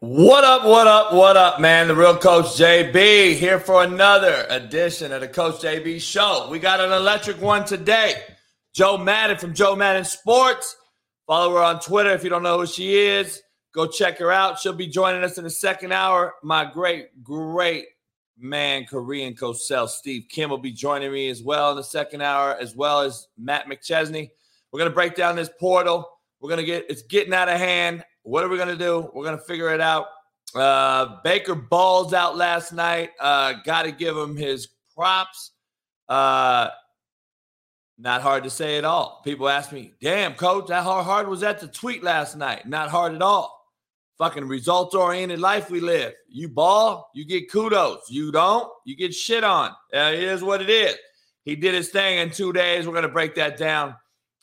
What up, what up, what up, man? The real Coach JB here for another edition of the Coach JB Show. We got an electric one today. Joe Madden from Joe Madden Sports. Follow her on Twitter if you don't know who she is. Go check her out. She'll be joining us in the second hour. My great, great man, Korean coach Steve Kim will be joining me as well in the second hour, as well as Matt McChesney. We're gonna break down this portal. We're gonna get it's getting out of hand. What are we going to do? We're going to figure it out. Uh, Baker balls out last night. Uh, Got to give him his props. Uh, not hard to say at all. People ask me, damn, coach, how hard was that to tweet last night? Not hard at all. Fucking results oriented life we live. You ball, you get kudos. You don't, you get shit on. Uh, it is what it is. He did his thing in two days. We're going to break that down.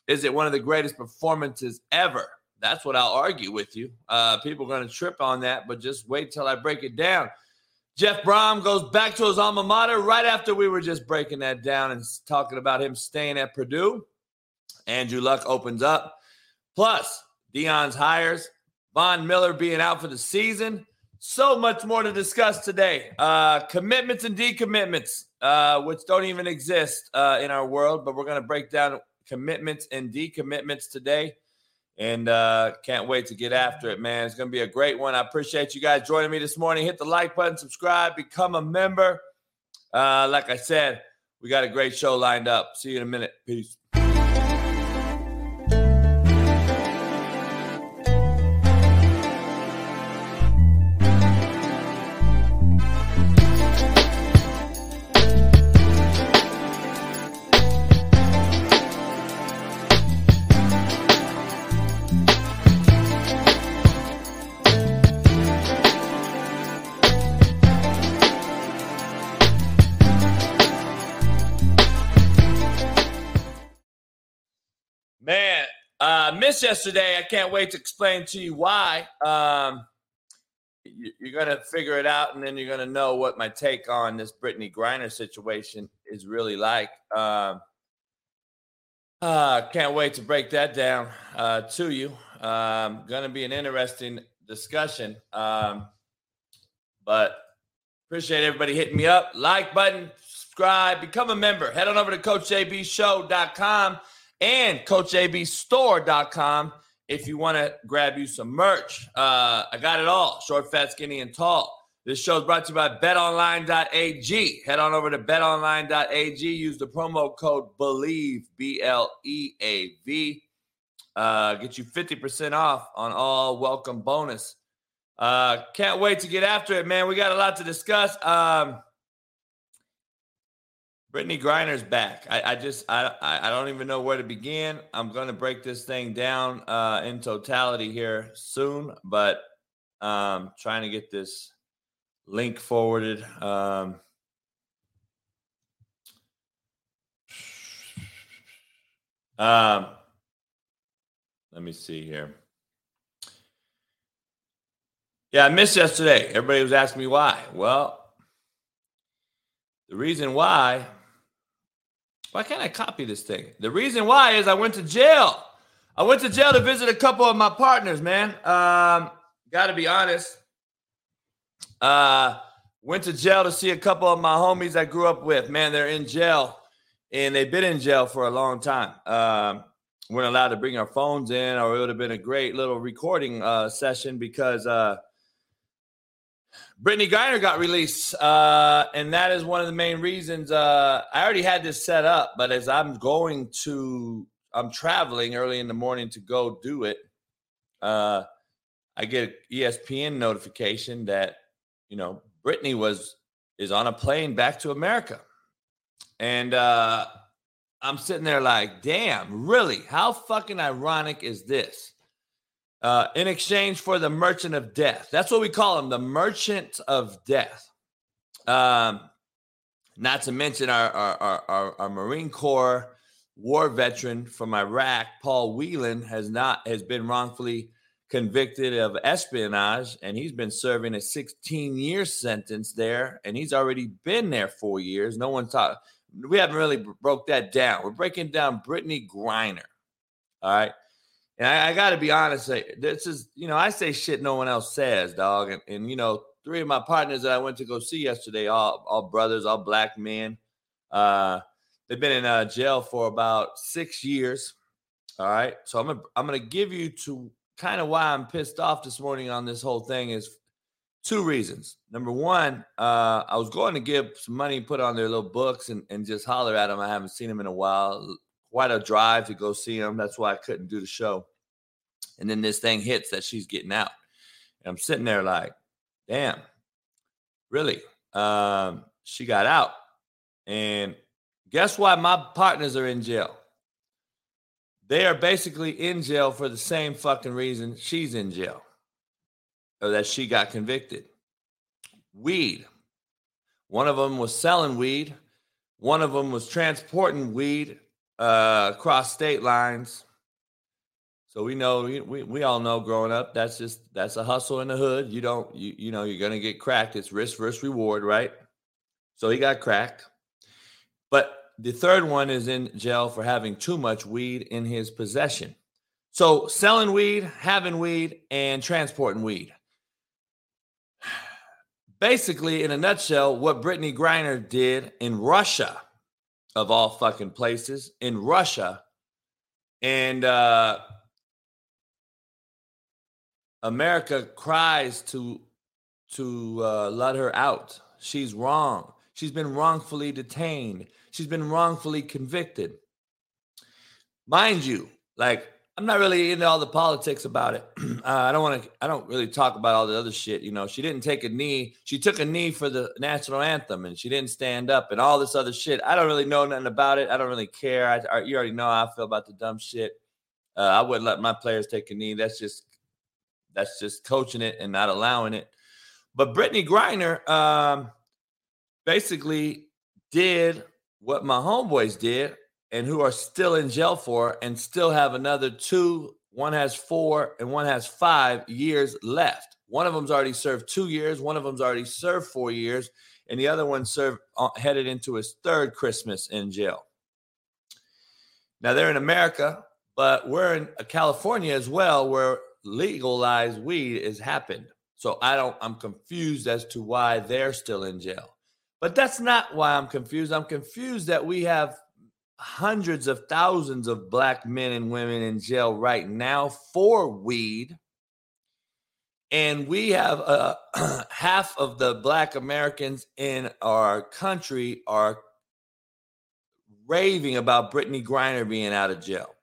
Is it one of the greatest performances ever? That's what I'll argue with you. Uh, people are going to trip on that, but just wait till I break it down. Jeff Brohm goes back to his alma mater right after we were just breaking that down and talking about him staying at Purdue. Andrew Luck opens up. Plus, Deion's hires, Von Miller being out for the season. So much more to discuss today. Uh, commitments and decommitments, uh, which don't even exist uh, in our world, but we're going to break down commitments and decommitments today and uh, can't wait to get after it, man. It's going to be a great one. I appreciate you guys joining me this morning. Hit the like button, subscribe, become a member. Uh, like I said, we got a great show lined up. See you in a minute. Peace. Missed yesterday. I can't wait to explain to you why. Um, you're going to figure it out, and then you're going to know what my take on this Brittney Griner situation is really like. Um, uh, can't wait to break that down uh, to you. Um, going to be an interesting discussion. Um, but appreciate everybody hitting me up. Like button, subscribe, become a member. Head on over to CoachJBShow.com and CoachJBStore.com if you want to grab you some merch. Uh, I got it all short, fat, skinny, and tall. This show is brought to you by betonline.ag. Head on over to betonline.ag. Use the promo code BELIEVE, B L E A V. Uh, get you 50% off on all welcome bonus. Uh, can't wait to get after it, man. We got a lot to discuss. Um, Brittney Griner's back. I, I, just I I don't even know where to begin. I'm going to break this thing down uh, in totality here soon, but um, trying to get this link forwarded. Um, um, let me see here. Yeah, I missed yesterday. Everybody was asking me why. Well, the reason why why can't I copy this thing? The reason why is I went to jail. I went to jail to visit a couple of my partners, man. Um, Got to be honest. Uh, went to jail to see a couple of my homies I grew up with. Man, they're in jail, and they've been in jail for a long time. Um, weren't allowed to bring our phones in, or it would have been a great little recording uh, session because uh, Brittney Griner got released, uh, and that is one of the main reasons. Uh, I already had this set up, but as I'm going to, I'm traveling early in the morning to go do it. Uh, I get an ESPN notification that you know Brittney was is on a plane back to America, and uh, I'm sitting there like, damn, really? How fucking ironic is this? Uh, in exchange for the merchant of death. That's what we call him, the merchant of death. Um, not to mention our, our, our, our, Marine Corps war veteran from Iraq, Paul Whelan, has not has been wrongfully convicted of espionage, and he's been serving a 16 year sentence there, and he's already been there four years. No one thought we haven't really broke that down. We're breaking down Brittney Griner. All right. And I, I got to be honest, this is, you know, I say shit no one else says, dog. And, and, you know, three of my partners that I went to go see yesterday, all, all brothers, all black men, uh, they've been in uh, jail for about six years. All right. So I'm gonna, I'm gonna give you to kind of why I'm pissed off this morning on this whole thing is two reasons. Number one, uh, I was going to give some money, put on their little books, and, and just holler at them. I haven't seen them in a while. Quite a drive to go see them. That's why I couldn't do the show. And then this thing hits that she's getting out. And I'm sitting there like, damn, really? Um, she got out. And guess why my partners are in jail? They are basically in jail for the same fucking reason she's in jail or that she got convicted. Weed. One of them was selling weed. One of them was transporting weed uh, across state lines. So we know we, we all know growing up that's just that's a hustle in the hood. You don't you you know you're gonna get cracked. It's risk versus reward, right? So he got cracked. But the third one is in jail for having too much weed in his possession. So selling weed, having weed, and transporting weed. Basically, in a nutshell, what Brittney Griner did in Russia, of all fucking places, in Russia, and uh, America cries to to uh, let her out. She's wrong. She's been wrongfully detained. She's been wrongfully convicted. Mind you, like I'm not really into all the politics about it. uh, I don't want to. I don't really talk about all the other shit. You know, she didn't take a knee. She took a knee for the national anthem, and she didn't stand up, and all this other shit. I don't really know nothing about it. I don't really care. I, I you already know how I feel about the dumb shit. Uh, I wouldn't let my players take a knee. That's just that's just coaching it and not allowing it. But Brittney Griner um, basically did what my homeboys did and who are still in jail for and still have another two. One has four and one has five years left. One of them's already served two years. One of them's already served four years. And the other one served uh, headed into his third Christmas in jail. Now they're in America, but we're in California as well, where legalized weed has happened. So I don't, I'm confused as to why they're still in jail. But that's not why I'm confused. I'm confused that we have hundreds of thousands of black men and women in jail right now for weed. And we have uh, half of the black Americans in our country are raving about Brittney Griner being out of jail.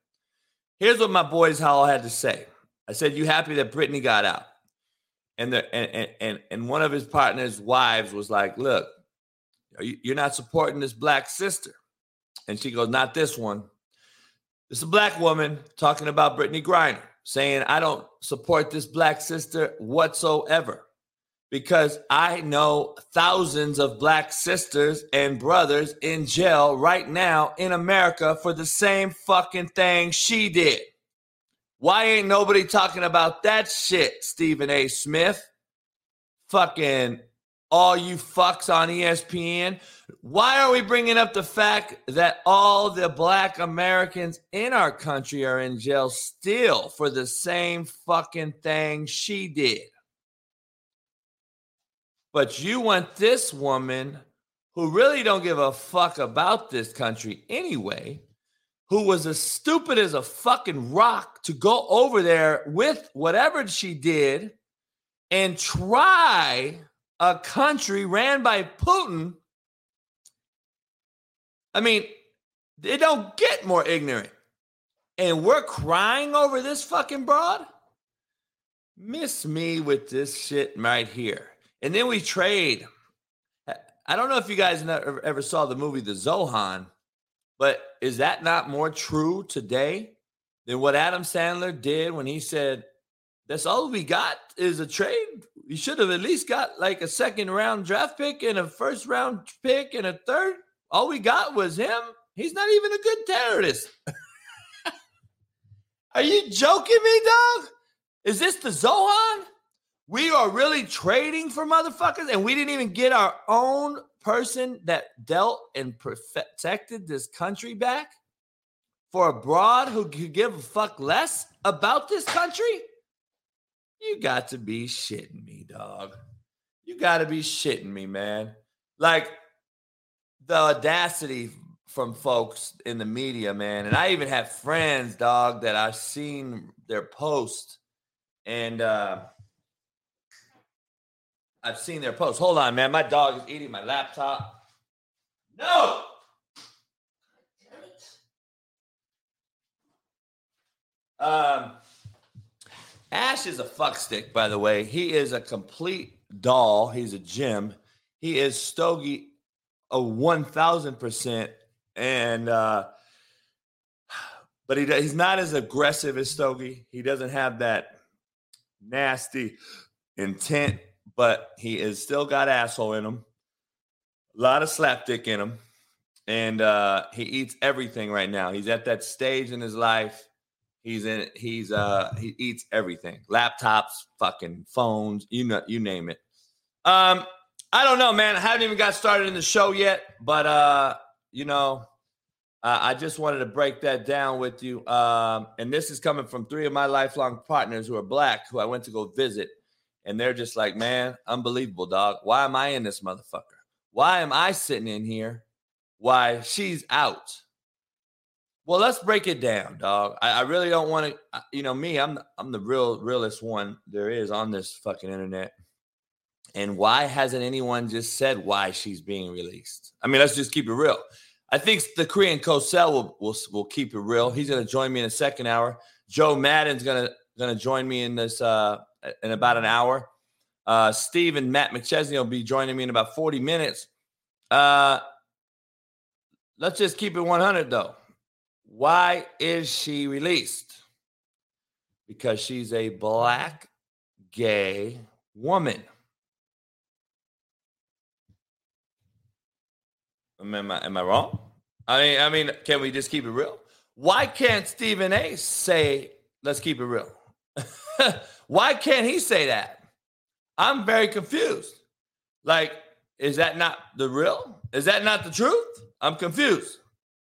Here's what my boys Hall had to say. I said, "You happy that Brittney got out?" And the and and and one of his partner's wives was like, "Look, you're not supporting this black sister." And she goes, "Not this one. Is a black woman talking about Brittney Griner, saying I don't support this black sister whatsoever." Because I know thousands of black sisters and brothers in jail right now in America for the same fucking thing she did. Why ain't nobody talking about that shit, Stephen A. Smith? Fucking all you fucks on ESPN. Why are we bringing up the fact that all the black Americans in our country are in jail still for the same fucking thing she did? But you want this woman who really don't give a fuck about this country anyway who was as stupid as a fucking rock to go over there with whatever she did and try a country ran by Putin. I mean, they don't get more ignorant. And we're crying over this fucking broad? Miss me with this shit right here. And then we trade. I don't know if you guys ever saw the movie The Zohan but is that not more true today than what Adam Sandler did when he said, That's all we got is a trade? We should have at least got like a second round draft pick and a first round pick and a third. All we got was him. He's not even a good terrorist. Are you joking me, dog? Is this the Zohan? We are really trading for motherfuckers and we didn't even get our own person that dealt and protected this country back for a broad who could give a fuck less about this country? You got to be shitting me, dog. You got to be shitting me, man. Like the audacity from folks in the media, man. And I even have friends, dog, that I've seen their post and uh I've seen their post. Hold on, man. My dog is eating my laptop. No. Um, Ash is a fuckstick, by the way. He is a complete doll. He's a gem. He is Stogie a one thousand percent, and uh, but he he's not as aggressive as Stogie. He doesn't have that nasty intent, but he is still got asshole in him. A lot of slapdick in him, and uh, he eats everything right now. He's at that stage in his life. He's in. He's uh. He eats everything. Laptops, fucking phones. You know. You name it. Um. I don't know, man. I haven't even got started in the show yet, but uh, you know, uh, I just wanted to break that down with you. Um, and this is coming from three of my lifelong partners who are black, who I went to go visit, and they're just like, man, unbelievable, dog. Why am I in this motherfucker? Why am I sitting in here? Why she's out? Well, let's break it down, dog. I, I really don't want to. You know, me, I'm I'm the real realest one there is on this fucking internet. And why hasn't anyone just said why she's being released? I mean, let's just keep it real. I think the Korean Cosell will, will will keep it real. He's going to join me in the second hour. Joe Madden's going to going to join me in this uh, in about an hour. Uh, Steve and Matt McChesney will be joining me in about 40 minutes. Uh, let's just keep it 100 though. Why is she released? Because she's a black gay woman. Am I, am I wrong? I mean, I mean, can we just keep it real? Why can't Stephen A say, let's keep it real? Why can't he say that? I'm very confused. Like, is that not the real? Is that not the truth? I'm confused.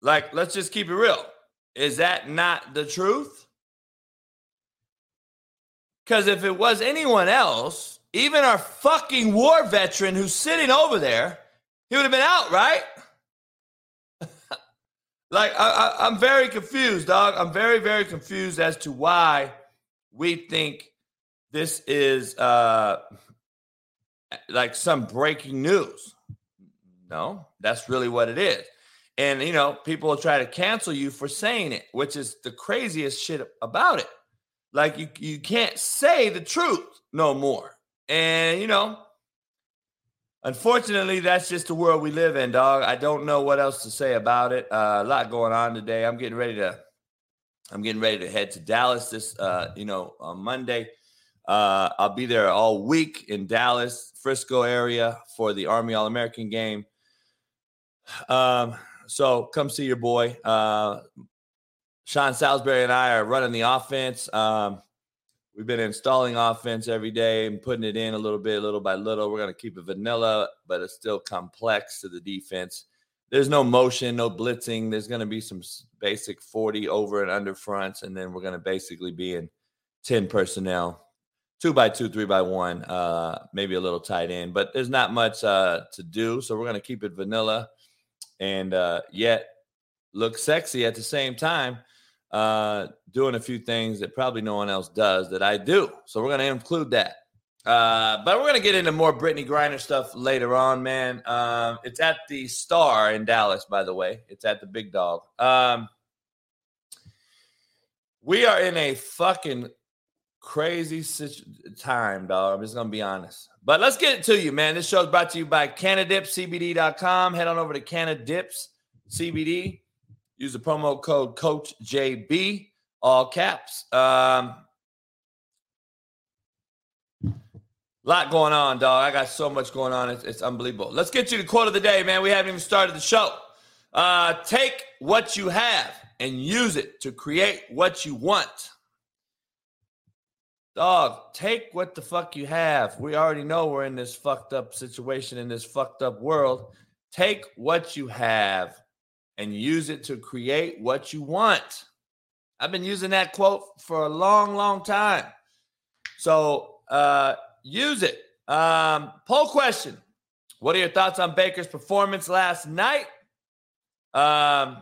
Like, let's just keep it real. Is that not the truth? Because if it was anyone else, even our fucking war veteran who's sitting over there, he would have been out, right? like I, I, I'm very confused, dog. I'm very, very confused as to why we think this is uh like some breaking news. No, that's really what it is. And you know, people will try to cancel you for saying it, which is the craziest shit about it. Like you you can't say the truth no more. And you know, Unfortunately, that's just the world we live in, dog. I don't know what else to say about it. Uh, a lot going on today. I'm getting ready to. I'm getting ready to head to Dallas this, uh, you know, on Monday. Uh, I'll be there all week in Dallas, Frisco area for the Army All American game. Um, so come see your boy. Uh, Sean Salisbury and I are running the offense. Um, We've been installing offense every day and putting it in a little bit, little by little. We're going to keep it vanilla, but it's still complex to the defense. There's no motion, no blitzing. There's going to be some basic 40 over and under fronts, and then we're going to basically be in 10 personnel, two by two, three by one, uh, maybe a little tight end, but there's not much uh, to do. So we're going to keep it vanilla and uh, yet look sexy at the same time uh, doing a few things that probably no one else does that I do. So we're going to include that. Uh, but we're going to get into more Brittney Griner stuff later on, man. Um, it's at the Star in Dallas, by the way. It's at the Big Dog. Um, we are in a fucking crazy time, dog. I'm just to be honest. But let's get it to you, man. This show is brought to you by CanadipsCBD.com. Head on over to Canadips CBD Use the promo code Coach JB, all caps. Um, lot going on, dog. I got so much going on. It's, it's, unbelievable. Let's get you the quote of the day, man. We haven't even started the show. Uh, take what you have and use it to create what you want. Dog, take what the fuck you have. We already know we're in this fucked up situation in this fucked up world. Take what you have and use it to create what you want. I've been using that quote for a long, long time. So uh, use it. Um, poll question What are your thoughts on Baker's performance last night? Um,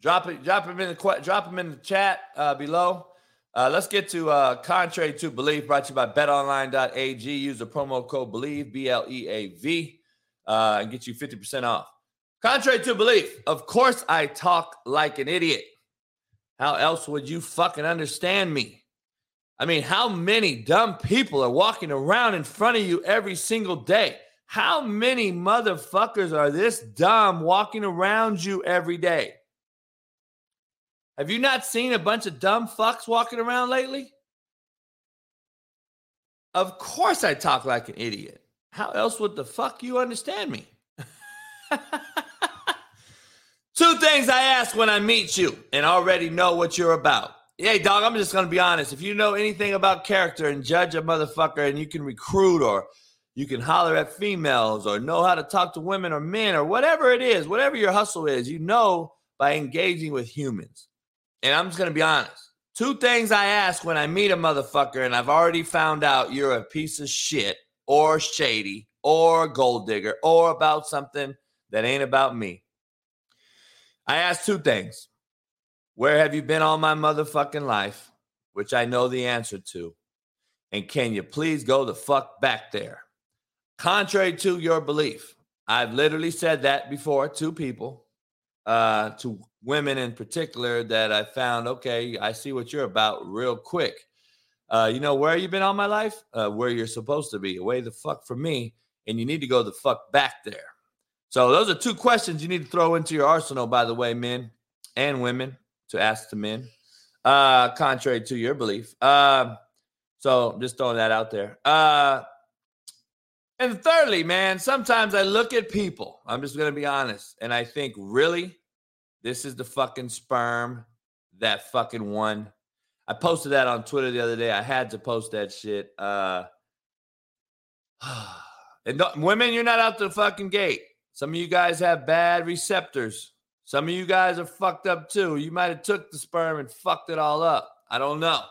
drop it, drop him in the drop him in the chat uh, below. Uh, let's get to uh, contrary to belief. Brought to you by BetOnline.ag. Use the promo code Believe B L E A V uh, and get you fifty percent off. Contrary to belief, of course I talk like an idiot. How else would you fucking understand me? I mean, how many dumb people are walking around in front of you every single day? How many motherfuckers are this dumb walking around you every day? Have you not seen a bunch of dumb fucks walking around lately? Of course I talk like an idiot. How else would the fuck you understand me? Two things I ask when I meet you and already know what you're about. Hey, dog, I'm just going to be honest. If you know anything about character and judge a motherfucker and you can recruit or you can holler at females or know how to talk to women or men or whatever it is, whatever your hustle is, you know by engaging with humans. And I'm just going to be honest. Two things I ask when I meet a motherfucker and I've already found out you're a piece of shit or shady or gold digger or about something that ain't about me. I ask two things. Where have you been all my motherfucking life? Which I know the answer to. And can you please go the fuck back there? Contrary to your belief, I've literally said that before to people, uh, to women in particular, that I found, okay, I see what you're about real quick. Uh, you know, where you've been all my life? Uh, where you're supposed to be, away the fuck from me. And you need to go the fuck back there. So those are two questions you need to throw into your arsenal, by the way, men and women, to ask the men, uh, contrary to your belief. Uh, so just throwing that out there. Uh, and thirdly, man, sometimes I look at people, I'm just going to be honest, and I think, really, this is the fucking sperm that fucking won. I posted that on Twitter the other day. I had to post that shit. Uh, and women, you're not out the fucking gate. Some of you guys have bad receptors. Some of you guys are fucked up too. You might have took the sperm and fucked it all up. I don't know.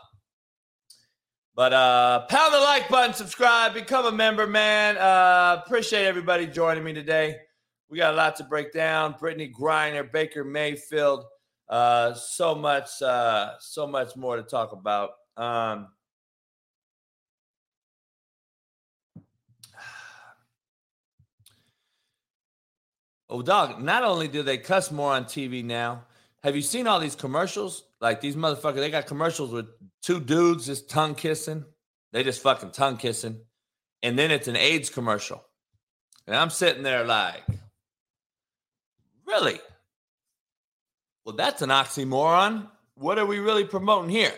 But uh pound the like button, subscribe, become a member, man. Uh appreciate everybody joining me today. We got a lot to break down. Brittney Griner, Baker Mayfield, uh, so much, uh, so much more to talk about. Um, Oh, dog, not only do they cuss more on TV now, have you seen all these commercials? Like these motherfuckers, they got commercials with two dudes just tongue kissing. They just fucking tongue kissing. And then it's an AIDS commercial. And I'm sitting there like, really? Well, that's an oxymoron. What are we really promoting here?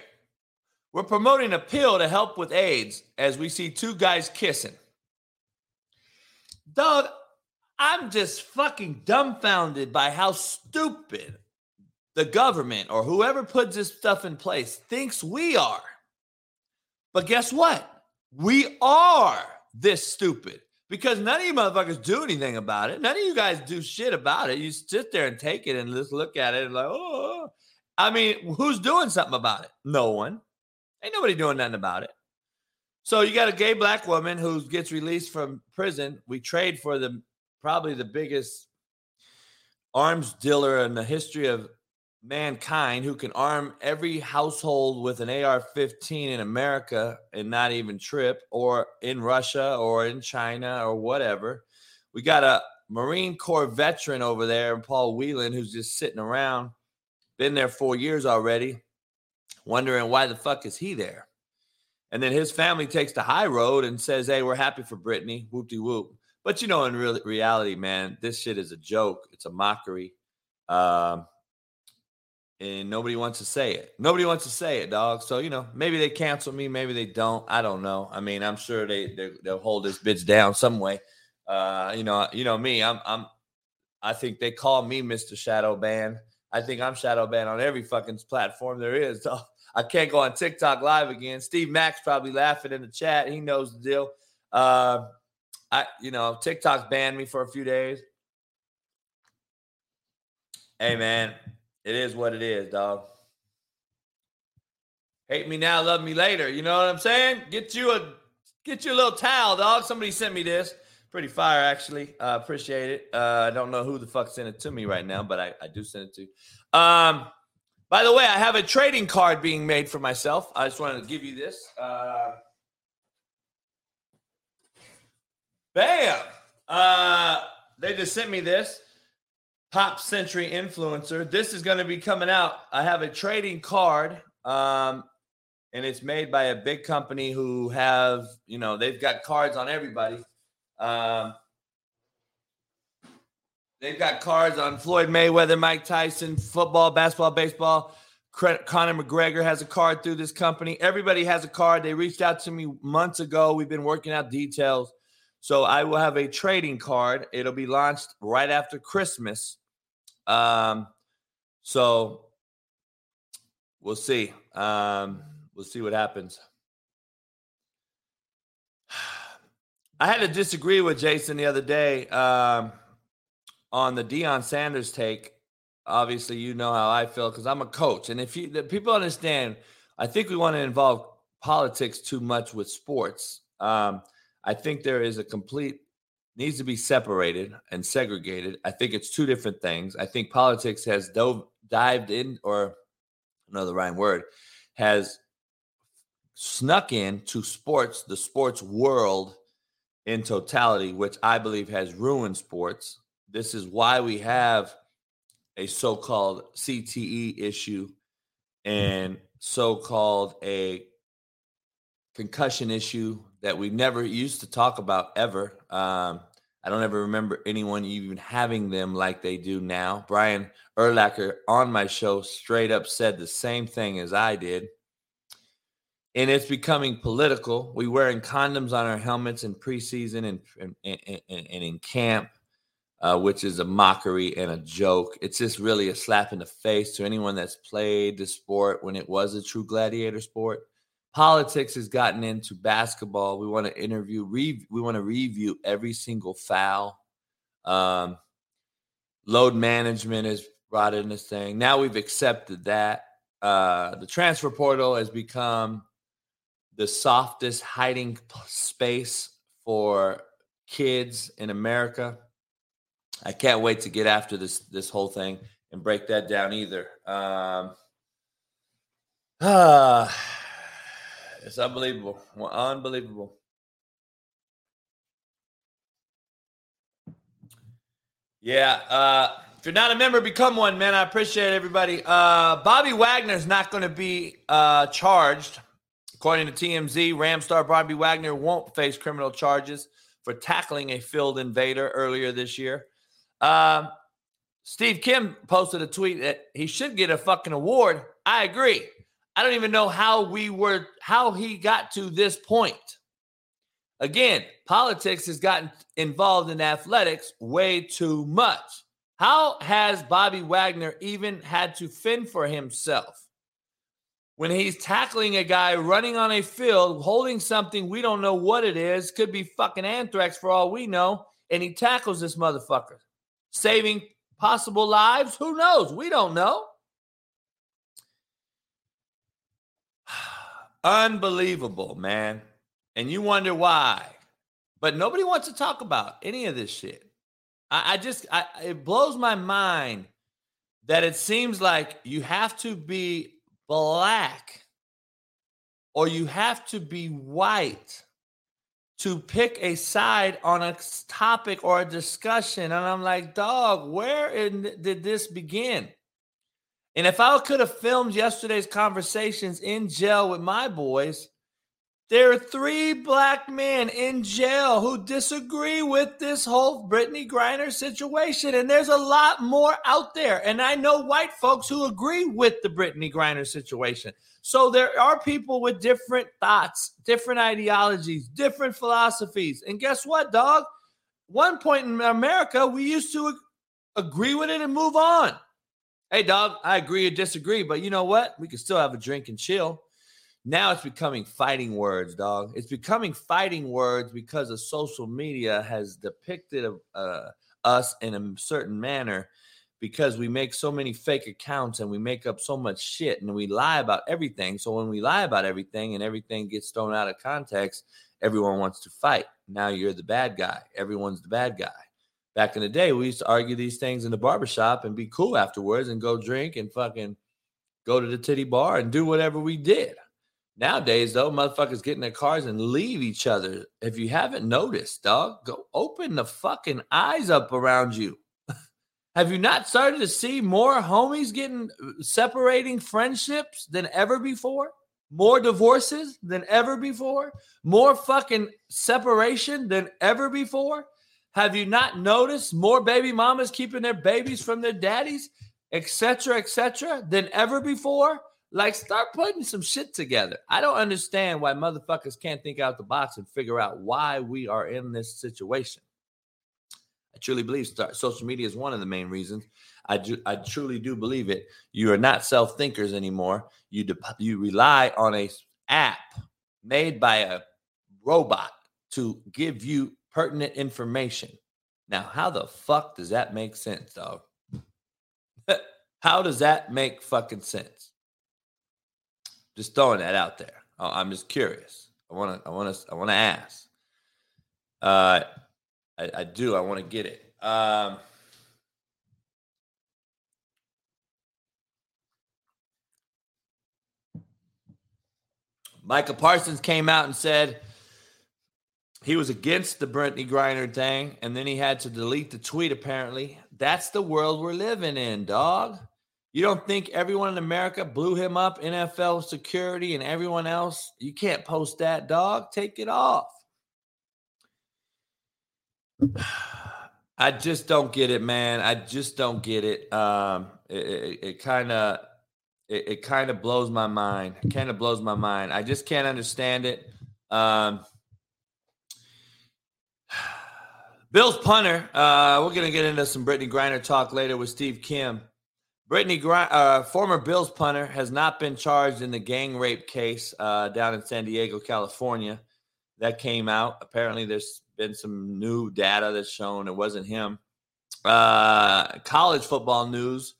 We're promoting a pill to help with AIDS as we see two guys kissing. Dog, I'm just fucking dumbfounded by how stupid the government or whoever puts this stuff in place thinks we are. But guess what? We are this stupid because none of you motherfuckers do anything about it. None of you guys do shit about it. You sit there and take it and just look at it and like, oh. I mean, who's doing something about it? No one. Ain't nobody doing nothing about it. So you got a gay black woman who gets released from prison. We trade for the probably the biggest arms dealer in the history of mankind who can arm every household with an AR 15 in America and not even trip, or in Russia or in China or whatever. We got a Marine Corps veteran over there, Paul Whelan, who's just sitting around, been there four years already, wondering why the fuck is he there? And then his family takes the high road and says, Hey, we're happy for Brittney, whoop de whoop. But you know, in real reality, man, this shit is a joke. It's a mockery. Um, and nobody wants to say it. Nobody wants to say it, dog. So you know, maybe they cancel me, maybe they don't. I don't know. I mean, I'm sure they, they will hold this bitch down some way. Uh, you know, you know me. I'm I'm. I think they call me Mr. Shadow Ban. I think I'm shadow banned on every fucking platform there is. So I can't go on TikTok live again. Steve Max probably laughing in the chat. He knows the deal. Uh, I, you know, TikTok banned me for a few days. Hey, man, it is what it is, dog. Hate me now, love me later. You know what I'm saying? Get you a get you a little towel, dog. Somebody sent me this. Pretty fire, actually. Uh, appreciate it. Uh, I don't know who the fuck sent it to me right now, but I, I do send it to you. Um, by the way, I have a trading card being made for myself. I just wanted to give you this. Uh, bam! Uh, they just sent me this. Pop Century Influencer. This is going to be coming out. I have a trading card, um, and it's made by a big company who have, you know, they've got cards on everybody. Um, they've got cards on Floyd Mayweather, Mike Tyson, football, basketball, baseball. Conor McGregor has a card through this company. Everybody has a card. They reached out to me months ago. We've been working out details. So I will have a trading card. It'll be launched right after Christmas. Um, so we'll see. Um, we'll see what happens. I had to disagree with Jason the other day um, on the Deion Sanders take. Obviously, you know how I feel because I'm a coach, and if you the people understand, I think we want to involve politics too much with sports. Um, I think there is a complete needs to be separated and segregated. I think it's two different things. I think politics has dove dived in, or another right word, has snuck in to sports, the sports world in totality, which I believe has ruined sports. This is why we have a so called CTE issue mm-hmm. and so called a concussion issue that we never used to talk about ever. Um, I don't ever remember anyone even having them like they do now. Brian Urlacher on my show straight up said the same thing as I did and it's becoming political. We wearing condoms on our helmets in preseason and and, and, and in camp, uh, which is a mockery and a joke. It's just really a slap in the face to anyone that's played the sport when it was a true gladiator sport. Politics has gotten into basketball. We want to interview, re- we want to review every single foul. Um, load management is brought in this thing. Now we've accepted that. Uh, the transfer portal has become the softest hiding space for kids in America. I can't wait to get after this this whole thing and break that down either. Um, ah, it's unbelievable, unbelievable. Yeah, uh, if you're not a member, become one, man. I appreciate everybody. Uh, Bobby Wagner's not going to be uh, charged According to TMZ, Ram star Bobby Wagner won't face criminal charges for tackling a field invader earlier this year. Um, Steve Kim posted a tweet that he should get a fucking award. I agree. I don't even know how we were, how he got to this point. Again, politics has gotten involved in athletics way too much. How has Bobby Wagner even had to fend for himself? when he's tackling a guy running on a field holding something we don't know what it is, could be fucking anthrax for all we know, and he tackles this motherfucker, saving possible lives. Who knows? We don't know. Unbelievable, man. And you wonder why. But nobody wants to talk about any of this shit. I, I just, I, it blows my mind that it seems like you have to be black or you have to be white to pick a side on a topic or a discussion. And I'm like, dog, where in, did this begin? And if I could have filmed yesterday's conversations in jail with my boys, there are three black men in jail who disagree with this whole Brittney Griner situation. And there's a lot more out there. And I know white folks who agree with the Brittney Griner situation. So there are people with different thoughts, different ideologies, different philosophies. And guess what, dog? One point in America, we used to agree with it and move on. Hey, dog, I agree or disagree, but you know what? We can still have a drink and chill. Now it's becoming fighting words, dog. It's becoming fighting words because of social media has depicted uh, us in a certain manner because we make so many fake accounts and we make up so much shit and we lie about everything. So when we lie about everything and everything gets thrown out of context, everyone wants to fight. Now you're the bad guy. Everyone's the bad guy. Back in the day, we used to argue these things in the barbershop and be cool afterwards and go drink and fucking go to the titty bar and do whatever we did. Nowadays, though, motherfuckers get in their cars and leave each other. If you haven't noticed, dog, go open the fucking eyes up around you. Have you not started to see more homies getting uh, separating friendships than ever before? More divorces than ever before? More fucking separation than ever before? Have you not noticed more baby mamas keeping their babies from their daddies, etc., etc., than ever before? Like, start putting some shit together. I don't understand why motherfuckers can't think out the box and figure out why we are in this situation. I truly believe start, social media is one of the main reasons. I do, I truly do believe it. You are not self thinkers anymore. You de- you rely on a app made by a robot to give you pertinent information. Now, how the fuck does that make sense, dog? how does that make fucking sense? Just throwing that out there. I'm just curious. I want to. I want to. I want to ask. Uh, I, I do. I want to get it. Um, Parsons came out and said he was against the Brittney Griner thing, and then he had to delete the tweet. Apparently, that's the world we're living in, dog. You don't think everyone in America blew him up, NFL security and everyone else? You can't post that, dog. Take it off. I just don't get it, man. I just don't get it. Um, it kind of it, it kind of blows my mind. Kind of blows my mind. I just can't understand it. Um, Bill's punter. Uh, we're gonna get into some Brittney Griner talk later with Steve Kim. Brittney, uh, former Bills punter, has not been charged in the gang rape case uh, down in San Diego, California. That came out. Apparently, there's been some new data that's shown it wasn't him. Uh, college football news: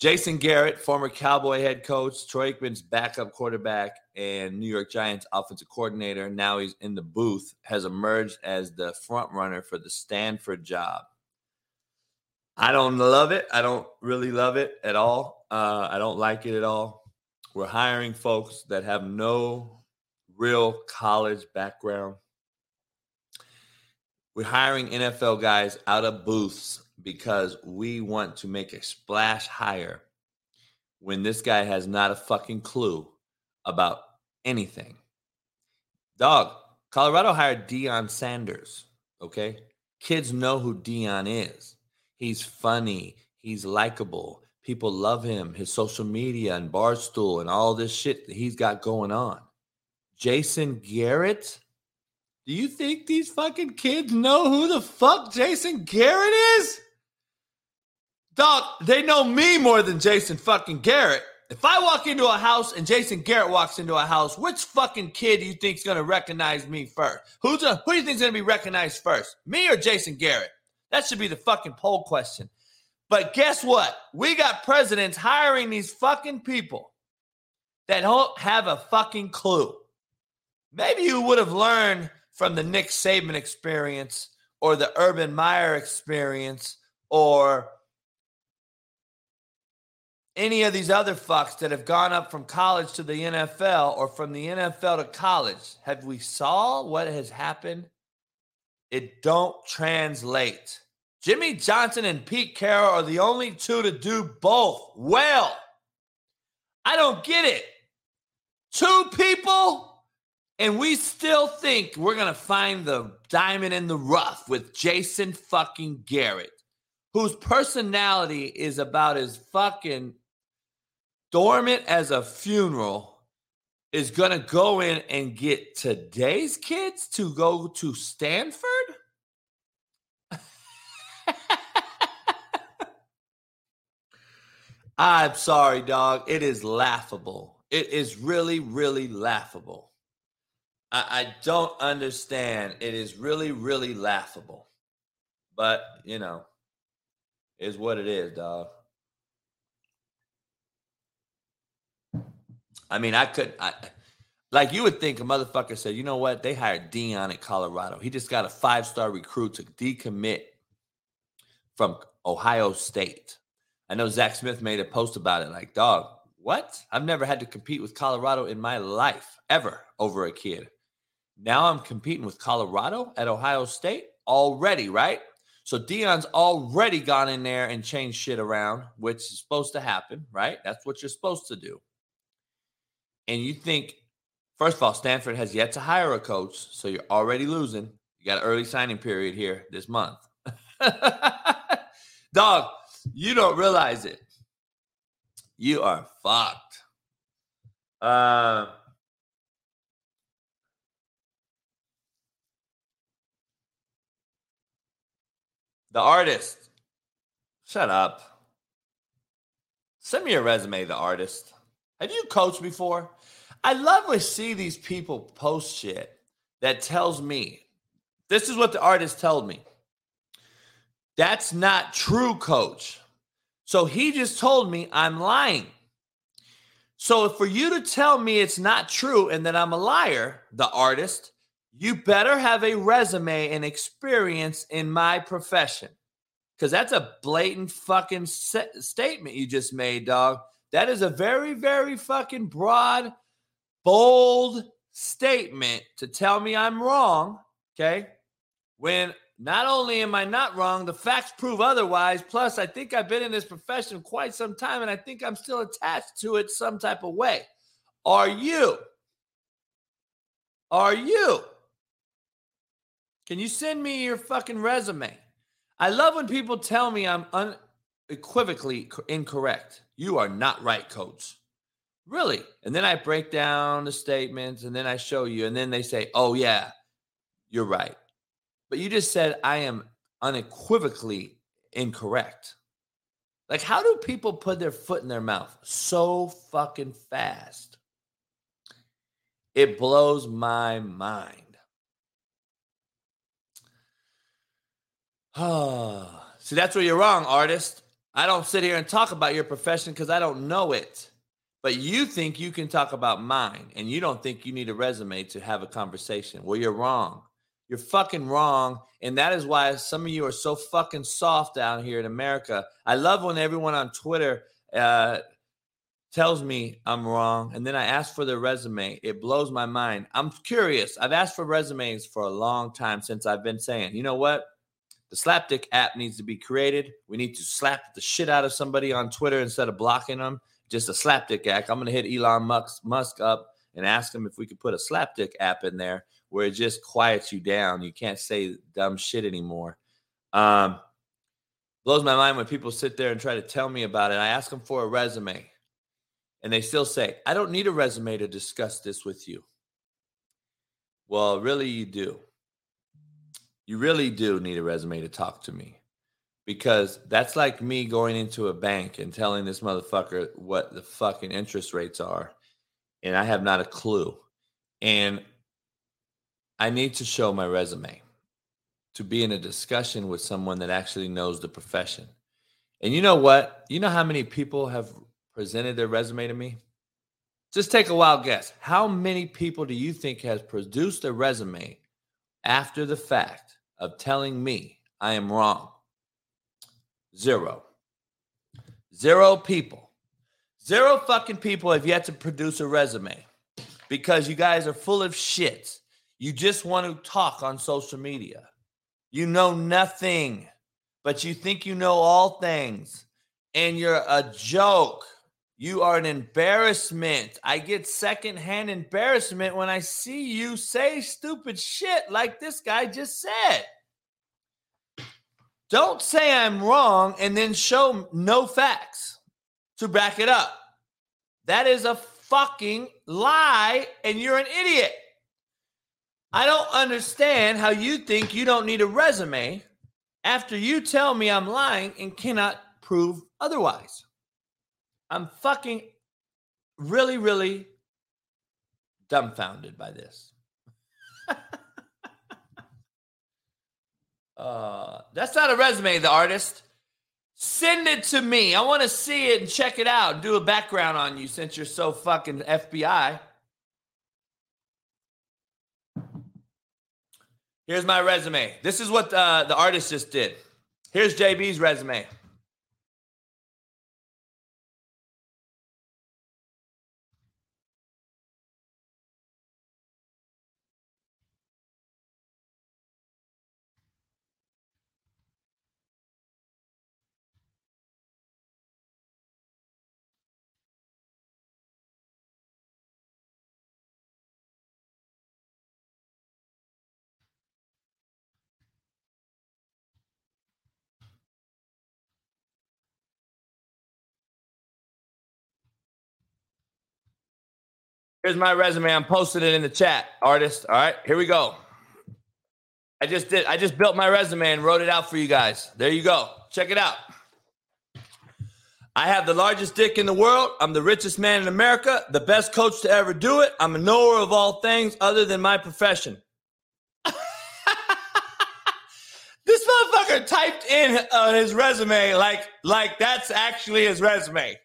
Jason Garrett, former Cowboy head coach, Troy Aikman's backup quarterback, and New York Giants offensive coordinator. Now he's in the booth. Has emerged as the front runner for the Stanford job. I don't love it. I don't really love it at all. Uh, I don't like it at all. We're hiring folks that have no real college background. We're hiring NFL guys out of booths because we want to make a splash hire when this guy has not a fucking clue about anything. Dog, Colorado hired Deion Sanders. Okay. Kids know who Deion is. He's funny. He's likable. People love him. His social media and Barstool and all this shit that he's got going on. Jason Garrett. Do you think these fucking kids know who the fuck Jason Garrett is? Dog, they know me more than Jason fucking Garrett. If I walk into a house and Jason Garrett walks into a house, which fucking kid do you think's gonna recognize me first? Who's a, who do you think's gonna be recognized first? Me or Jason Garrett? That should be the fucking poll question. But guess what? We got presidents hiring these fucking people that don't have a fucking clue. Maybe you would have learned from the Nick Saban experience or the Urban Meyer experience or any of these other fucks that have gone up from college to the NFL or from the NFL to college. Have we saw what has happened it don't translate. Jimmy Johnson and Pete Carroll are the only two to do both well. I don't get it. Two people, and we still think we're going to find the diamond in the rough with Jason fucking Garrett, whose personality is about as fucking dormant as a funeral is going to go in and get today's kids to go to Stanford? I'm sorry, dog. It is laughable. It is really, really laughable. I, I don't understand. It is really, really laughable. But, you know, Is what it is, dog. I mean, I could, I, like you would think a motherfucker said, you know what? They hired Deion at Colorado. He just got a five star recruit to decommit from Ohio State. I know Zach Smith made a post about it. Like, dog, what? I've never had to compete with Colorado in my life ever over a kid. Now I'm competing with Colorado at Ohio State already, right? So Deion's already gone in there and changed shit around, which is supposed to happen, right? That's what you're supposed to do and you think, first of all, Stanford has yet to hire a coach, so you're already losing. You got an early signing period here this month. Dog, you don't realize it. You are fucked. Uh, the artist. Shut up. Send me your resume, the artist. Have you coached before? I love to see these people post shit that tells me this is what the artist told me. That's not true, coach. So he just told me I'm lying. So for you to tell me it's not true and that I'm a liar, the artist, you better have a resume and experience in my profession. Because that's a blatant fucking statement you just made, dog. That is a very, very fucking broad bold statement to tell me I'm wrong, okay? When not only am I not wrong, the facts prove otherwise. Plus, I think I've been in this profession quite some time and I think I'm still attached to it some type of way. Are you? Are you? Can you send me your fucking resume? I love when people tell me I'm unequivocally incorrect. You are not right, coach. Really? And then I break down the statements and then I show you. And then they say, oh, yeah, you're right. But you just said I am unequivocally incorrect. Like, how do people put their foot in their mouth so fucking fast? It blows my mind. See, that's where you're wrong, artist. I don't sit here and talk about your profession because I don't know it. But you think you can talk about mine and you don't think you need a resume to have a conversation. Well, you're wrong. You're fucking wrong. And that is why some of you are so fucking soft down here in America. I love when everyone on Twitter uh, tells me I'm wrong. And then I ask for their resume. It blows my mind. I'm curious. I've asked for resumes for a long time since I've been saying, you know what? The Slapdick app needs to be created. We need to slap the shit out of somebody on Twitter instead of blocking them just a slapdick act. I'm going to hit Elon Musk, up and ask him if we could put a slapdick app in there where it just quiets you down. You can't say dumb shit anymore. Um, blows my mind when people sit there and try to tell me about it. I ask them for a resume and they still say, I don't need a resume to discuss this with you. Well, really, you do. You really do need a resume to talk to me because that's like me going into a bank and telling this motherfucker what the fucking interest rates are and I have not a clue. And I need to show my resume to be in a discussion with someone that actually knows the profession. And you know what? You know how many people have presented their resume to me? Just take a wild guess. How many people do you think has produced a resume after the fact of telling me I am wrong? Zero. Zero people. Zero fucking people have yet to produce a resume because you guys are full of shit. You just want to talk on social media. You know nothing, but you think you know all things. And you're a joke. You are an embarrassment. I get secondhand embarrassment when I see you say stupid shit like this guy just said. Don't say I'm wrong and then show no facts to back it up. That is a fucking lie, and you're an idiot. I don't understand how you think you don't need a resume after you tell me I'm lying and cannot prove otherwise. I'm fucking really, really dumbfounded by this. Uh, that's not a resume, the artist. Send it to me. I want to see it and check it out. Do a background on you since you're so fucking FBI. Here's my resume. This is what uh, the artist just did. Here's JB's resume. Here's my resume. I'm posting it in the chat, artist. All right, here we go. I just did. I just built my resume and wrote it out for you guys. There you go. Check it out. I have the largest dick in the world. I'm the richest man in America, the best coach to ever do it. I'm a knower of all things other than my profession. this motherfucker typed in uh, his resume like like that's actually his resume.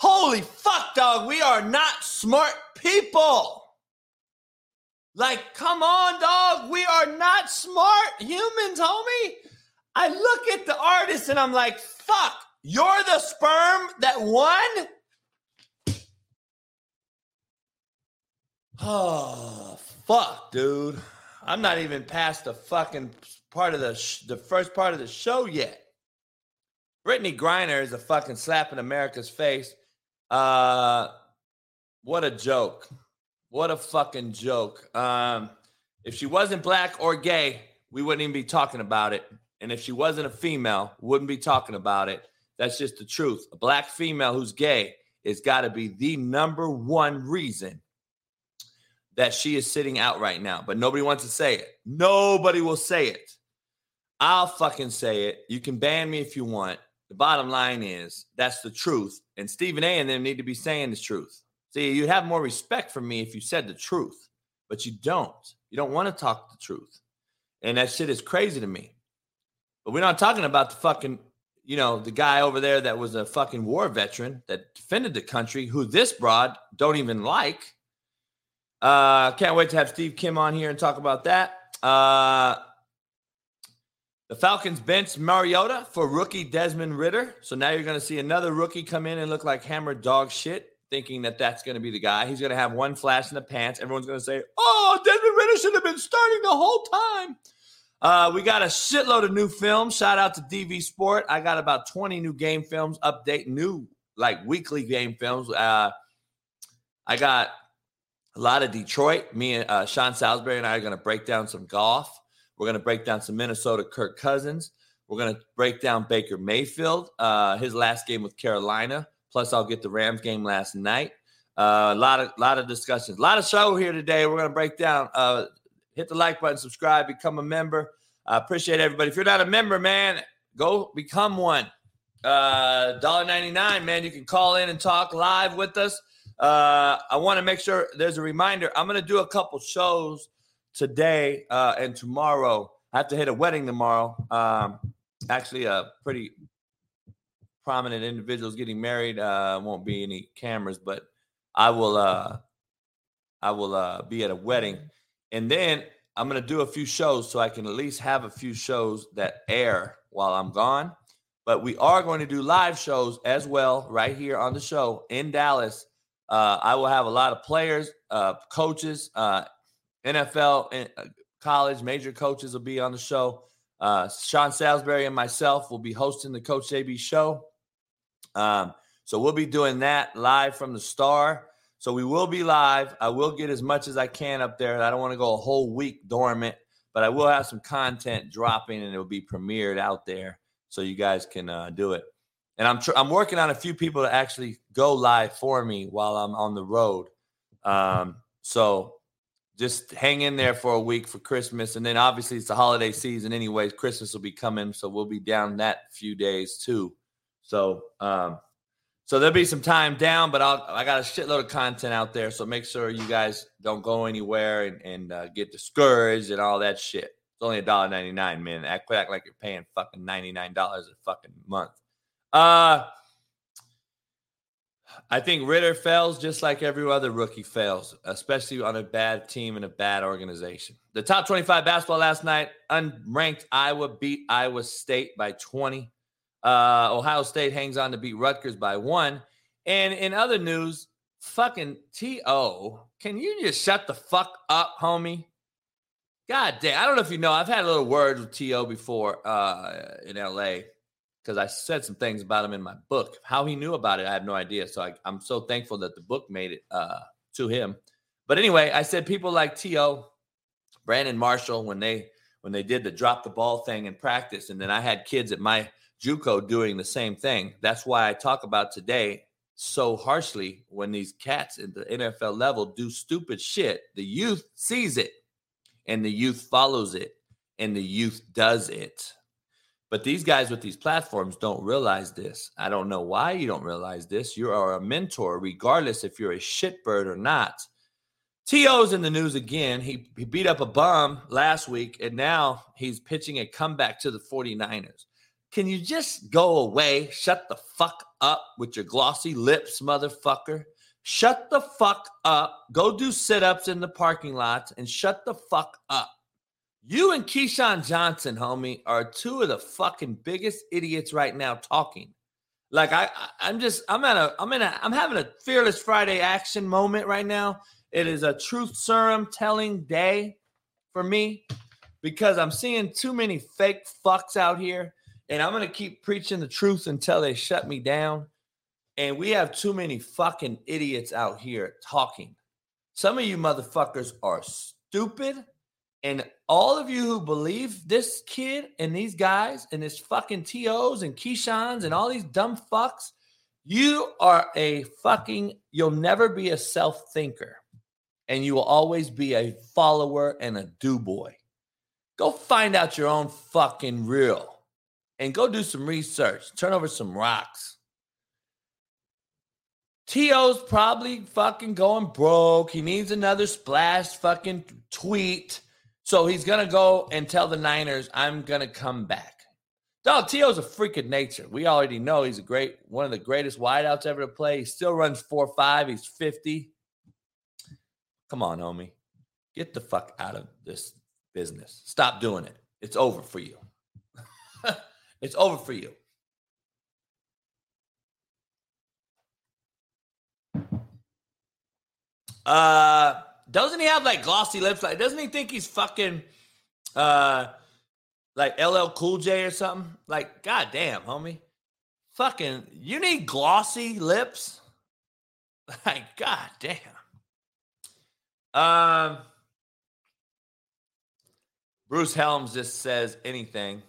Holy fuck, dog. We are not smart people. Like, come on, dog. We are not smart humans, homie. I look at the artist and I'm like, fuck, you're the sperm that won? Oh, fuck, dude. I'm not even past the fucking part of the sh- the first part of the show yet. Brittney Griner is a fucking slap in America's face. Uh, what a joke. What a fucking joke. Um, if she wasn't black or gay, we wouldn't even be talking about it. And if she wasn't a female, wouldn't be talking about it. That's just the truth. A black female who's gay is got to be the number one reason that she is sitting out right now. But nobody wants to say it. Nobody will say it. I'll fucking say it. You can ban me if you want. The bottom line is that's the truth. And Stephen A and them need to be saying the truth. See, you'd have more respect for me if you said the truth, but you don't. You don't want to talk the truth. And that shit is crazy to me. But we're not talking about the fucking, you know, the guy over there that was a fucking war veteran that defended the country, who this broad don't even like. Uh, can't wait to have Steve Kim on here and talk about that. Uh, the Falcons bench Mariota for rookie Desmond Ridder. So now you're going to see another rookie come in and look like hammered dog shit, thinking that that's going to be the guy. He's going to have one flash in the pants. Everyone's going to say, oh, Desmond Ridder should have been starting the whole time. Uh, we got a shitload of new films. Shout out to DV Sport. I got about 20 new game films, update new, like weekly game films. Uh, I got a lot of Detroit. Me and uh, Sean Salisbury and I are going to break down some Goff. We're going to break down some Minnesota Kirk Cousins. We're going to break down Baker Mayfield, uh, his last game with Carolina. Plus, I'll get the Rams game last night. Uh, a lot of lot of discussions, a lot of show here today. We're going to break down. Uh, hit the like button, subscribe, become a member. I appreciate everybody. If you're not a member, man, go become one. Uh, $1.99, man. You can call in and talk live with us. Uh, I want to make sure there's a reminder. I'm going to do a couple shows today uh, and tomorrow. I have to hit a wedding tomorrow. Um, actually, a pretty prominent individuals getting married. Uh, won't be any cameras, but I will. Uh, I will uh, be at a wedding, and then I'm going to do a few shows so I can at least have a few shows that air while I'm gone. But we are going to do live shows as well right here on the show in Dallas. Uh, I will have a lot of players, uh, coaches, uh, NFL and uh, college major coaches will be on the show. Uh, Sean Salisbury and myself will be hosting the Coach JB show. Um, so we'll be doing that live from the Star. So we will be live. I will get as much as I can up there. I don't want to go a whole week dormant, but I will have some content dropping and it will be premiered out there so you guys can uh, do it. And I'm tr- I'm working on a few people to actually go live for me while I'm on the road. Um, so just hang in there for a week for Christmas. And then obviously it's the holiday season anyways. Christmas will be coming. So we'll be down that few days too. So um so there'll be some time down, but I'll, I got a shitload of content out there. So make sure you guys don't go anywhere and, and uh, get discouraged and all that shit. It's only $1.99, man. Act, act like you're paying fucking $99 a fucking month. Uh I think Ridder fails just like every other rookie fails, especially on a bad team and a bad organization. The top 25 basketball last night, unranked Iowa beat Iowa State by 20. Uh, Ohio State hangs on to beat Rutgers by one. And in other news, fucking T.O., can you just shut the fuck up, homie? God damn. I don't know if you know, I've had a little word with T.O. before uh, in L.A because I said some things about him in my book. How he knew about it, I have no idea. So I, am so thankful that the book made it uh, to him. But anyway, I said people like T.O., Brandon Marshall, when they when they did the drop the ball thing in practice, and then I had kids at my JUCO doing the same thing. That's why I talk about today so harshly when these cats at the NFL level do stupid shit. The youth sees it, and the youth follows it, and the youth does it. But these guys with these platforms don't realize this. I don't know why you don't realize this. You are a mentor, regardless if you're a shitbird or not. T.O.'s in the news again. He, he beat up a bum last week, and now he's pitching a comeback to the 49ers. Can you just go away? Shut the fuck up with your glossy lips, motherfucker. Shut the fuck up. Go do sit ups in the parking lot and shut the fuck up. You and Keyshawn Johnson, homie, are two of the fucking biggest idiots right now talking. Like I, I'm just, I'm at a, I'm in a, I'm having a fearless Friday action moment right now. It is a truth serum telling day for me because I'm seeing too many fake fucks out here, and I'm gonna keep preaching the truth until they shut me down. And we have too many fucking idiots out here talking. Some of you motherfuckers are stupid and all of you who believe this kid and these guys and this fucking TOs and Keyshawn's and all these dumb fucks, you are a fucking, you'll never be a self thinker. And you will always be a follower and a do boy. Go find out your own fucking real and go do some research. Turn over some rocks. T.O.'s probably fucking going broke. He needs another splash fucking tweet so he's going to go and tell the Niners, I'm going to come back. Dog, T.O.'s a freak of nature. We already know he's a great, one of the greatest wideouts ever to play. He still runs 4 5. He's 50. Come on, homie. Get the fuck out of this business. Stop doing it. It's over for you. it's over for you. Uh, doesn't he have like glossy lips? Like, doesn't he think he's fucking uh like LL Cool J or something? Like, goddamn, homie. Fucking, you need glossy lips? Like, goddamn. Um Bruce Helms just says anything.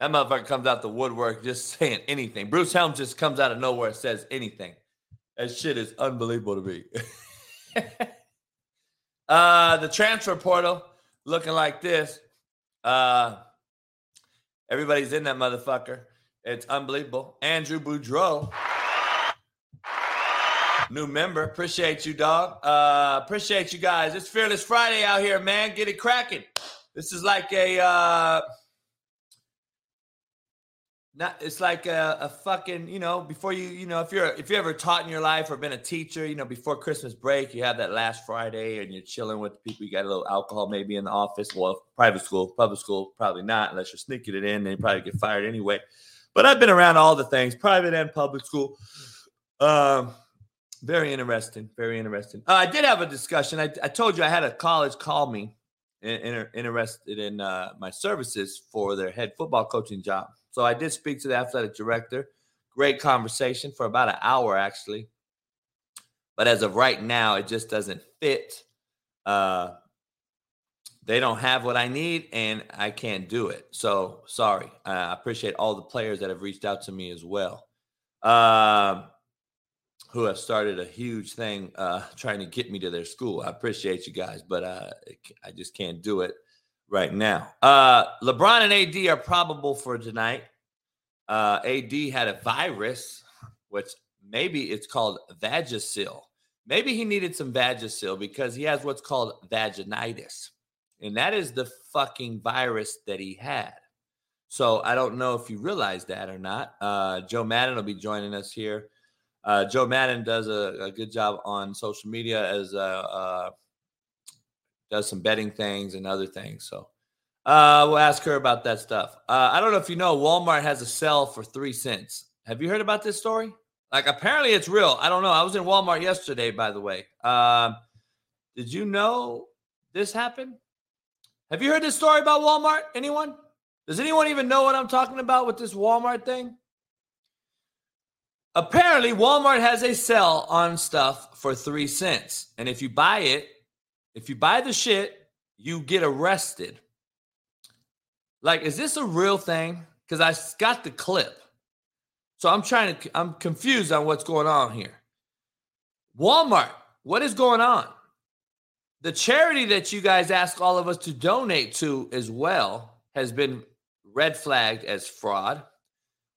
That motherfucker comes out the woodwork just saying anything. Bruce Helms just comes out of nowhere and says anything. That shit is unbelievable to me. Uh, the transfer portal looking like this. Uh, everybody's in that motherfucker. It's unbelievable. Andrew Boudreau, new member. Appreciate you, dog. Uh, appreciate you guys. It's Fearless Friday out here, man. Get it cracking. This is like a uh, not, it's like a, a, fucking, you know, before you, you know, if you're if you ever taught in your life or been a teacher, you know, before Christmas break, you have that last Friday and you're chilling with people. You got a little alcohol maybe in the office. Well, private school, public school, probably not, unless you're sneaking it in. Then you probably get fired anyway. But I've been around all the things, private and public school. Um, very interesting. Very interesting. Uh, I did have a discussion. I, I told you I had a college call me, in, in, interested in uh, my services for their head football coaching job so I did speak to the athletic director. Great conversation for about an hour, actually. But as of right now, it just doesn't fit. Uh, they don't have what I need, and I can't do it. So sorry. I appreciate all the players that have reached out to me as well, uh, who have started a huge thing uh, trying to get me to their school. I appreciate you guys, but uh, I just can't do it right now. Uh, LeBron and AD are probable for tonight. Uh, AD had a virus, which maybe it's called Vagisil. Maybe he needed some Vagisil because he has what's called vaginitis. and that is the fucking virus that he had. So I don't know if you realize that or not. Uh, Joe Madden will be joining us here. Uh, Joe Madden does a, a, good job on social media as uh, uh, does some betting things and other things. So uh, we'll ask her about that stuff. Uh, I don't know if you know, Walmart has a sell for three cents. Have you heard about this story? Like apparently it's real. I don't know. I was in Walmart yesterday, by the way. Uh, did you know this happened? Have you heard this story about Walmart? Anyone? Does anyone even know what I'm talking about with this Walmart thing? Apparently, Walmart has a sell on stuff for three cents. And if you buy it, if you buy the shit, you get arrested. Like, is this a real thing? Because I got the clip. So I'm trying to, I'm confused on what's going on here. Walmart, what is going on? The charity that you guys ask all of us to donate to as well has been red flagged as fraud.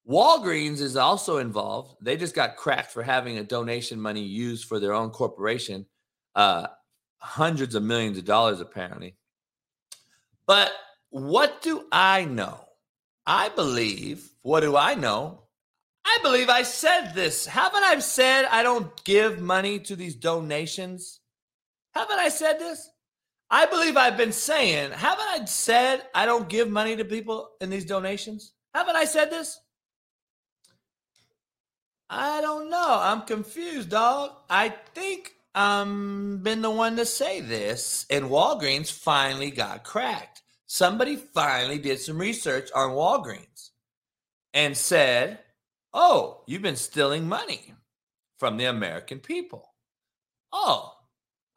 Walgreens is also involved. They just got cracked for having a donation money used for their own corporation, uh, hundreds of millions of dollars apparently. But what do I know? I believe, what do I know? I believe I said this. Haven't I said I don't give money to these donations? Haven't I said this? I believe I've been saying, haven't I said I don't give money to people in these donations? Haven't I said this? I don't know. I'm confused, dog. I think I'm been the one to say this, and Walgreens finally got cracked. Somebody finally did some research on Walgreens and said, "Oh, you've been stealing money from the American people." Oh,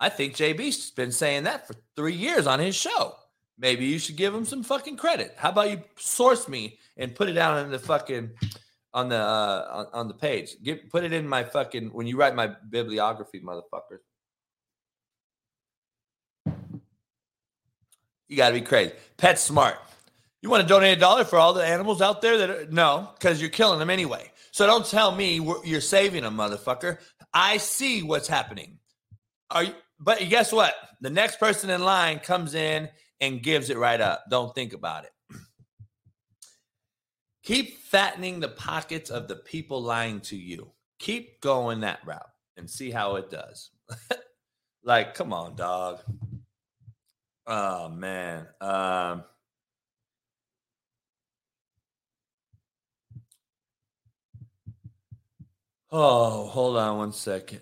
I think JB's been saying that for three years on his show. Maybe you should give him some fucking credit. How about you source me and put it down in the fucking on the uh, on, on the page? Get put it in my fucking when you write my bibliography, motherfuckers. You got to be crazy. Pet smart. You want to donate a dollar for all the animals out there that are, no, because you're killing them anyway. So don't tell me you're saving them, motherfucker. I see what's happening. Are you? But guess what? The next person in line comes in and gives it right up. Don't think about it. Keep fattening the pockets of the people lying to you. Keep going that route and see how it does. like, come on, dog. Oh man. Um Oh, hold on one second.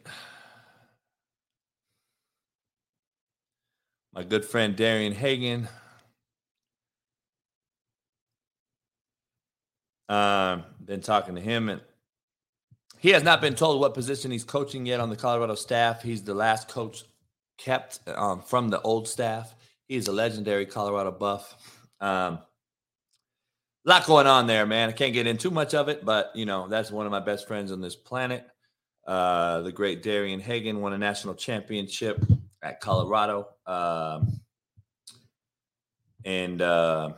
my good friend Darian Hagan. Um, been talking to him, and he has not been told what position he's coaching yet on the Colorado staff. He's the last coach kept um, from the old staff. He's a legendary Colorado buff. Um, lot going on there, man. I can't get in too much of it, but you know that's one of my best friends on this planet. Uh, the great Darian Hagan won a national championship at Colorado. Um, and uh,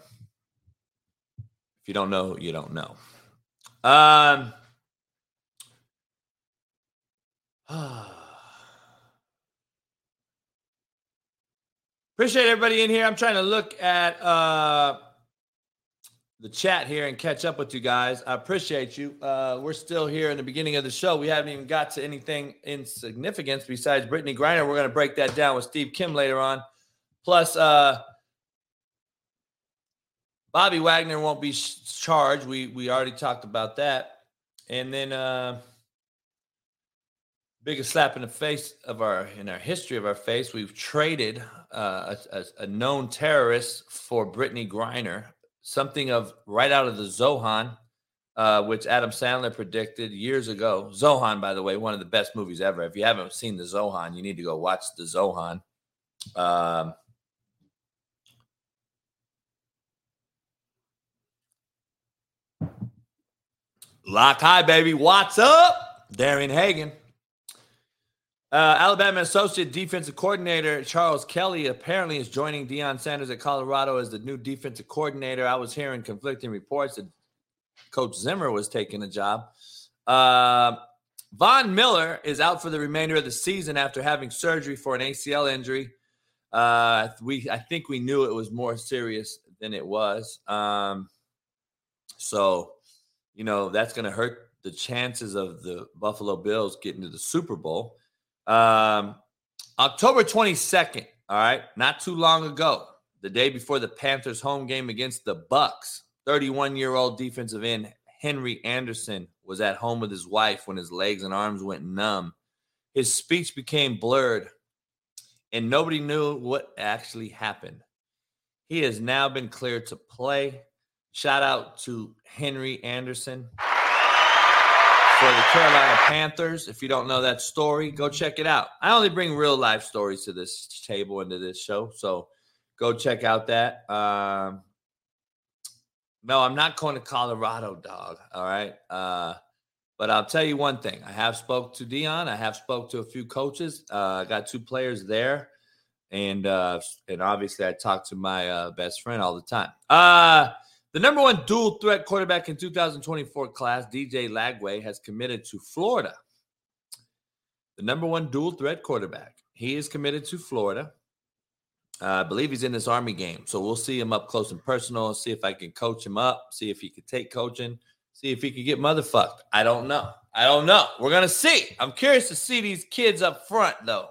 if you don't know, you don't know. Um, appreciate everybody in here. I'm trying to look at uh, the chat here and catch up with you guys. I appreciate you. Uh, we're still here in the beginning of the show. We haven't even got to anything in significance besides Brittney Griner. We're going to break that down with Steve Kim later on. Plus, uh, Bobby Wagner won't be charged. We we already talked about that. And then uh, biggest slap in the face of our in our history of our face, we've traded uh, a, a known terrorist for Brittney Griner something of right out of the Zohan, uh, which Adam Sandler predicted years ago. Zohan, by the way, one of the best movies ever. If you haven't seen the Zohan, you need to go watch the Zohan. Um, Lock high, baby. What's up? Darian Hagan. Uh, Alabama associate defensive coordinator Charles Kelly apparently is joining Deion Sanders at Colorado as the new defensive coordinator. I was hearing conflicting reports that Coach Zimmer was taking the job. Uh, Von Miller is out for the remainder of the season after having surgery for an ACL injury. Uh, we I think we knew it was more serious than it was. Um, so, you know, that's going to hurt the chances of the Buffalo Bills getting to the Super Bowl. Um, October 22nd, all right, not too long ago, the day before the Panthers home game against the Bucks, 31-year-old defensive end Henry Anderson was at home with his wife when his legs and arms went numb. His speech became blurred and nobody knew what actually happened. He has now been cleared to play. Shout out to Henry Anderson for the Carolina Panthers. If you don't know that story, go check it out. I only bring real life stories to this table and to this show, so go check out that. Um, no, I'm not going to Colorado, dog. All right. Uh, but I'll tell you one thing. I have spoke to Deion. I have spoke to a few coaches. Uh, I got two players there, and uh, and obviously I talk to my uh, best friend all the time. The number one dual threat quarterback in 2024 class, DJ Lagway, has committed to Florida. The number one dual threat quarterback. He is committed to Florida. Uh, I believe he's in this Army game, so we'll see him up close and personal. See if I can coach him up. See if he could take coaching. See if he could get motherfucked. I don't know. I don't know. We're gonna see. I'm curious to see these kids up front, though.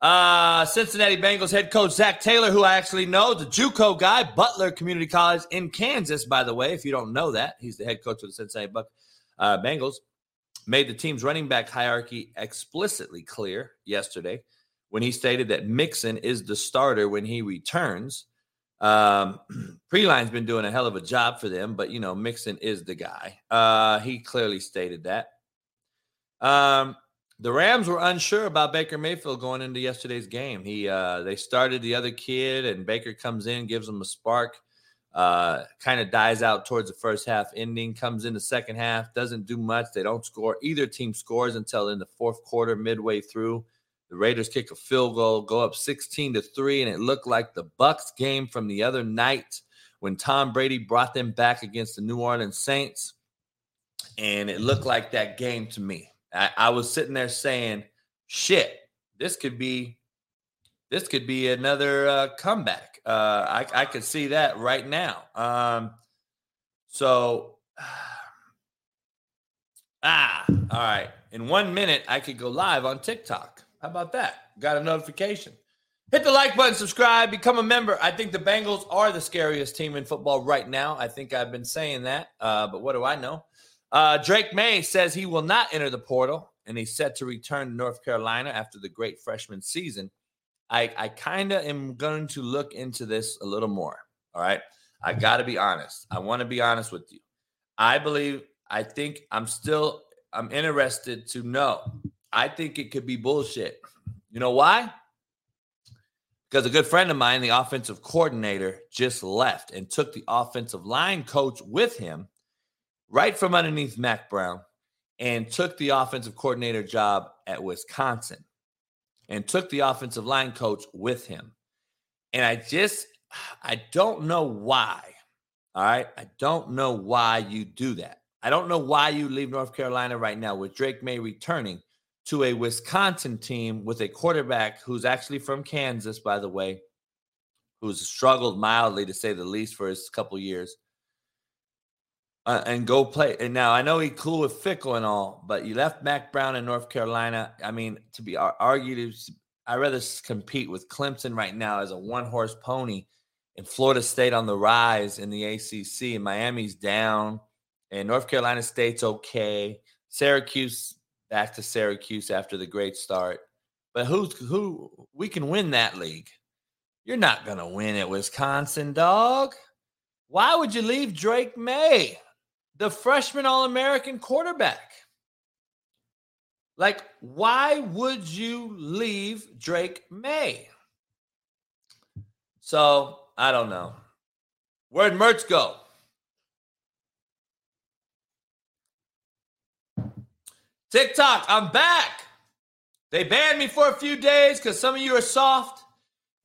Uh, Cincinnati Bengals head coach Zac Taylor, who I actually know, the JUCO guy, Butler Community College in Kansas, by the way. If you don't know that, he's the head coach of the Cincinnati Buck, uh, Bengals. Made the team's running back hierarchy explicitly clear yesterday when he stated that Mixon is the starter when he returns. Um, Perine's been doing a hell of a job for them, but you know, Mixon is the guy. Uh, he clearly stated that. Um, the Rams were unsure about Baker Mayfield going into yesterday's game. He uh, they started the other kid, and Baker comes in, gives him a spark. Uh, kind of dies out towards the first half ending, comes in the second half, doesn't do much. They don't score. Either team scores until in the fourth quarter, midway through. The Raiders kick a field goal, go up 16 to 3, and it looked like the Bucks game from the other night when Tom Brady brought them back against the New Orleans Saints. And it looked like that game to me. I, I was sitting there saying, shit, this could be this could be another uh, comeback. Uh, I, I could see that right now. Um, so, ah, all right. In one minute, I could go live on TikTok. How about that? Got a notification. Hit the like button, subscribe, become a member. I think the Bengals are the scariest team in football right now. I think I've been saying that, uh, but what do I know? Uh, Drake Maye says he will not enter the portal, and he's set to return to North Carolina after the great freshman season. I, I kind of am going to look into this a little more. All right. I got to be honest. I want to be honest with you. I believe, I think I'm still, I'm interested to know I think it could be bullshit. You know why? Because a good friend of mine, the offensive coordinator, just left and took the offensive line coach with him right from underneath Mack Brown and took the offensive coordinator job at Wisconsin and took the offensive line coach with him. And I just, I don't know why. All right. I don't know why you do that. I don't know why you leave North Carolina right now with Drake Maye returning to a Wisconsin team with a quarterback who's actually from Kansas, by the way, who's struggled mildly to say the least for his couple years, uh, and go play. And now I know he cool with Fickell and all, but you left Mack Brown in North Carolina. I mean, to be argued, I rather compete with Clemson right now as a one horse pony, and Florida State on the rise in the ACC, and Miami's down, and North Carolina State's okay. Syracuse back to Syracuse after the great start. But who's who? We can win that league. You're not gonna win at Wisconsin, dog. Why would you leave Drake Maye, the freshman All American quarterback? Like, why would you leave Drake Maye? So I don't know. Where'd Mertz go? TikTok, I'm back. They banned me for a few days because some of you are soft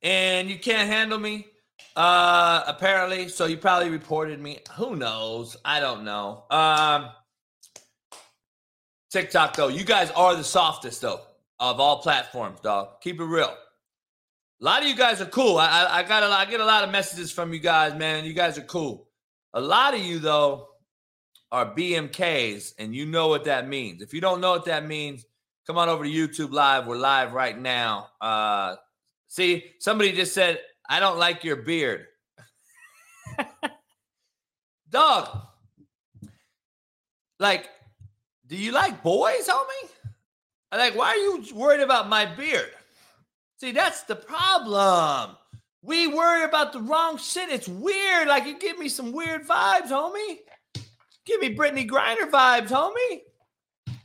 and you can't handle me. Uh, apparently, so you probably reported me. Who knows? I don't know. Um, TikTok though, you guys are the softest though of all platforms, dog. Keep it real. A lot of you guys are cool. I, I, I got a I get a lot of messages from you guys, man. You guys are cool. A lot of you though are BMKs, and you know what that means. If you don't know what that means, come on over to YouTube Live. We're live right now. Uh, see, somebody just said, "I don't like your beard." Dog, like, do you like boys, homie? Like, why are you worried about my beard? See, that's the problem. We worry about the wrong shit. It's weird. Like, you give me some weird vibes, homie. Give me Brittney Griner vibes, homie.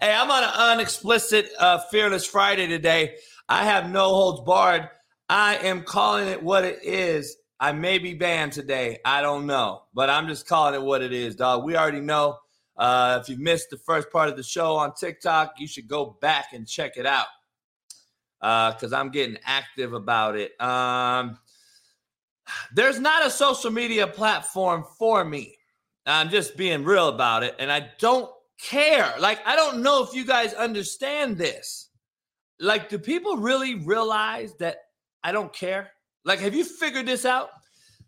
hey, I'm on an unexplicit uh, Fearless Friday today. I have no holds barred. I am calling it what it is. I may be banned today. I don't know, but I'm just calling it what it is, dog. We already know. Uh, if you missed the first part of the show on TikTok, you should go back and check it out because uh, I'm getting active about it. Um, there's not a social media platform for me. I'm just being real about it. And I don't care. Like, I don't know if you guys understand this. Like, do people really realize that I don't care? Like, have you figured this out?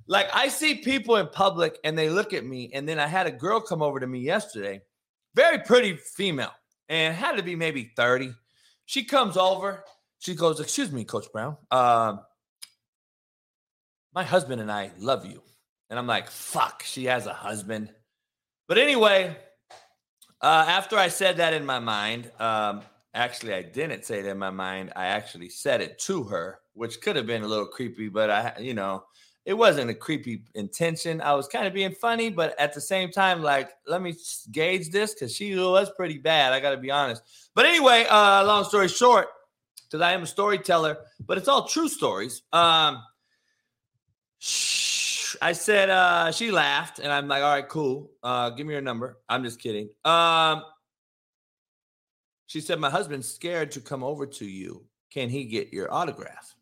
Like, I see people in public and they look at me. And then I had a girl come over to me yesterday, very pretty female, and had to be maybe 30. She comes over. She goes, Excuse me, Coach Brown. Uh, my husband and I love you. And I'm like, fuck, she has a husband. But anyway, uh, after I said that in my mind, um, actually, I didn't say it in my mind. I actually said it to her, which could have been a little creepy, but I, you know, it wasn't a creepy intention. I was kind of being funny, but at the same time, like, let me gauge this because she was pretty bad. I got to be honest. But anyway, uh, long story short, because I am a storyteller, but it's all true stories. Um, I said, uh, she laughed, and I'm like, all right, cool. Uh, give me your number. I'm just kidding. Um, she said, my husband's scared to come over to you. Can he get your autograph?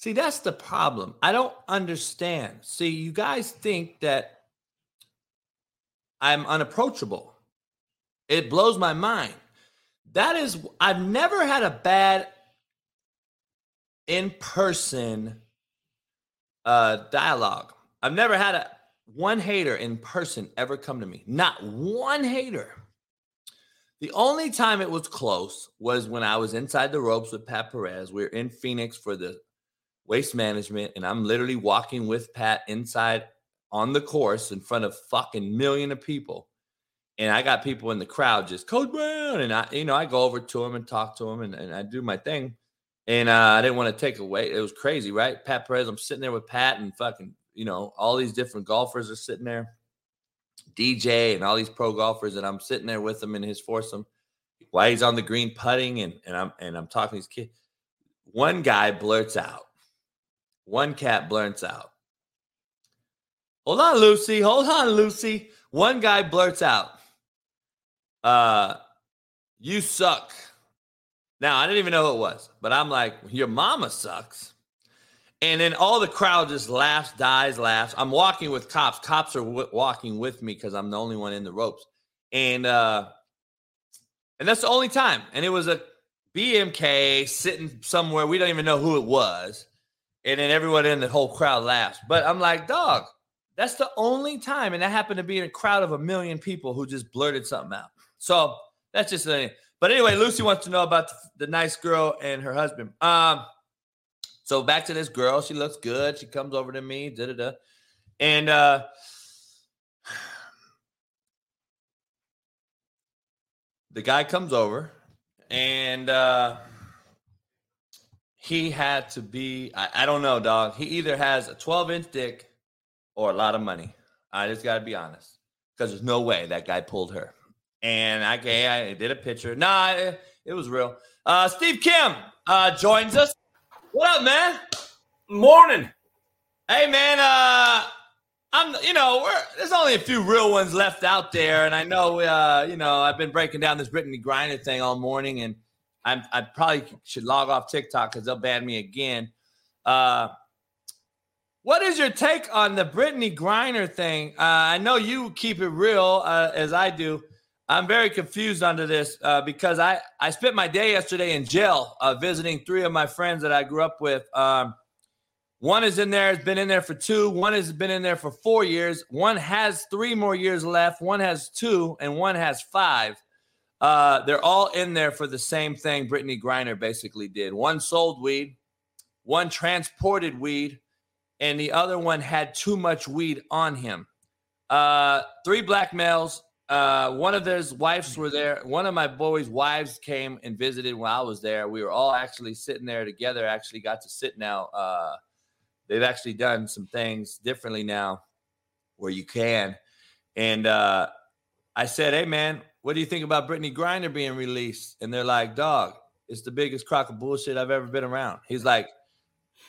See, that's the problem. I don't understand. See, you guys think that I'm unapproachable. It blows my mind. That is, I've never had a bad in person uh, dialogue. I've never had a one hater in person ever come to me. Not one hater. The only time it was close was when I was inside the ropes with Pat Perez. We are in Phoenix for the waste management, and I'm literally walking with Pat inside on the course in front of fucking million of people. And I got people in the crowd just Coach Brown, and I, you know, I go over to him and talk to him, and, and I do my thing. And uh, I didn't want to take away. It was crazy, right? Pat Perez. I'm sitting there with Pat and fucking, you know, all these different golfers are sitting there. DJ and all these pro golfers, and I'm sitting there with him in his foursome while he's on the green putting, and, and I'm and I'm talking to these kids. One guy blurts out, one cat blurts out. Hold on, Lucy. Hold on, Lucy. One guy blurts out, uh, you suck. Now, I didn't even know who it was, but I'm like, your mama sucks. And then all the crowd just laughs, dies, laughs. I'm walking with cops. Cops are w- walking with me because I'm the only one in the ropes. And uh and that's the only time. And it was a BMK sitting somewhere. We don't even know who it was. And then everyone in the whole crowd laughs. But I'm like, dog, that's the only time. And that happened to be in a crowd of a million people who just blurted something out. So that's just a but anyway, Lucy wants to know about the, the nice girl and her husband. Um, so back to this girl. She looks good. She comes over to me, da da da. And uh the guy comes over and uh he had to be I, I don't know, dog. He either has a 12 inch dick or a lot of money. I just gotta be honest. Because there's no way that guy pulled her and I, I did a picture. Nah, it, it was real. Uh, Steve Kim uh, joins us. What up, man? Morning. Hey, man. Uh, I'm, you know, there's only a few real ones left out there, and I know, uh, you know, I've been breaking down this brittney Griner thing all morning, and I'm, I probably should log off TikTok because they'll ban me again. Uh, what is your take on the Brittney Griner thing? Uh, I know you keep it real uh, as I do. I'm very confused under this uh, because I, I spent my day yesterday in jail uh, visiting three of my friends that I grew up with. Um, one is in there, has been in there for two. One has been in there for four years. One has three more years left. One has two, and one has five. Uh, they're all in there for the same thing Brittney Griner basically did. One sold weed, one transported weed, and the other one had too much weed on him. Uh, three black males uh, one of their wives were there. One of my boys' wives came and visited while I was there. We were all actually sitting there together. Actually, got to sit now. Uh, they've actually done some things differently now, where you can. And uh, I said, "Hey, man, what do you think about Brittney Griner being released?" And they're like, "Dog, it's the biggest crock of bullshit I've ever been around." He's like,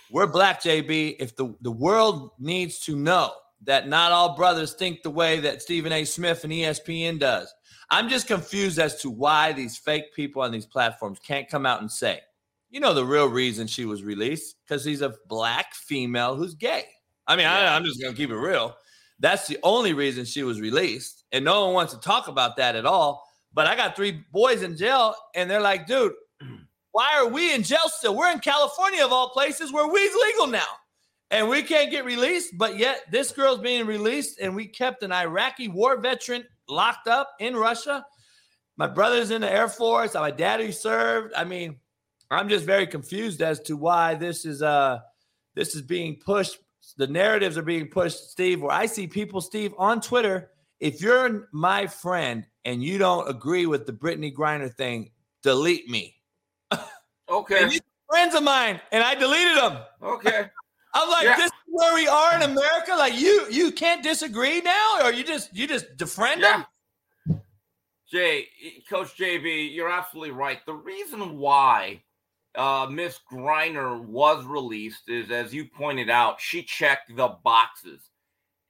"We're black, JB. If the the world needs to know." that not all brothers think the way that Stephen A. Smith and ESPN does. I'm just confused as to why these fake people on these platforms can't come out and say, you know, the real reason she was released because he's a black female who's gay. I mean, yeah. I, I'm just going to keep it real. That's the only reason she was released. And no one wants to talk about that at all. But I got three boys in jail, and they're like, dude, why are we in jail still? We're in California, of all places, where weed's legal now and we can't get released, but yet this girl's being released, and we kept an Iraqi war veteran locked up in Russia. My brother's in the Air Force. My daddy served. I mean, I'm just very confused as to why this is uh this is being pushed. The narratives are being pushed, Steve. Where I see people, Steve, on Twitter. If you're my friend and you don't agree with the Brittney Griner thing, delete me. Okay. friends of mine, and I deleted them. Okay. I'm like, yeah. this is where we are in America. Like you, you can't disagree now, or you just you just defriend yeah. them. Jay, Coach JB, you're absolutely right. The reason why uh, Miss Griner was released is, as you pointed out, she checked the boxes,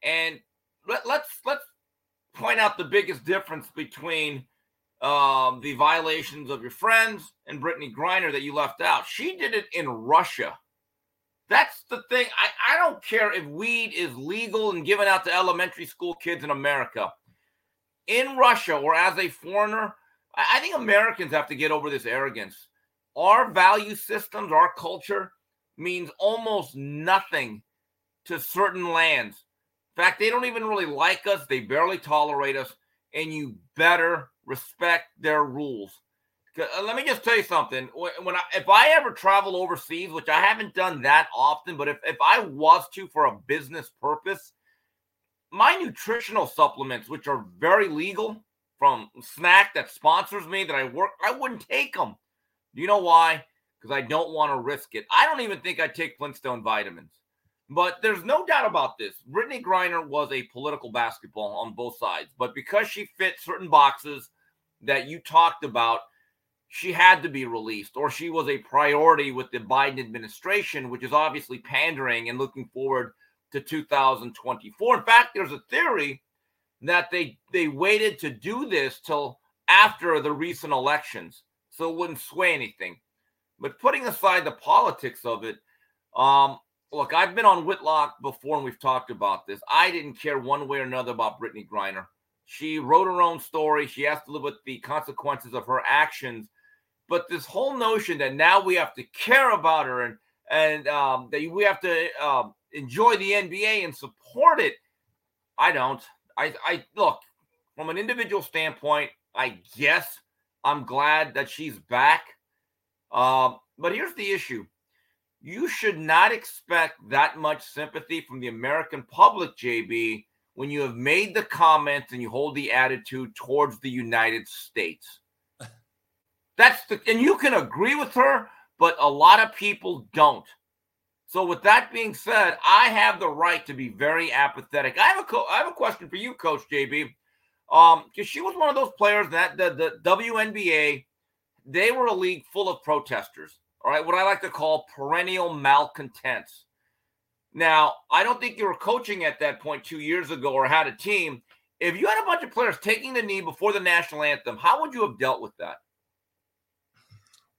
and let, let's let's point out the biggest difference between um, the violations of your friends and Brittney Griner that you left out. She did it in Russia. That's the thing. I, I don't care if weed is legal and given out to elementary school kids in America. In Russia or as a foreigner, I, I think Americans have to get over this arrogance. Our value systems, our culture means almost nothing to certain lands. Fact, they don't even really like us, they barely tolerate us, and you better respect their rules. Uh, let me just tell you something. When I, if I ever travel overseas, which I haven't done that often, but if, if I was to for a business purpose, my nutritional supplements, which are very legal from SNAC that sponsors me that I work, I wouldn't take them. Do you know why? Because I don't want to risk it. I don't even think I take Flintstone vitamins. But there's no doubt about this. Brittney Griner was a political basketball on both sides. But because she fit certain boxes that you talked about, she had to be released or she was a priority with the Biden administration, which is obviously pandering and looking forward to 2024. In fact, there's a theory that they they waited to do this till after the recent elections so it wouldn't sway anything. But putting aside the politics of it, um, look, I've been on Whitlock before and we've talked about this. I didn't care one way or another about Brittney Griner. She wrote her own story. She has to live with the consequences of her actions. But this whole notion that now we have to care about her and and um, that we have to um, enjoy the NBA and support it, I don't. I I look from an individual standpoint. I guess I'm glad that she's back. Um, but here's the issue: you should not expect that much sympathy from the American public, JB, when you have made the comments and you hold the attitude towards the United States. That's the, and you can agree with her, but a lot of people don't. So, with that being said, I have the right to be very apathetic. I have a co- I have a question for you, Coach JB, um, because she was one of those players that the, the WNBA, they were a league full of protesters. All right, what I like to call perennial malcontents. Now, I don't think you were coaching at that point two years ago or had a team. If you had a bunch of players taking the knee before the national anthem, how would you have dealt with that?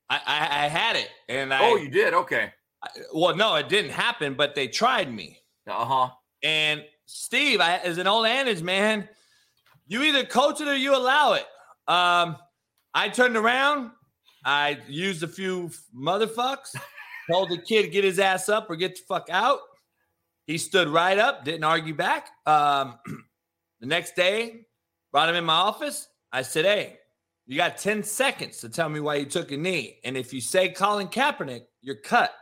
I, I, I had it, and I. Oh, you did? Okay. I, well, no, it didn't happen, but they tried me. Uh huh. And Steve, I, as an old adage, man, you either coach it or you allow it. Um, I turned around. I used a few motherfucks. Told the kid get his ass up or get the fuck out. He stood right up, didn't argue back. Um, the next day, brought him in my office. I said, "Hey, you got 10 seconds to tell me why you took a knee. And if you say Colin Kaepernick, you're cut.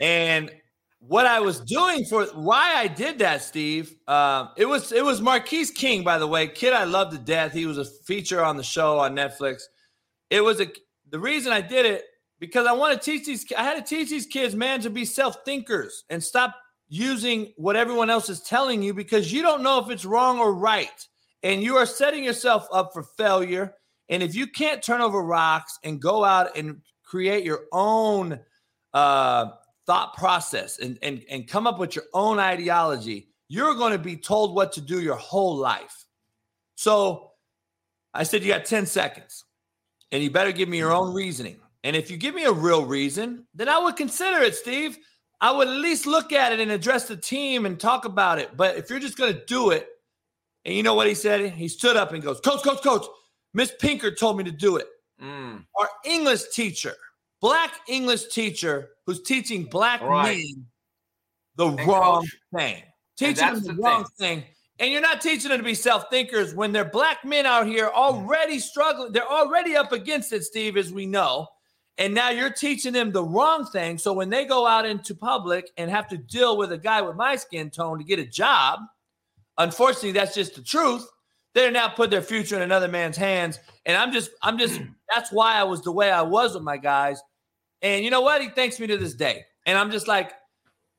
and what I was doing for why I did that, Steve, uh, it was it was Marquise King, by the way, kid I love to death. He was a feature on the show on Netflix. It was a the reason I did it because I want to teach these. I had to teach these kids, man, to be self thinkers and stop using what everyone else is telling you because you don't know if it's wrong or right and you are setting yourself up for failure. And if you can't turn over rocks and go out and create your own uh, thought process and, and, and come up with your own ideology, you're going to be told what to do your whole life. So I said, You got 10 seconds, and you better give me your own reasoning. And if you give me a real reason, then I would consider it, Steve. I would at least look at it and address the team and talk about it. But if you're just going to do it and you know what he said? He stood up and goes, Coach, Coach, Coach, Miss Pinker told me to do it. Mm. Our English teacher, black English teacher who's teaching black right. men the and wrong coach, thing. Teaching them the, the wrong thing. thing. And you're not teaching them to be self thinkers when they're black men out here already mm. struggling. They're already up against it, Steve, as we know. And now you're teaching them the wrong thing. So when they go out into public and have to deal with a guy with my skin tone to get a job, Unfortunately, that's just the truth. They're now put their future in another man's hands. And I'm just, I'm just, mm. that's why I was the way I was with my guys. And you know what? He thanks me to this day. And I'm just like,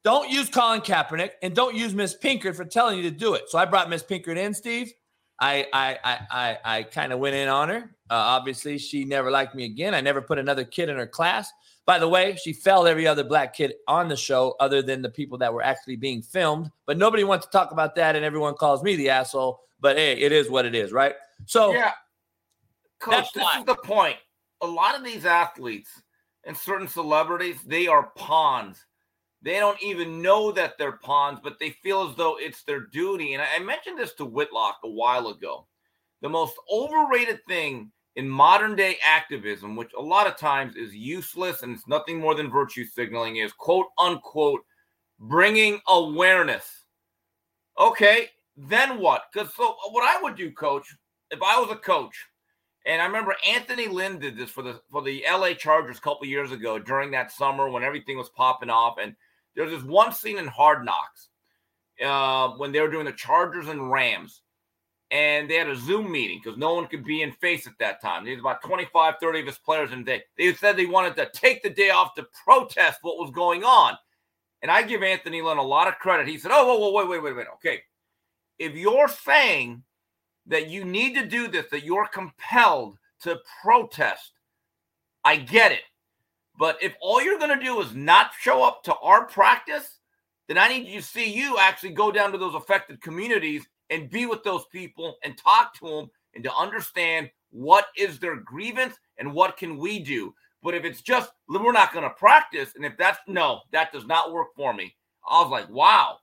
don't use Colin Kaepernick and don't use Miss Pinkert for telling you to do it. So I brought Miss Pinkert in, Steve. I I I I, I kind of went in on her. Uh, obviously, she never liked me again. I never put another kid in her class. By the way, she failed every other black kid on the show other than the people that were actually being filmed. But nobody wants to talk about that, and everyone calls me the asshole. But hey, it is what it is, right? So yeah, coach, this why. is the point. A lot of these athletes and certain celebrities, they are pawns. They don't even know that they're pawns, but they feel as though it's their duty. And I mentioned this to Whitlock a while ago. The most overrated thing in modern day activism, which a lot of times is useless and it's nothing more than virtue signaling, is quote unquote bringing awareness. Okay, then what? Because so what I would do, coach, if I was a coach, and I remember Anthony Lynn did this for the for the LA Chargers a couple years ago during that summer when everything was popping off. And there's this one scene in Hard Knocks uh, when they were doing the Chargers and Rams and they had a Zoom meeting because no one could be in face at that time. There's about 25, 30 of his players, and they, they said they wanted to take the day off to protest what was going on. And I give Anthony Lynn a lot of credit. He said, Oh, whoa, whoa, wait, wait, wait, wait. Okay. If you're saying that you need to do this, that you're compelled to protest, I get it. But if all you're going to do is not show up to our practice, then I need to see you actually go down to those affected communities and be with those people and talk to them and to understand what is their grievance and what can we do. But if it's just we're not going to practice, and if that's no, that does not work for me. I was like, wow,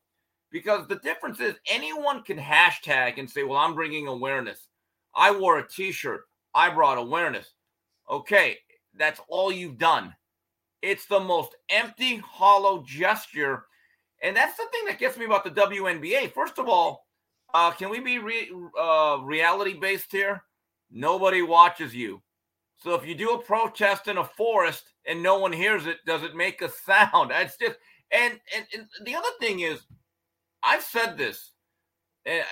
because the difference is anyone can hashtag and say, well, I'm bringing awareness. I wore a T-shirt. I brought awareness. Okay, that's all you've done. It's the most empty, hollow gesture. And that's the thing that gets me about the WNBA. First of all, uh, can we be re- uh, reality based here? Nobody watches you. So if you do a protest in a forest and no one hears it, does it make a sound? It's just and and, and the other thing is, I've said this. And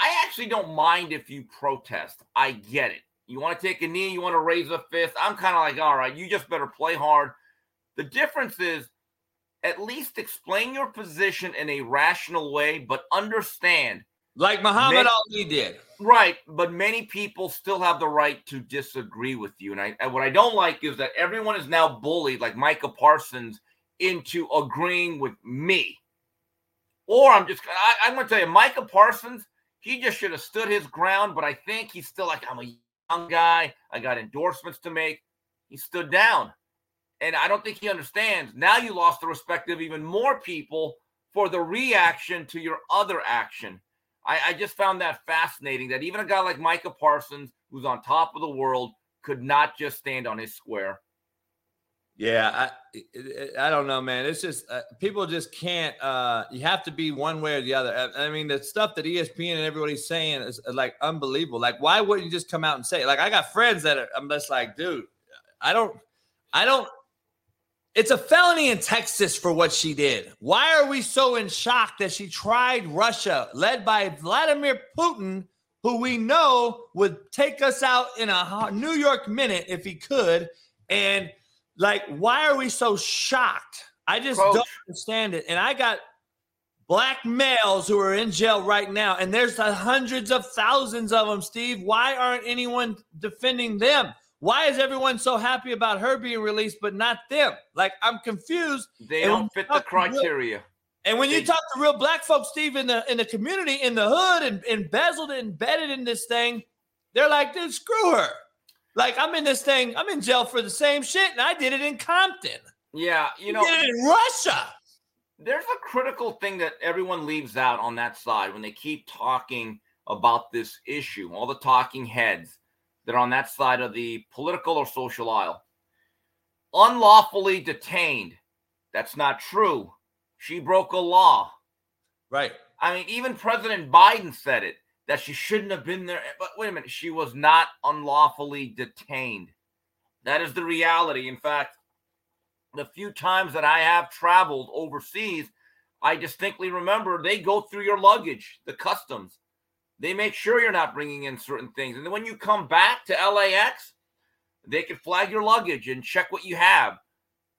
I actually don't mind if you protest. I get it. You want to take a knee, you want to raise a fist. I'm kind of like, all right, you just better play hard. The difference is at least explain your position in a rational way, but understand like Muhammad many, Ali did. Right, but many people still have the right to disagree with you. And I and what I don't like is that everyone is now bullied, like Micah Parsons, into agreeing with me. Or I'm just I, I'm gonna tell you, Micah Parsons, he just should have stood his ground, but I think he's still like, I'm a young guy, I got endorsements to make. He stood down. And I don't think he understands. Now you lost the respect of even more people for the reaction to your other action. I, I just found that fascinating that even a guy like Micah Parsons, who's on top of the world, could not just stand on his square. Yeah, I I don't know, man. It's just uh, people just can't. Uh, you have to be one way or the other. I, I, mean, the stuff that ESPN and everybody's saying is uh, like unbelievable. Like, why wouldn't you just come out and say? It? Like, I got friends that are. I'm just like, dude, I don't, I don't. It's a felony in Texas for what she did. Why are we so in shock that she tried Russia, led by Vladimir Putin, who we know would take us out in a New York minute if he could, and like, why are we so shocked? I just Coach. don't understand it. And I got black males who are in jail right now, and there's hundreds of thousands of them, Steve. Why aren't anyone defending them? Why is everyone so happy about her being released, but not them? Like, I'm confused. They don't fit the criteria. Real, and when they, you talk to real black folks, Steve, in the in the community, in the hood, and embezzled and embedded in this thing, they're like, dude, screw her. Like I'm in this thing, I'm in jail for the same shit, and I did it in Compton. Yeah, you know, in Russia. There's a critical thing that everyone leaves out on that side when they keep talking about this issue. All the talking heads that are on that side of the political or social aisle. Unlawfully detained. That's not true. She broke a law. Right. I mean, even President Biden said it that she shouldn't have been there. But wait a minute, she was not unlawfully detained. That is the reality. In fact, the few times that I have traveled overseas, I distinctly remember they go through your luggage, the customs. They make sure you're not bringing in certain things. And then when you come back to LAX, they can flag your luggage and check what you have.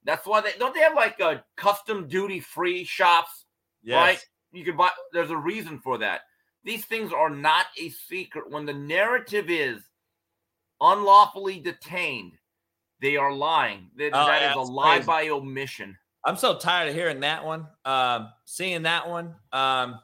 That's why they don't they have like a custom duty free shops, yes. right? You can buy. There's a reason for that. These things are not a secret. When the narrative is unlawfully detained, they are lying. That, oh, that yeah, is a lie crazy. by omission. I'm so tired of hearing that one, um, seeing that one. Um,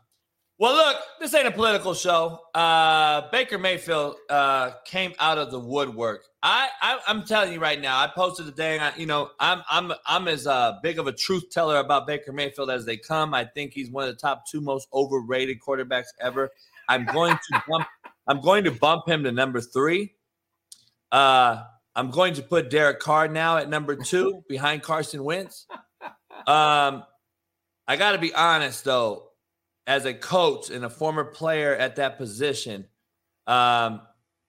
well, look, this ain't a political show. Uh, Baker Mayfield uh, came out of the woodwork. I, I, am telling you right now. I posted today. I, you know, I'm, I'm, I'm as uh, big of a truth teller about Baker Mayfield as they come. I think he's one of the top two most overrated quarterbacks ever. I'm going to bump. I'm going to bump him to number three. Uh, I'm going to put Derek Carr now at number two behind Carson Wentz. Um, I got to be honest though as a coach and a former player at that position, um,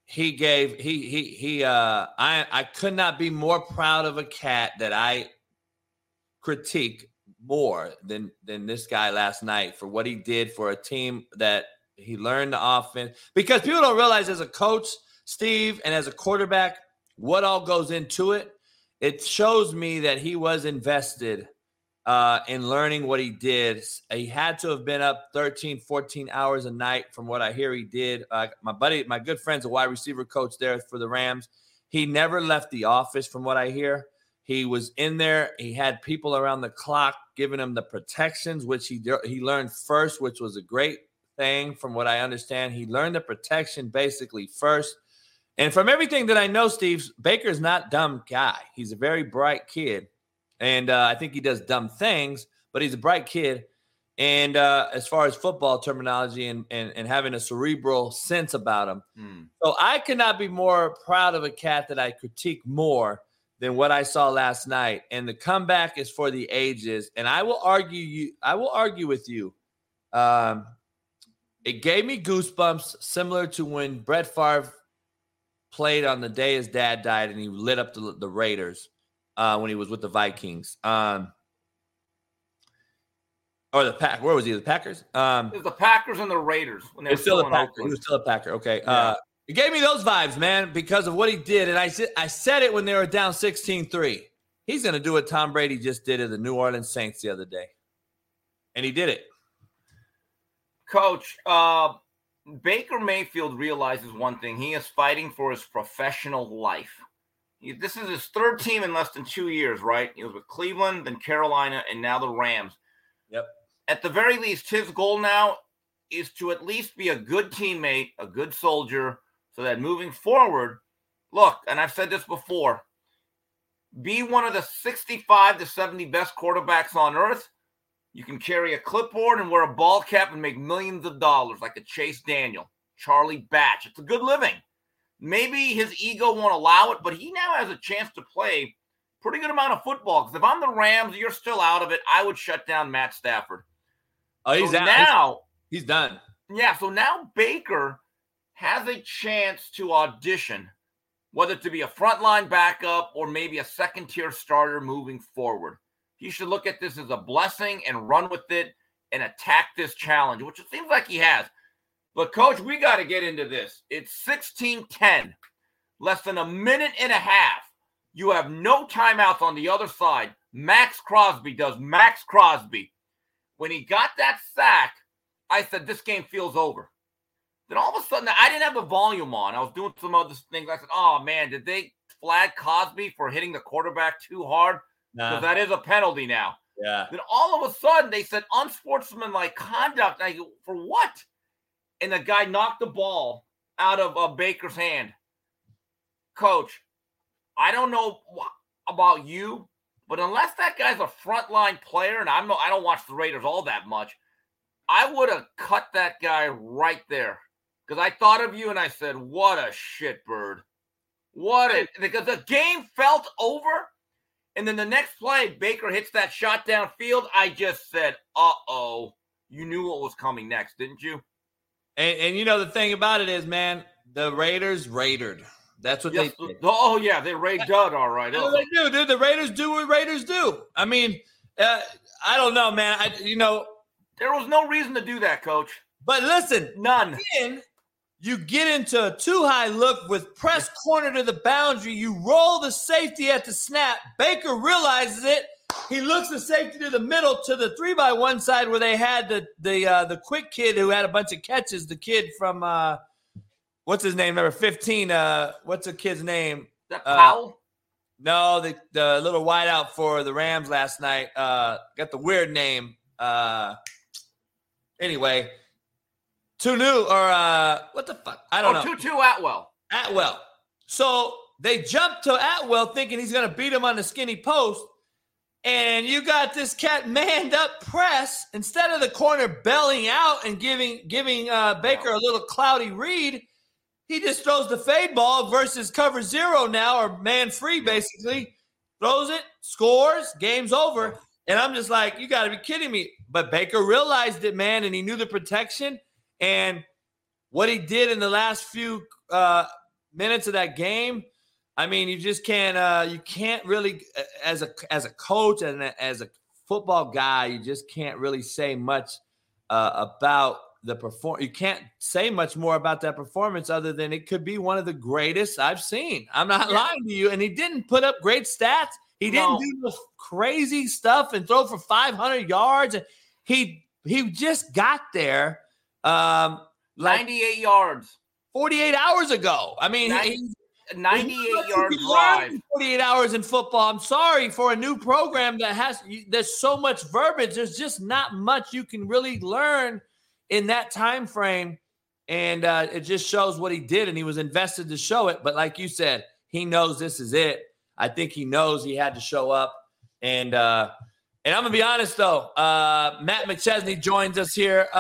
he gave he he he uh I I could not be more proud of a cat that I critique more than than this guy last night for what he did for a team that he learned the offense because people don't realize as a coach, Steve, and as a quarterback, what all goes into it. It shows me that he was invested uh, in learning what he did. He had to have been up 13, 14 hours a night from what I hear he did. Uh, my buddy, my good friend's a wide receiver coach there for the Rams. He never left the office from what I hear. He was in there. He had people around the clock giving him the protections, which he he learned first, which was a great thing from what I understand. He learned the protection basically first. And from everything that I know, Steve, Baker's not dumb guy. He's a very bright kid. And uh, I think he does dumb things, but he's a bright kid. And uh, as far as football terminology and, and, and having a cerebral sense about him. Mm. So I cannot be more proud of a cat that I critique more than what I saw last night. And the comeback is for the ages. And I will argue you, I will argue with you. Um, it gave me goosebumps similar to when Brett Favre played on the day his dad died and he lit up the, the Raiders uh, when he was with the Vikings. Um, or the pack. Where was he? The Packers. Um, the Packers and the Raiders when they were still, still a Packer. He was still a Packer. Okay. Yeah. Uh, it gave me those vibes, man, because of what he did. And I said, I said it when they were down 16-3. He's going to do what Tom Brady just did to the New Orleans Saints the other day, and he did it. Coach, uh, Baker Mayfield realizes one thing: he is fighting for his professional life. This is his third team in less than two years, right? He was with Cleveland, then Carolina, and now the Rams. Yep. At the very least, his goal now is to at least be a good teammate, a good soldier, so that moving forward, look, and I've said this before, be one of the 65 to 70 best quarterbacks on earth, You can carry a clipboard and wear a ball cap and make millions of dollars like a Chase Daniel, Charlie Batch. It's a good living. Maybe his ego won't allow it, but he now has a chance to play pretty good amount of football. Because if I'm the Rams, you're still out of it. I would shut down Matt Stafford. Oh, he's so out. now. He's done. Yeah, so now Baker has a chance to audition, whether to be a frontline backup or maybe a second tier starter moving forward. He should look at this as a blessing and run with it and attack this challenge, which it seems like he has. But, coach, we got to get into this. It's 16 10, less than a minute and a half. You have no timeouts on the other side. Maxx Crosby does Maxx Crosby. When he got that sack, I said, This game feels over. Then all of a sudden, I didn't have the volume on. I was doing some other things. I said, Oh, man, did they flag Crosby for hitting the quarterback too hard? Because Nah. that is a penalty now. Yeah. Then all of a sudden they said unsportsmanlike conduct. I go, for what? And the guy knocked the ball out of uh, Baker's hand. Coach, I don't know wh- about you, but unless that guy's a frontline player, and I'm no, I don't watch the Raiders all that much, I would have cut that guy right there because I thought of you and I said, "What a shitbird! What a because the game felt over." And then the next play, Baker hits that shot downfield. I just said, uh oh. You knew what was coming next, didn't you? And, and you know the thing about it is, man, the Raiders raided. That's what Yes. they did. Oh, yeah. They Ray Dud, all right. That's what they do, dude. The Raiders do what Raiders do. I mean, uh, I don't know, man. I, you know, There was no reason to do that, coach. but listen, None. then you get into a two high look with press corner to the boundary. You roll the safety at the snap. Baker realizes it. He looks the safety to the middle to the three by one side where they had the the uh, the quick kid who had a bunch of catches. The kid from uh, what's his name? Number fifteen. Uh, what's the kid's name? That Uh, Powell? No, the the little wideout for the Rams last night. Uh, got the weird name. Uh, anyway, two new or uh, what the fuck? I don't know. oh, know. Tutu Atwell. Atwell. So they jumped to Atwell thinking he's going to beat him on the skinny post. And you got this cat manned up press instead of the corner belling out and giving giving uh, Baker a little cloudy read. He just throws the fade ball versus cover zero now or man free basically. Throws it, scores, game's over. And I'm just like, you got to be kidding me. But Baker realized it, man, and he knew the protection. And what he did in the last few uh, minutes of that game, I mean, you just can't uh, you can't really uh, as a as a coach and as a football guy, you just can't really say much uh, about the perform. You can't say much more about that performance other than it could be one of the greatest I've seen. I'm not Yeah. lying to you. And he didn't put up great stats. He didn't No. do the crazy stuff and throw for 500 yards. And he he just got there um, like 98 yards. 48 hours ago. I mean, he- 98 yard drive. 48 hours in football. I'm sorry for a new program that has there's so much verbiage. There's just not much you can really learn in that time frame, and uh, it just shows what he did, and he was invested to show it. But like you said, he knows this is it. I think he knows he had to show up, and uh, and I'm gonna be honest though. Uh, Matt McChesney joins us here. Uh,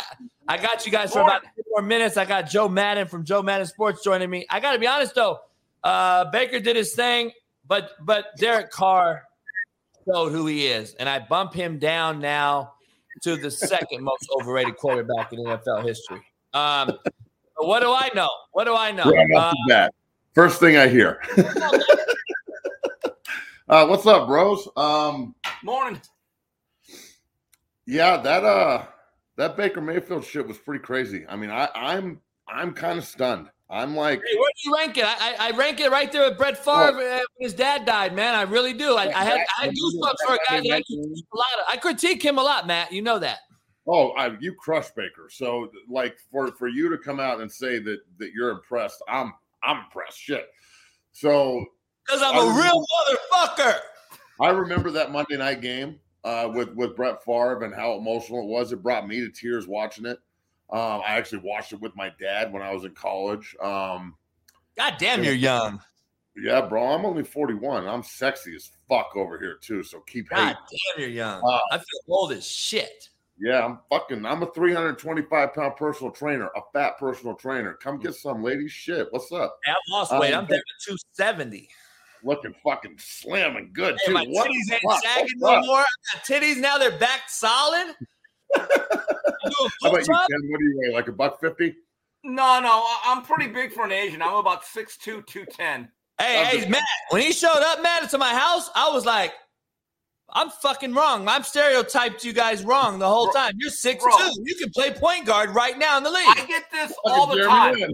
I I got you guys for about two more minutes. I got Joe Madden from Joe Madden Sports joining me. I got to be honest though. Uh, Baker did his thing, but but Derek Carr showed who he is, and I bump him down now to the second most overrated quarterback in NFL history. Um, what do I know? What do I know? Right off Uh, the. First thing I hear. uh, what's up, bros? Um, Morning. yeah, that uh, that Baker Mayfield shit was pretty crazy. I mean, I, I'm I'm kind of stunned. I'm like, Hey, where do you rank it? I, I, I rank it right there with Brett Favre uh, when his dad died, man. I really do. I, I had I had goosebumps for a guy that I critique a lot. Of, I critique him a lot, Matt. You know that. oh, I, you crush Baker. So, like, for for you to come out and say that that you're impressed, I'm I'm impressed. Shit. So Because I'm I a was- real motherfucker. I remember that Monday night game uh, with with Brett Favre and how emotional it was. It brought me to tears watching it. Um, I actually watched it with my dad when I was in college. Um, God damn, you're young. Yeah, bro. I'm only 41. I'm sexy as fuck over here too. So keep God hating. damn, you're young. Wow. I feel old as shit. Yeah, I'm fucking. I'm a 325 pound personal trainer, a fat personal trainer. Come get some, ladies. Shit, what's up? Hey, I've lost weight. Um, I'm down to 270. Looking fucking slim and good Hey, too. my What titties ain't fuck? sagging no more. I got titties now. They're back solid. How about you. Ken? What do you weigh? Like a buck fifty? No, no, I'm pretty big for an Asian. I'm about 6'2", 210. Hey, I'm hey, just- Matt. When he showed up, Matt, to my house, I was like, I'm fucking wrong. I'm stereotyped you guys wrong the whole Bro- time. You're six bro. two. You can play point guard right now in the league. I get this all the Fucking time.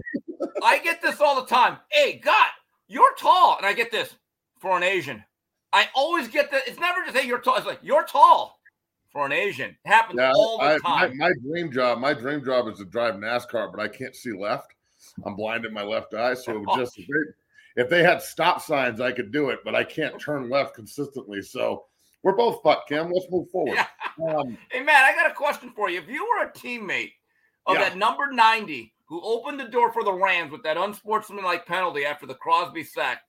I get this all the time. Hey, God, you're tall. And I get this for an Asian. I always get that. It's never just, hey, you're tall. It's like, you're tall for an Asian. It happens Yeah, all the I, my, time. my dream job, my dream job is to drive NASCAR, but I can't see left. I'm blind in my left eye, so it would just if they, if they had stop signs, I could do it, but I can't turn left consistently. So we're both fucked, Kim. Let's move forward. Yeah. Um, Hey, Matt, I got a question for you. If you were a teammate of Yeah. that number 90 who opened the door for the Rams with that unsportsmanlike penalty after the Crosby sack,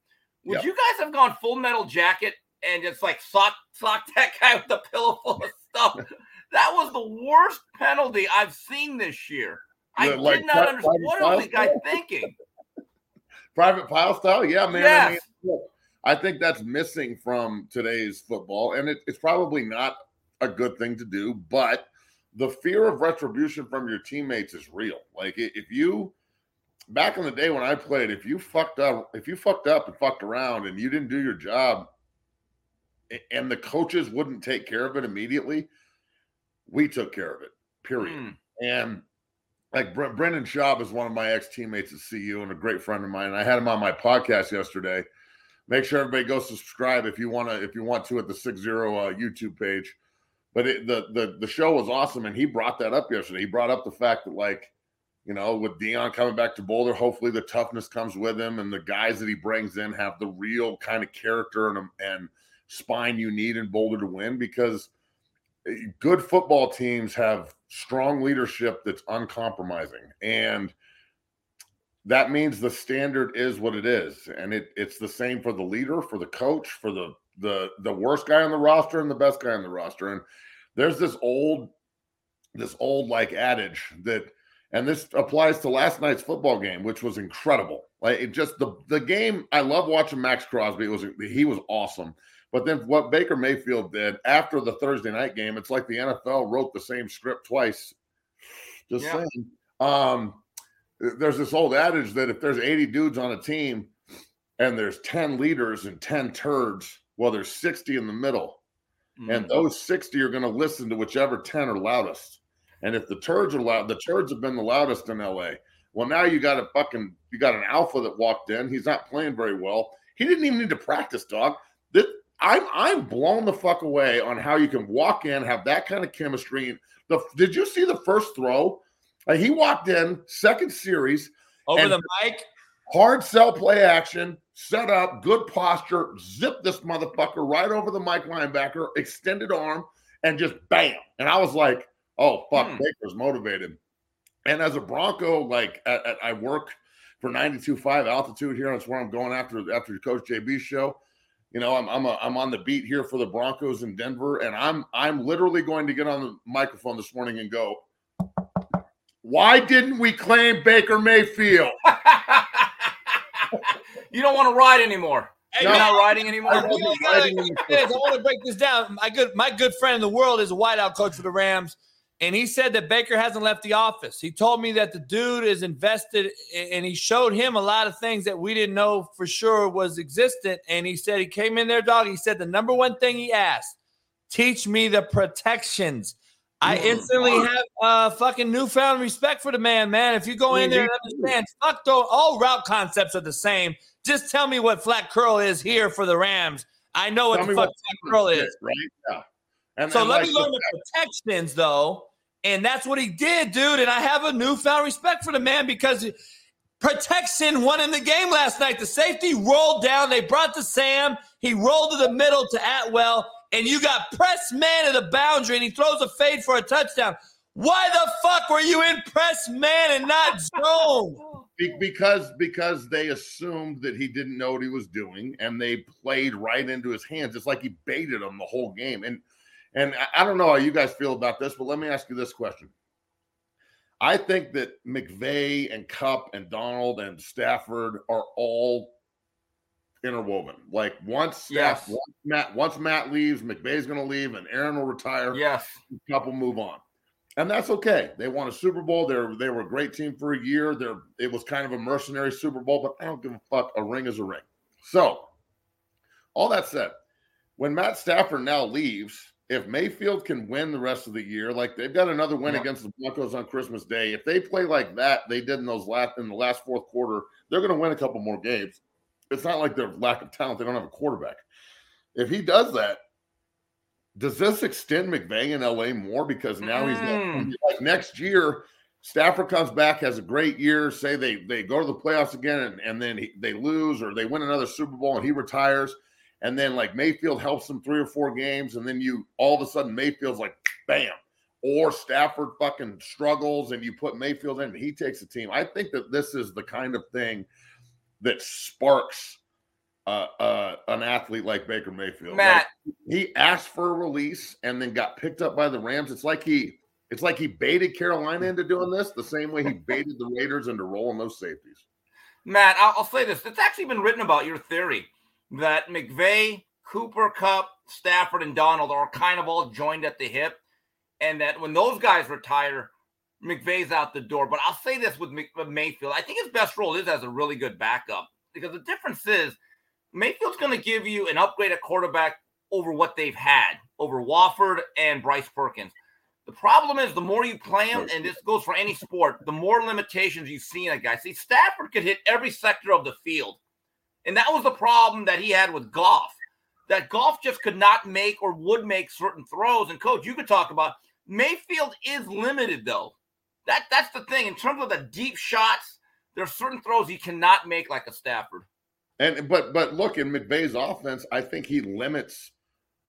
would Yep. you guys have gone full metal jacket and just like sock, sock that guy with the pillow full of stuff? that was the worst penalty I've seen this year. I Yeah, like did not understand. What was the guy thinking? private pile style, yeah, man. I, mean, Yes. look, I think that's missing from today's football, and it, it's probably not a good thing to do. But the fear of retribution from your teammates is real. Like if you back in the day when I played, if you fucked up, if you fucked up and fucked around and you didn't do your job, and the coaches wouldn't take care of it immediately, we took care of it. Period. Hmm. And like Bre- Brendan Schaub is one of my ex teammates at CU and a great friend of mine. I had him on my podcast yesterday. Make sure everybody go subscribe if you want to if you want to at the six zero uh, YouTube page. But it, the the the show was awesome, and he brought that up yesterday. He brought up the fact that like you know with Deion coming back to Boulder, hopefully the toughness comes with him, and the guys that he brings in have the real kind of character and and spine you need in Boulder to win because eh, good football teams have strong leadership that's uncompromising. And that means the standard is what it is. And it it's the same for the leader for the coach for the the the worst guy on the roster and the best guy on the roster. And there's this old this old like adage that and this applies to last night's football game which was incredible like it just the the game i love watching maxx crosby it was he was awesome but then what Baker Mayfield did after the Thursday night game, it's like the NFL wrote the same script twice. Just Yeah. saying. Um, there's this old adage that if there's 80 dudes on a team and there's 10 leaders and 10 turds, well, there's 60 in the middle. And Hmm. those 60 are going to listen to whichever 10 are loudest. And if the turds are loud, the turds have been the loudest in LA. Well, now you got a fucking you got an alpha that walked in. He's not playing very well. He didn't even need to practice, dog. This, I'm I'm blown the fuck away on how you can walk in, have that kind of chemistry. The did you see the first throw? Like, he walked in, second series, Over the mic. hard sell play action, set up, good posture, zip this motherfucker right over the Mike linebacker, extended arm, and just bam. And I was like, oh, fuck, Hmm. Baker's motivated. And as a Bronco, like at, at- I work for 92.5 altitude here. That's where I'm going after after Coach JB's show. You know, I'm I'm, a, I'm on the beat here for the Broncos in Denver, and I'm I'm literally going to get on the microphone this morning and go, why didn't we claim Baker Mayfield? you don't want to ride anymore. Hey, You're not riding anymore. I I, wasn't gotta- riding in the I want to break this down. My good, my good friend in the world is a wideout coach for the Rams, and he said that Baker hasn't left the office. He told me that the dude is invested, and he showed him a lot of things that we didn't know for sure was existent. And he said he came in there, dog. He said the number one thing he asked, teach me the protections. I Mm. instantly have uh fucking newfound respect for the man, man. If you go in there and understand, fuck though, all route concepts are the same. Just tell me what flat curl is here for the Rams. I know what Tell the fuck what flat curl is. right? Yeah. And So and let like me learn the protections though. And that's what he did, dude. And I have a newfound respect for the man because protection won in the game last night. The safety rolled down. They brought to Sam. He rolled to the middle to Atwell. And you got press man at the boundary and he throws a fade for a touchdown. Why the fuck were you in press man and not zone? because because they assumed that he didn't know what he was doing, and they played right into his hands. It's like he baited them the whole game. And and I don't know how you guys feel about this, but let me ask you this question. I think that McVay and Kupp and Donald and Stafford are all interwoven. Like once Staff, yes. once Matt, once Matt leaves, McVay's going to leave, and Aaron will retire. Yes, couple move on, and that's okay. They won a Super Bowl. They they were a great team for a year. They're it was kind of a mercenary Super Bowl, but I don't give a fuck. A ring is a ring. So, all that said, when Matt Stafford now leaves, if Mayfield can win the rest of the year, like they've got another win yeah. against the Broncos on Christmas Day. If they play like that, they did in those last in the last fourth quarter, they're going to win a couple more games. It's not like they're lack of talent; they don't have a quarterback. If he does that, does this extend McVay in LA more because now mm. he's like next year? Stafford comes back, has a great year. Say they they go to the playoffs again, and, and then he, they lose or they win another Super Bowl, and he retires and then like Mayfield helps them three or four games, and then you all of a sudden Mayfield's like bam, or Stafford fucking struggles, and you put Mayfield in, and he takes the team. I think that this is the kind of thing that sparks uh, uh, an athlete like Baker Mayfield. Matt, like, he asked for a release and then got picked up by the Rams. It's like he. It's like he baited Carolina into doing this the same way he baited the Raiders into rolling those safeties. Matt, I'll, I'll say this. It's actually been written about your theory that McVay, Cooper Kupp, Stafford, and Donald are kind of all joined at the hip, and that when those guys retire, McVay's out the door. But I'll say this with Mayfield: I think his best role is as a really good backup because the difference is Mayfield's going to give you an upgrade at quarterback over what they've had over Wolford and Bryce Perkins. The problem is the more you play him, and this goes for any sport, the more limitations you see in a guy. See, Stafford could hit every sector of the field. And that was the problem that he had with Goff. That Goff just could not make or would make certain throws. And coach, you could talk about Mayfield is limited though. That that's the thing. In terms of the deep shots, there are certain throws he cannot make like a Stafford. And but but look in McVay's offense, I think he limits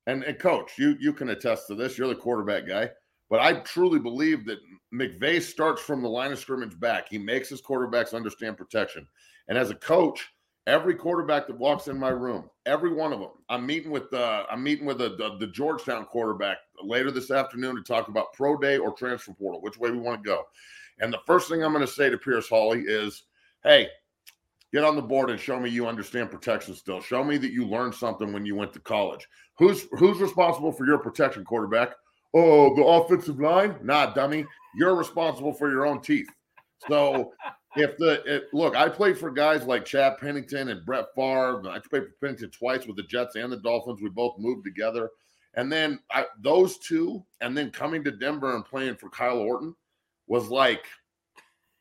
and, and coach, you you can attest to this. You're the quarterback guy. But I truly believe that McVay starts from the line of scrimmage back. He makes his quarterbacks understand protection. And as a coach, Every quarterback that walks in my room, every one of them. I'm meeting with uh, I'm meeting with the, the, the Georgetown quarterback later this afternoon to talk about pro day or transfer portal, which way we want to go. And the first thing I'm going to say to Pierce Hawley is, "Hey, get on the board and show me you understand protection still. Show me that you learned something when you went to college. Who's who's responsible for your protection, quarterback? Oh, the offensive line? Nah, dummy. You're responsible for your own teeth. So if the look, I played for guys like Chad Pennington and Brett Favre. I played for Pennington twice with the Jets and the Dolphins. We both moved together, and then I, those two, and then coming to Denver and playing for Kyle Orton was like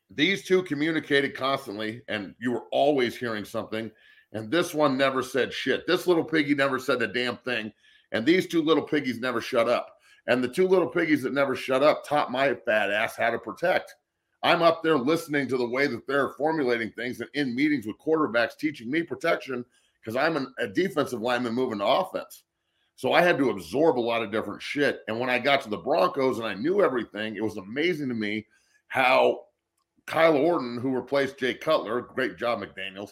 these two communicated constantly, and you were always hearing something. And this one never said shit. This little piggy never said a damn thing, and these two little piggies never shut up. And the two little piggies that never shut up taught my fat ass how to protect. I'm up there listening to the way that they're formulating things and in meetings with quarterbacks teaching me protection because I'm an, a defensive lineman moving to offense. So I had to absorb a lot of different shit. And when I got to the Broncos and I knew everything, it was amazing to me how Kyle Orton, who replaced Jay Cutler, great job, McDaniels.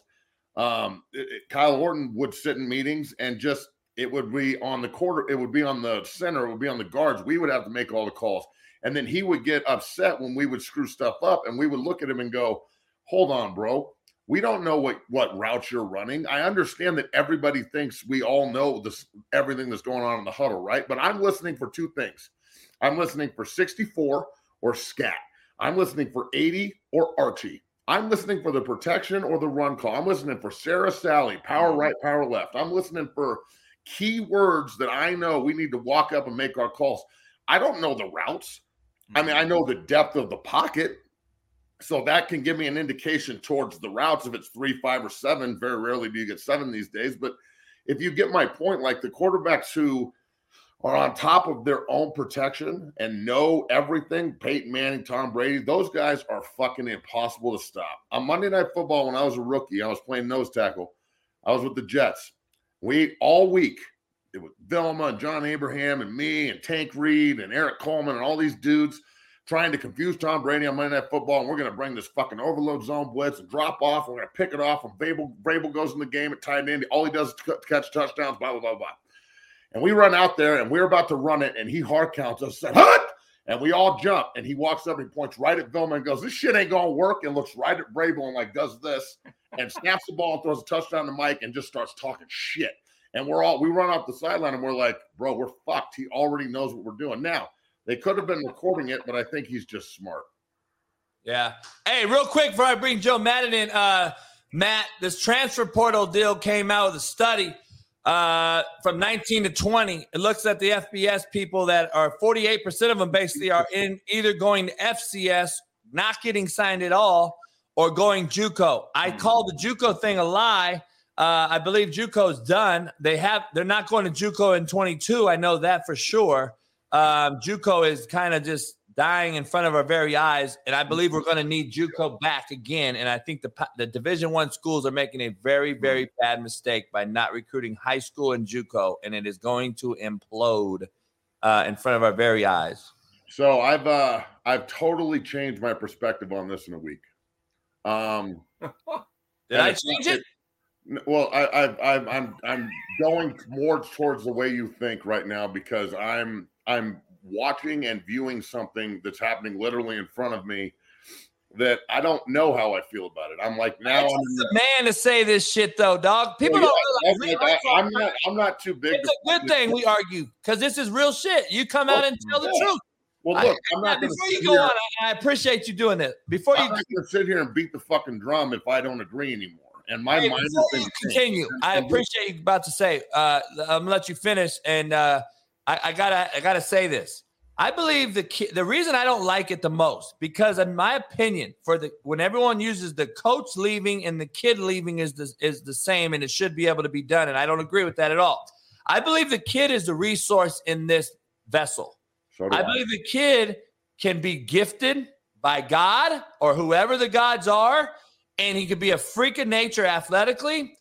Um, it, it, Kyle Orton would sit in meetings and just it would be on the quarter, it would be on the center, it would be on the guards. We would have to make all the calls. And then he would get upset when we would screw stuff up and we would look at him and go, hold on, bro. We don't know what, what routes you're running. I understand that everybody thinks we all know this everything that's going on in the huddle, right? But I'm listening for two things. I'm listening for 64 or scat. I'm listening for 80 or Archie. I'm listening for the protection or the run call. I'm listening for Sarah Sally, power mm-hmm. right, power left. I'm listening for key words that I know we need to walk up and make our calls. I don't know the routes. I mean, I know the depth of the pocket, so that can give me an indication towards the routes. If it's three, five, or seven, very rarely do you get seven these days. But if you get my point, like the quarterbacks who are on top of their own protection and know everything, Peyton Manning, Tom Brady, those guys are fucking impossible to stop. On Monday Night Football, when I was a rookie, I was playing nose tackle. I was with the Jets. We all week it was Vilma and John Abraham and me and Tank Reed and Eric Coleman and all these dudes trying to confuse Tom Brady on Monday Night Football, and we're going to bring this fucking overload zone blitz and drop off. We're going to pick it off, and Vrabel goes in the game at tight end. All he does is catch touchdowns, blah, blah, blah, blah. And we run out there, and we're about to run it, and he hard counts us, said, Hut! And we all jump, and he walks up and he points right at Vilma and goes, This shit ain't going to work, and looks right at Vrabel and like does this, and snaps the ball and throws a touchdown to Mike and just starts talking shit. And we're all, we run off the sideline, and we're like, Bro, we're fucked. He already knows what we're doing. Now, they could have been recording it, but I think he's just smart. Yeah. Hey, real quick before I bring Joe Madden in, uh, Matt, this transfer portal deal came out with a study uh, from 19 to 20. It looks at the FBS people that are 48% of them basically are in either going to FCS, not getting signed at all, or going JUCO. I hmm. call the JUCO thing a lie. Uh, I believe JUCO's done. They have. They're not going to JUCO in 22. I know that for sure. Um, JUCO is kind of just dying in front of our very eyes, and I believe we're going to need JUCO back again. And I think the the Division One schools are making a very very bad mistake by not recruiting high school and JUCO, and it is going to implode uh, in front of our very eyes. So I've uh, I've totally changed my perspective on this in a week. Um, Did I change it? Well, I, I, I, I'm I'm going more towards the way you think right now because I'm I'm watching and viewing something that's happening literally in front of me that I don't know how I feel about it. I'm like now I'm the man to say this shit though, dog. People yeah, don't realize. I, am not. I'm not too big. It's a good thing we argue because this is real shit. You come out and tell yeah. the truth. Well, look, I, am not before you go on. I, appreciate you doing it. Before I'm you sit here and beat the fucking drum if I don't agree anymore. And my hey, mind is continue. I appreciate you about to say. Uh, I'm gonna let you finish, and uh, I, I gotta I gotta say this. I believe the ki- the reason I don't like it the most because in my opinion, for the when everyone uses the coach leaving and the kid leaving is the is the same and it should be able to be done, and I don't agree with that at all. I believe the kid is the resource in this vessel. So I, I believe the kid can be gifted by God or whoever the gods are, and he could be a freak of nature athletically.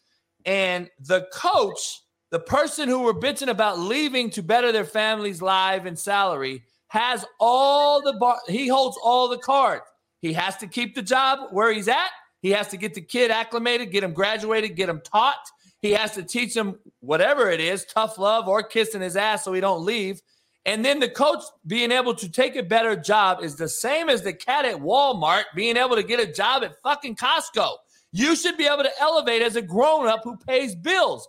And the coach, the person who we're bitching about leaving to better their family's life and salary, has all the bar, he holds all the cards. He has to keep the job where he's at. He has to get the kid acclimated, get him graduated, get him taught. He has to teach him whatever it is, tough love or kissing his ass so he don't leave. And then the coach being able to take a better job is the same as the cat at Walmart being able to get a job at fucking Costco. You should be able to elevate as a grown up who pays bills.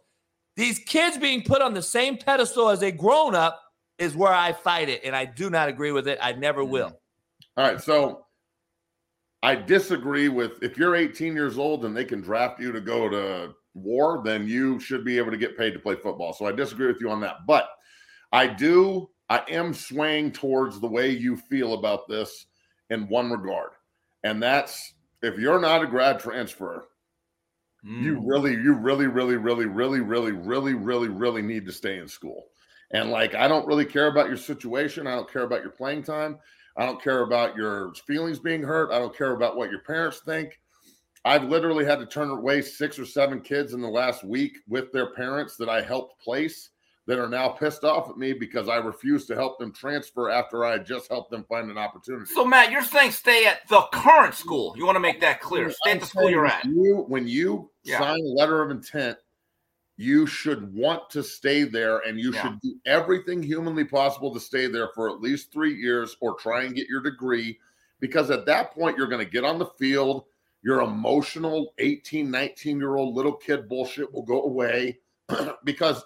These kids being put on the same pedestal as a grown up is where I fight it, and I do not agree with it. I never mm-hmm. will. All right, so I disagree with if you're 18 years old and they can draft you to go to war, then you should be able to get paid to play football. So I disagree with you on that. But I do, I am swaying towards the way you feel about this in one regard. And that's if you're not a grad transfer, mm. you really, you really, really, really, really, really, really, really, really need to stay in school. And like, I don't really care about your situation. I don't care about your playing time. I don't care about your feelings being hurt. I don't care about what your parents think. I've literally had to turn away six or seven kids in the last week with their parents that I helped place that are now pissed off at me because I refused to help them transfer after I just helped them find an opportunity. So, Matt, you're saying stay at the current school. You want to make that clear. Stay at the school you're at. You, when you yeah. sign a letter of intent you should want to stay there and you yeah. should do everything humanly possible to stay there for at least three years or try and get your degree because at that point you're going to get on the field your emotional 18 19 year old little kid bullshit will go away because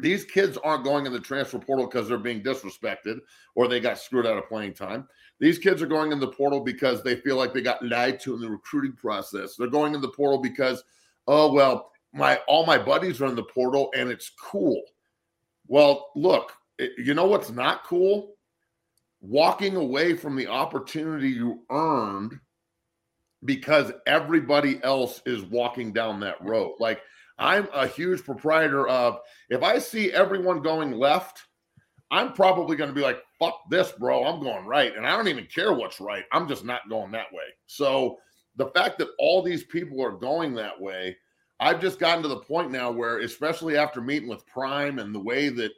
these kids aren't going in the transfer portal because they're being disrespected or they got screwed out of playing time. These kids are going in the portal because they feel like they got lied to in the recruiting process. They're going in the portal because, oh, well, my all my buddies are in the portal and it's cool. Well, look, it, you know what's not cool? Walking away from the opportunity you earned because everybody else is walking down that road. Like I'm a huge proprietor of if I see everyone going left, I'm probably going to be like, fuck this, bro. I'm going right. And I don't even care what's right. I'm just not going that way. So the fact that all these people are going that way, I've just gotten to the point now where, especially after meeting with Prime and the way that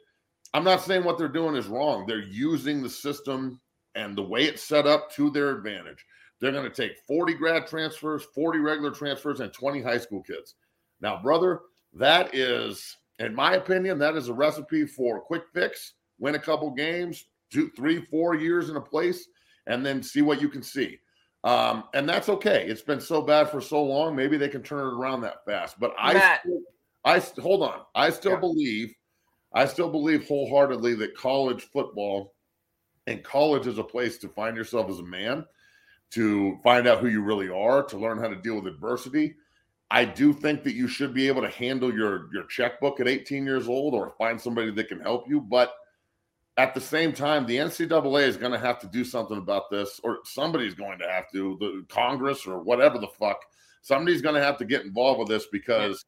I'm not saying what they're doing is wrong, they're using the system and the way it's set up to their advantage. They're going to take 40 grad transfers, 40 regular transfers, and 20 high school kids. Now, brother, that is, in my opinion, that is a recipe for a quick fix, win a couple games, two, three, four years in a place, and then see what you can see. Um, and that's okay. It's been so bad for so long. Maybe they can turn it around that fast. But I, still, I hold on. I still yeah. believe, I still believe wholeheartedly that college football and college is a place to find yourself as a man, to find out who you really are, to learn how to deal with adversity. I do think that you should be able to handle your your checkbook at 18 years old or find somebody that can help you. But at the same time, the NCAA is going to have to do something about this, or somebody's going to have to, the Congress or whatever the fuck. Somebody's going to have to get involved with this because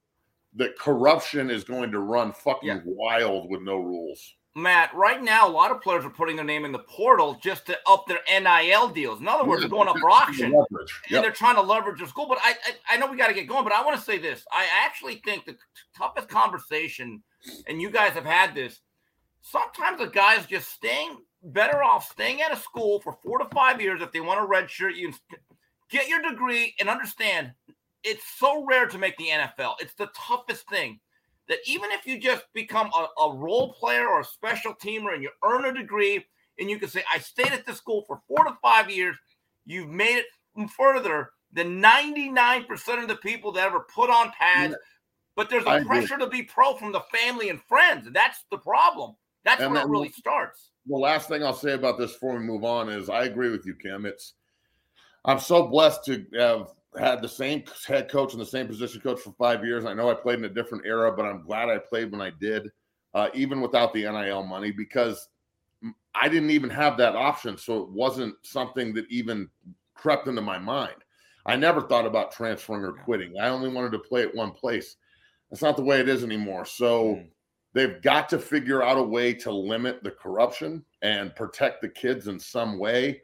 yeah. the corruption is going to run fucking yeah. wild with no rules. Matt, right now, a lot of players are putting their name in the portal just to up their NIL deals. In other words, they're going up for auction yep. and they're trying to leverage their school. But I, I, I know we got to get going, but I want to say this. I actually think the toughest conversation, and you guys have had this, sometimes a guy's just staying better off staying at a school for four to five years if they want to redshirt you, get your degree, and understand it's so rare to make the NFL. It's the toughest thing that even if you just become a, a role player or a special teamer and you earn a degree and you can say, I stayed at this school for four to five years, you've made it further than 99% of the people that ever put on pads. Yeah. But there's a I pressure agree. to be pro from the family and friends. And that's the problem. That's and where it really starts. The last thing I'll say about this before we move on is I agree with you, Kim. It's I'm so blessed to have had the same head coach and the same position coach for five years. I know I played in a different era, but I'm glad I played when I did, uh, even without the NIL money, because I didn't even have that option. So it wasn't something that even crept into my mind. I never thought about transferring or quitting. I only wanted to play at one place. That's not the way it is anymore. So mm. they've got to figure out a way to limit the corruption and protect the kids in some way.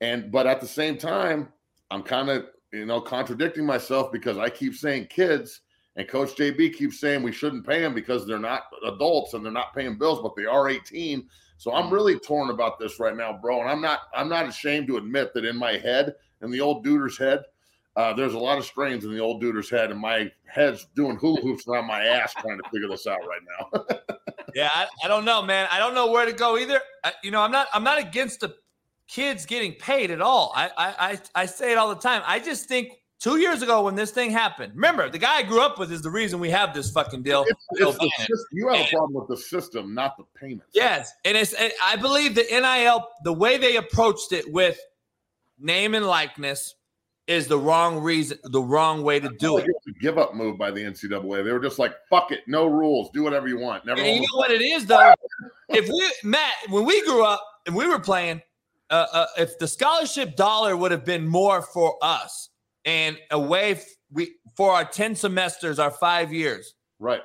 And but at the same time, I'm kind of you know, contradicting myself because I keep saying kids, and Coach JB keeps saying we shouldn't pay them because they're not adults and they're not paying bills, but they are 18. So I'm really torn about this right now, bro. And I'm not I'm not ashamed to admit that in my head, in the old duder's head, uh, there's a lot of strains in the old duder's head, and my head's doing hula hoops around my ass trying to figure this out right now. yeah, I, I, don't know, man. I don't know where to go either. I, you know, I'm not I'm not against the kids getting paid at all. I, I I say it all the time. I just think two years ago when this thing happened, remember the guy I grew up with is the reason we have this fucking deal. It's, it's you have and, a problem with the system, not the payments. Yes, and it's I believe the NIL the way they approached it with name and likeness is the wrong reason, the wrong way to do it. give up move by the NCAA. They were just like, "Fuck it, no rules, do whatever you want." Never. And you know what it is though. if we Matt, when we grew up and we were playing, uh, uh, if the scholarship dollar would have been more for us and away f- we for our 10 semesters our five years. Right.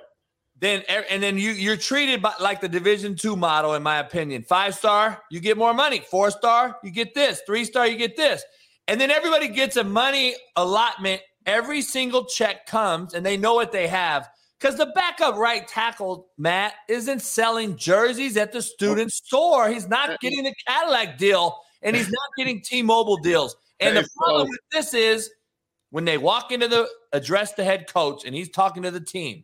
Then and then you you're treated by, like the division two model in my opinion. Five star you get more money. Four star you get this. Three star you get this. And then everybody gets a money allotment. Every single check comes and they know what they have because the backup right tackle, Matt, isn't selling jerseys at the student store. He's not getting the Cadillac deal and he's not getting T Mobile deals. And the problem with this is when they walk into the address the head coach and he's talking to the team,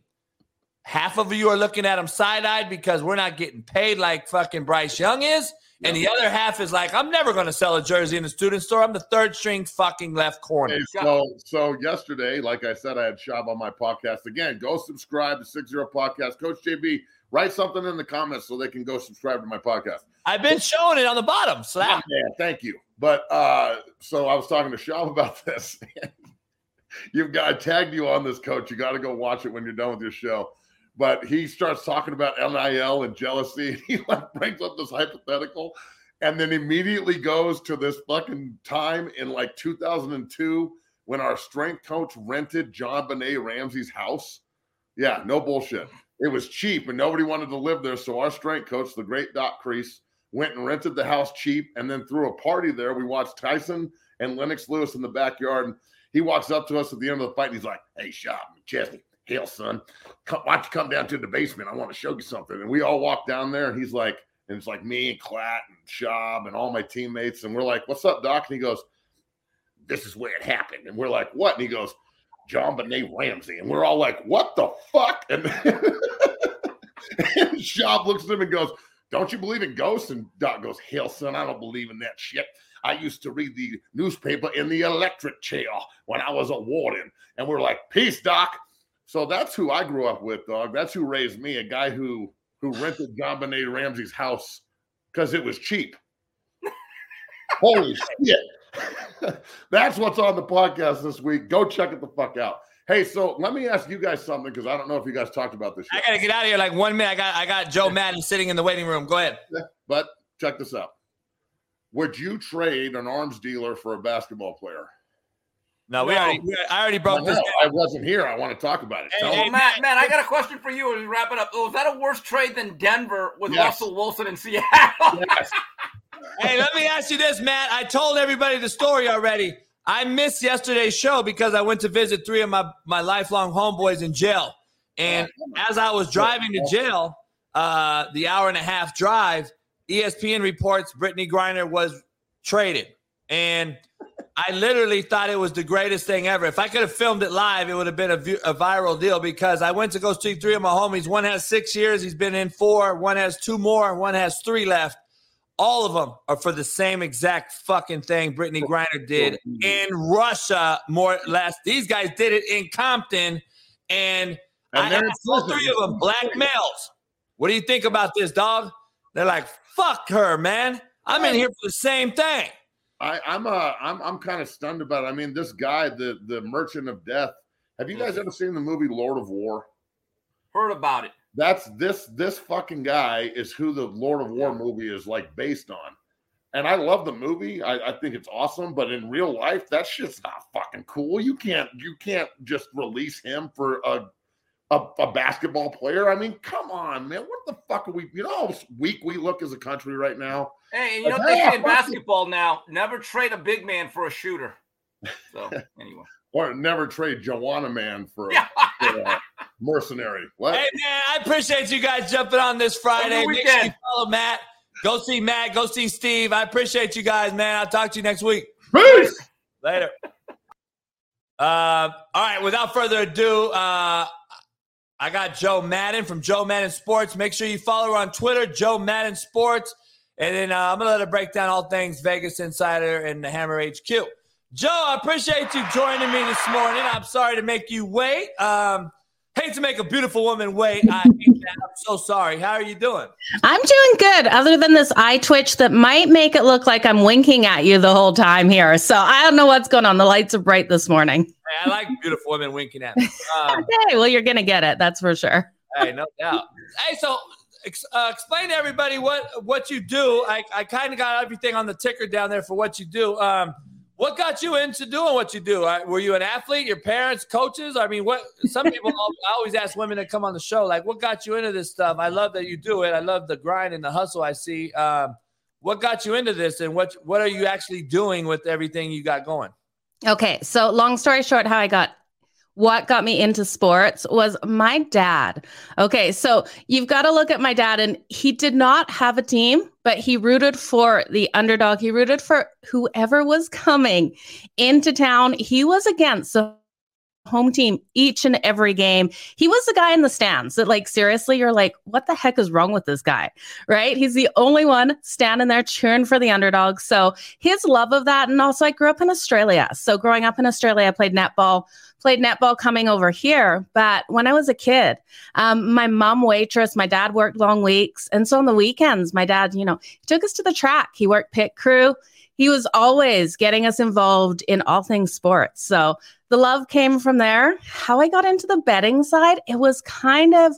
half of you are looking at him side eyed because we're not getting paid like fucking Bryce Young is. And the other half is like, I'm never going to sell a jersey in the student store. I'm the third string fucking left corner. Hey, so, so yesterday, like I said, I had Shab on my podcast again. Go subscribe to Six Zero Podcast. Coach JB, write something in the comments so they can go subscribe to my podcast. I've been showing it on the bottom. So yeah, thank you. But uh, so I was talking to Shab about this. You've got I tagged you on this, coach. You got to go watch it when you're done with your show but he starts talking about NIL and jealousy. And he like brings up this hypothetical and then immediately goes to this fucking time in like 2002 when our strength coach rented JonBenét Ramsey's house. Yeah, no bullshit. It was cheap and nobody wanted to live there. So our strength coach, the great Doc Kreis, went and rented the house cheap and then threw a party there. We watched Tyson and Lennox Lewis in the backyard. And he walks up to us at the end of the fight and he's like, Hey, Shop, Chesney, hell, son, come, why don't you come down to the basement? I want to show you something. And we all walk down there, and he's like, And it's like me and Klatt and Shab and all my teammates. And we're like, what's up, Doc? And he goes, this is where it happened. And we're like, what? And he goes, John JonBenét Ramsey. And we're all like, what the fuck? And, and Schaub looks at him and goes, don't you believe in ghosts? And Doc goes, hell, son, I don't believe in that shit. I used to read the newspaper in the electric chair when I was a warden. And we're like, peace, Doc. So that's who I grew up with, dog. That's who raised me, a guy who who rented JonBenét Ramsey's house because it was cheap. Holy shit. That's what's on the podcast this week. Go check it the fuck out. Hey, so let me ask you guys something because I don't know if you guys talked about this. Yet. I gotta get out of here like one minute. I got I got Joe Madden sitting in the waiting room. Go ahead. But check this out. Would you trade an arms dealer for a basketball player? No, we, no. Already, we I already broke this. I wasn't here. I want to talk about it. Hey, hey Matt, Matt, I got a question for you as we wrap it up. Oh, is that a worse trade than Denver with yes. Russell Wilson in Seattle? Yes. hey, let me ask you this, Matt. I told everybody the story already. I missed yesterday's show because I went to visit three of my, my lifelong homeboys in jail. And as I was driving to jail, uh, the hour and a half drive, ESPN reports Brittney Griner was traded. And I literally thought it was the greatest thing ever. If I could have filmed it live, it would have been a, a, viral deal because I went to go see three of my homies. One has six years, he's been in four. One has two more, one has three left. All of them are for the same exact fucking thing Brittney Griner did in Russia, more or less. These guys did it in Compton, and, and I asked all three of them, black males. What do you think about this, dog? They're like, fuck her, man. I'm in here for the same thing. I, I'm uh I'm I'm kind of stunned about it. I mean, this guy, the the Merchant of Death. Have you guys ever seen the movie Lord of War? Heard about it that's this this fucking guy is who the Lord of War movie is like based on. And I love the movie. I, I think it's awesome, but in real life, that shit's not fucking cool. You can't you can't just release him for a a, a basketball player. I mean, come on, man. What the fuck are we? You know how weak we look as a country right now. Hey, you know they say in basketball now, never trade a big man for a shooter. So anyway or never trade Joanna Man for, a, for a mercenary. What? Hey man, I appreciate you guys jumping on this Friday. Make sure you follow Matt. Go see Matt. Go see Steve. I appreciate you guys, man. I'll talk to you next week. Peace. Later. Uh, all right. Without further ado, uh, I got Joe Madden from Joe Madden Sports. Make sure you follow her on Twitter, Joe Madden Sports. And then uh, I'm going to let her break down all things Vegas Insider and the Hammer HQ. Joe, I appreciate you joining me this morning. I'm sorry to make you wait. Um, hate to make a beautiful woman wait. I am so sorry. How are you doing? I'm doing good, other than this eye twitch that might make it look like I'm winking at you the whole time here. So I don't know what's going on. The lights are bright this morning. Hey, I like beautiful women winking at me. Um, okay, well, you're going to get it. That's for sure. Hey, no doubt. hey, so uh, explain to everybody what what you do. I, I kind of got everything on the ticker down there for what you do. Um, what got you into doing what you do? Were you an athlete? Your parents, coaches? I mean, what? Some people I always ask women to come on the show, like, what got you into this stuff? I love that you do it. I love the grind and the hustle. I see. Um, what got you into this, and what what are you actually doing with everything you got going? Okay, so long story short, how I got what got me into sports was my dad. Okay, so you've got to look at my dad, and he did not have a team, but he rooted for the underdog. He rooted for whoever was coming into town. He was against the home team each and every game. He was the guy in the stands that, like, seriously, you're like, what the heck is wrong with this guy? Right? He's the only one standing there cheering for the underdog. So his love of that. And also, I grew up in Australia. So growing up in Australia, I played netball played netball coming over here. But when I was a kid, um, my mom waitress, my dad worked long weeks. And so on the weekends, my dad, you know, took us to the track. He worked pit crew. He was always getting us involved in all things sports. So the love came from there. How I got into the betting side, it was kind of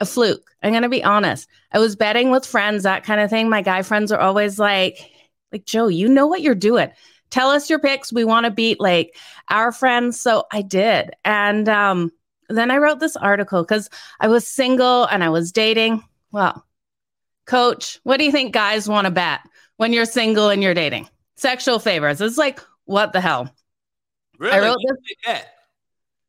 a fluke. I'm going to be honest. I was betting with friends, that kind of thing. My guy friends are always like, like, Joe, you know what you're doing tell us your picks. We want to beat like our friends. So I did. And um, then I wrote this article because I was single and I was dating. Well, coach, what do you think guys want to bet when you're single and you're dating? Sexual favors. It's like, what the hell? Really? I wrote this,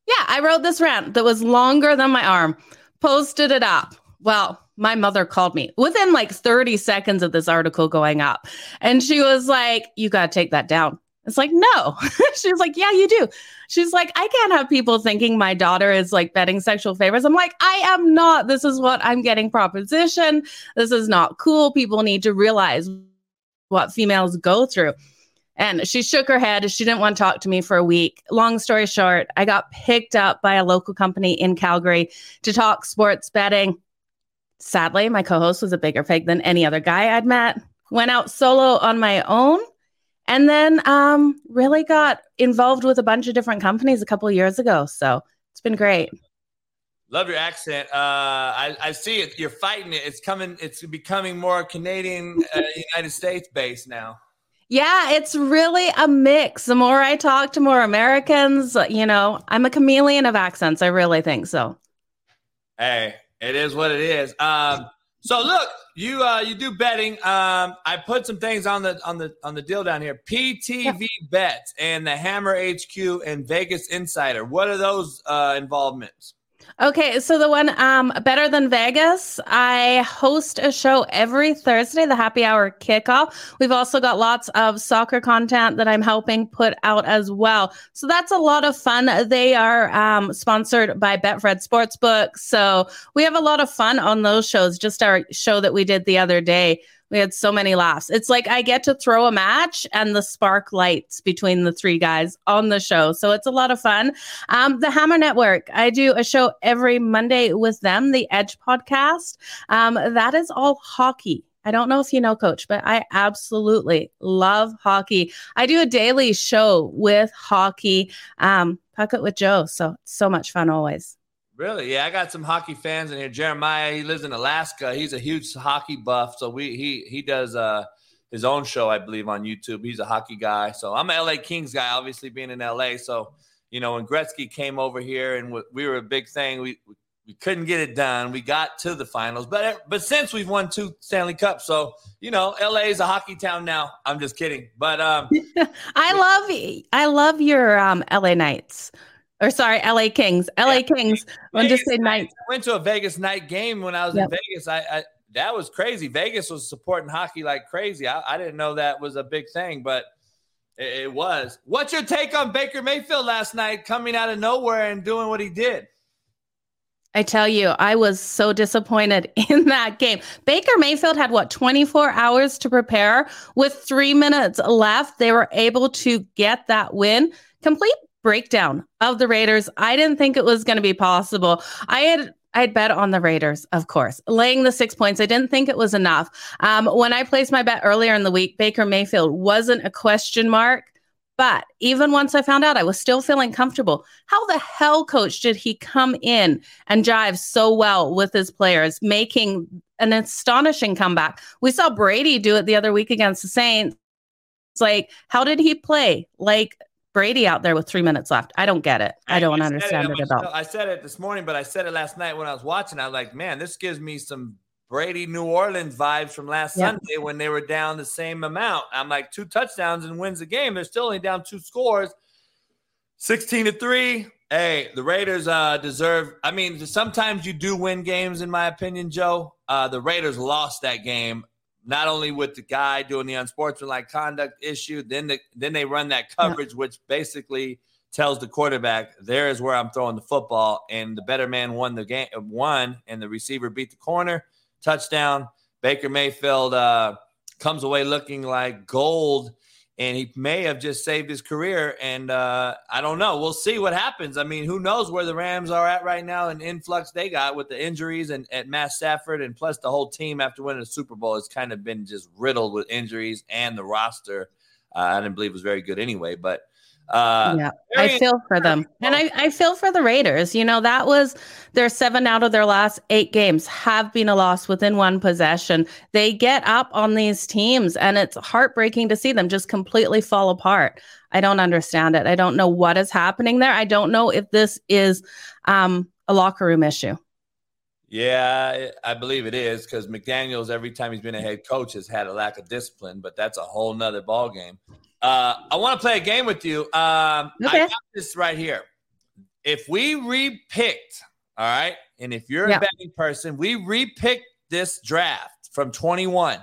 yeah, I wrote this rant that was longer than my arm, posted it up. Well, my mother called me within like 30 seconds of this article going up. And she was like, You got to take that down. It's like, no. She's like, yeah, you do. She's like, I can't have people thinking my daughter is like betting sexual favors. I'm like, I am not. This is what I'm getting proposition. This is not cool. People need to realize what females go through. And she shook her head. She didn't want to talk to me for a week. Long story short, I got picked up by a local company in Calgary to talk sports betting. Sadly, my co host was a bigger fake than any other guy I'd met. Went out solo on my own and then um, really got involved with a bunch of different companies a couple years ago. So it's been great. Love your accent. Uh, I, I, see it. You're fighting it. It's coming. It's becoming more Canadian, uh, United States based now. Yeah, it's really a mix. The more I talk to more Americans, you know, I'm a chameleon of accents. I really think so. Hey, it is what it is. Um, so look, you uh you do betting. Um I put some things on the on the on the deal down here. BTV yeah. bets and the Hammer HQ and Vegas Insider. What are those uh involvements? Okay, so the one um Better Than Vegas, I host a show every Thursday, the happy hour kickoff. We've also got lots of soccer content that I'm helping put out as well. So that's a lot of fun. They are um, sponsored by Betfred Sportsbook. So we have a lot of fun on those shows. Just our show that we did the other day we had so many laughs. It's like I get to throw a match and the spark lights between the three guys on the show. So it's a lot of fun. Um, the Hammer Network, I do a show every Monday with them, the Edge podcast. Um, that is all hockey. I don't know if you know, coach, but I absolutely love hockey. I do a daily show with hockey, um, Puck It with Joe. So so much fun always. Really? Yeah, I got some hockey fans in here. Jeremiah, he lives in Alaska. He's a huge hockey buff. So we he he does uh his own show, I believe, on YouTube. He's a hockey guy. So I'm a LA Kings guy, obviously being in LA. So you know, when Gretzky came over here and we were a big thing, we we couldn't get it done. We got to the finals, but but since we've won two Stanley Cups, so you know, LA is a hockey town now. I'm just kidding, but um, I love I love your um LA Knights or sorry, LA Kings. LA yeah. Kings. I'm just say night. I went to a Vegas night game when I was yep. in Vegas. I, I, that was crazy. Vegas was supporting hockey like crazy. I, I didn't know that was a big thing, but it, it, was. What's your take on Baker Mayfield last night coming out of nowhere and doing what he did? I tell you, I was so disappointed in that game. Baker Mayfield had what 24 hours to prepare. With three minutes left, they were able to get that win. Complete breakdown of the Raiders. I didn't think it was going to be possible. I had I had bet on the Raiders, of course, laying the six points. I didn't think it was enough. Um, when I placed my bet earlier in the week, Baker Mayfield wasn't a question mark. But even once I found out, I was still feeling comfortable. How the hell, coach, did he come in and jive so well with his players, making an astonishing comeback? We saw Brady do it the other week against the Saints. It's like, how did he play? Like Brady out there with three minutes left. I don't get it. I don't I understand it, it at all. I said it this morning, but I said it last night when I was watching. I was like, man, this gives me some Brady New Orleans vibes from last yeah. Sunday when they were down the same amount. I'm like, two touchdowns and wins the game. They're still only down two scores, 16 to three. Hey, the Raiders uh, deserve. I mean, sometimes you do win games, in my opinion, Joe. Uh, the Raiders lost that game not only with the guy doing the unsportsmanlike conduct issue, then the, then they run that coverage, yeah. which basically tells the quarterback, "There is where I'm throwing the football," and the better man won the game, won, and the receiver beat the corner, touchdown. Baker Mayfield uh, comes away looking like gold and he may have just saved his career. And uh, I don't know. We'll see what happens. I mean, who knows where the Rams are at right now and influx they got with the injuries and at Matt Stafford and plus the whole team after winning the Super Bowl has kind of been just riddled with injuries and the roster. Uh, I didn't believe was very good anyway, but uh, yeah, I feel for them. And I, I feel for the Raiders. You know, that was their seven out of their last eight games have been a loss within one possession. They get up on these teams, and it's heartbreaking to see them just completely fall apart. I don't understand it. I don't know what is happening there. I don't know if this is um, a locker room issue. Yeah, I believe it is because McDaniels, every time he's been a head coach, has had a lack of discipline, but that's a whole nother ball game. Uh, I want to play a game with you. Um, okay. I got this right here. If we repicked, all right, and if you're yeah. a betting person, we repicked this draft from 21,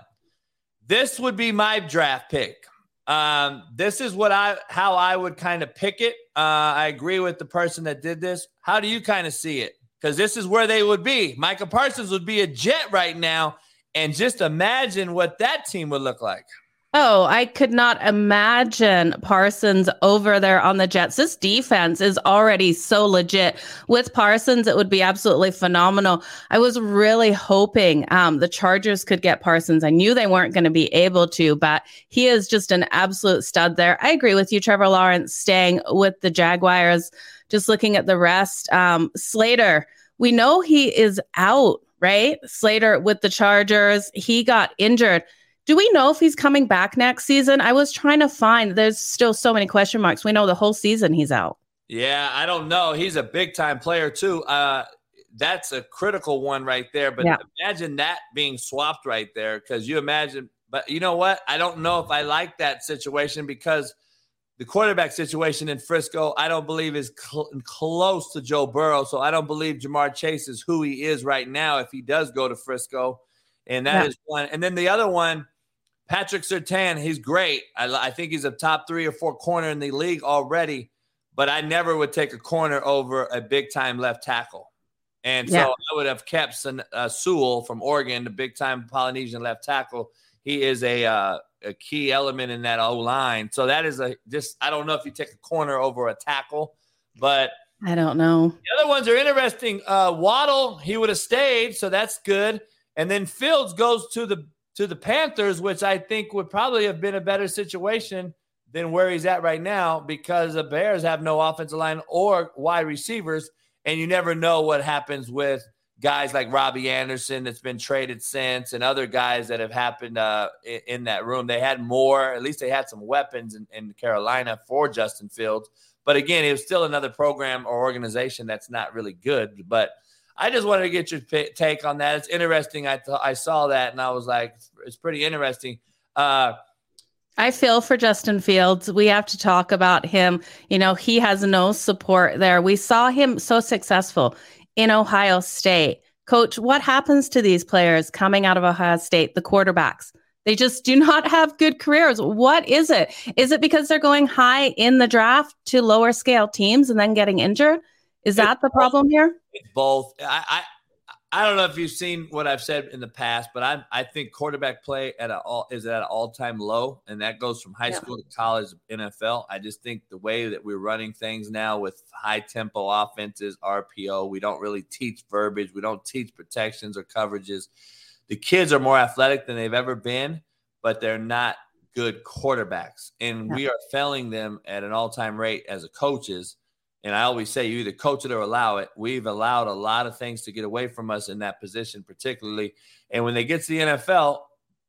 this would be my draft pick. Um, this is what I how I would kind of pick it. Uh, I agree with the person that did this. How do you kind of see it? Because this is where they would be. Micah Parsons would be a Jet right now, and just imagine what that team would look like. Oh, I could not imagine Parsons over there on the Jets. This defense is already so legit. With Parsons, it would be absolutely phenomenal. I was really hoping um, the Chargers could get Parsons. I knew they weren't going to be able to, but he is just an absolute stud there. I agree with you, Trevor Lawrence, staying with the Jaguars. Just looking at the rest, um, Slater, we know he is out, right? Slater with the Chargers, he got injured. Do we know if he's coming back next season? I was trying to find, there's still so many question marks. We know the whole season he's out. Yeah, I don't know. He's a big time player, too. Uh, that's a critical one right there. But yeah. imagine that being swapped right there because you imagine, but you know what? I don't know if I like that situation because the quarterback situation in Frisco, I don't believe is cl- close to Joe Burrow. So I don't believe Ja'Marr Chase is who he is right now if he does go to Frisco. And that yeah. is one. And then the other one, Patrick Surtain, he's great. I, I, think he's a top three or four corner in the league already, but I never would take a corner over a big time left tackle. And yeah. so I would have kept Son, uh, Sewell from Oregon, the big time Polynesian left tackle. He is a uh, a key element in that O line. So that is a just I don't know if you take a corner over a tackle, but I don't know. The other ones are interesting. Uh, Waddle, he would have stayed, so that's good. And then Fields goes to the to the Panthers, which I think would probably have been a better situation than where he's at right now because the Bears have no offensive line or wide receivers. And you never know what happens with guys like Robbie Anderson that's been traded since and other guys that have happened uh, in, in, that room. They had more, at least they had some weapons in, in Carolina for Justin Fields. But again, it was still another program or organization that's not really good. But – I just wanted to get your take on that. It's interesting. I th- I saw that and I was like, it's pretty interesting. Uh, I feel for Justin Fields. We have to talk about him. You know, he has no support there. We saw him so successful in Ohio State. Coach, what happens to these players coming out of Ohio State, the quarterbacks? They just do not have good careers. What is it? Is it because they're going high in the draft to lower scale teams and then getting injured? Is that it's the problem both. here? It's both. I, I don't know if you've seen what I've said in the past, but I I think quarterback play at a all is at an all time low, and that goes from high yeah. school to college, NFL. I just think the way that we're running things now with high tempo offenses, RPO, we don't really teach verbiage, we don't teach protections or coverages. The kids are more athletic than they've ever been, but they're not good quarterbacks, and yeah. we are failing them at an all time rate as a coaches and I always say you either coach it or allow it. We've allowed a lot of things to get away from us in that position, particularly. And when they get to the NFL,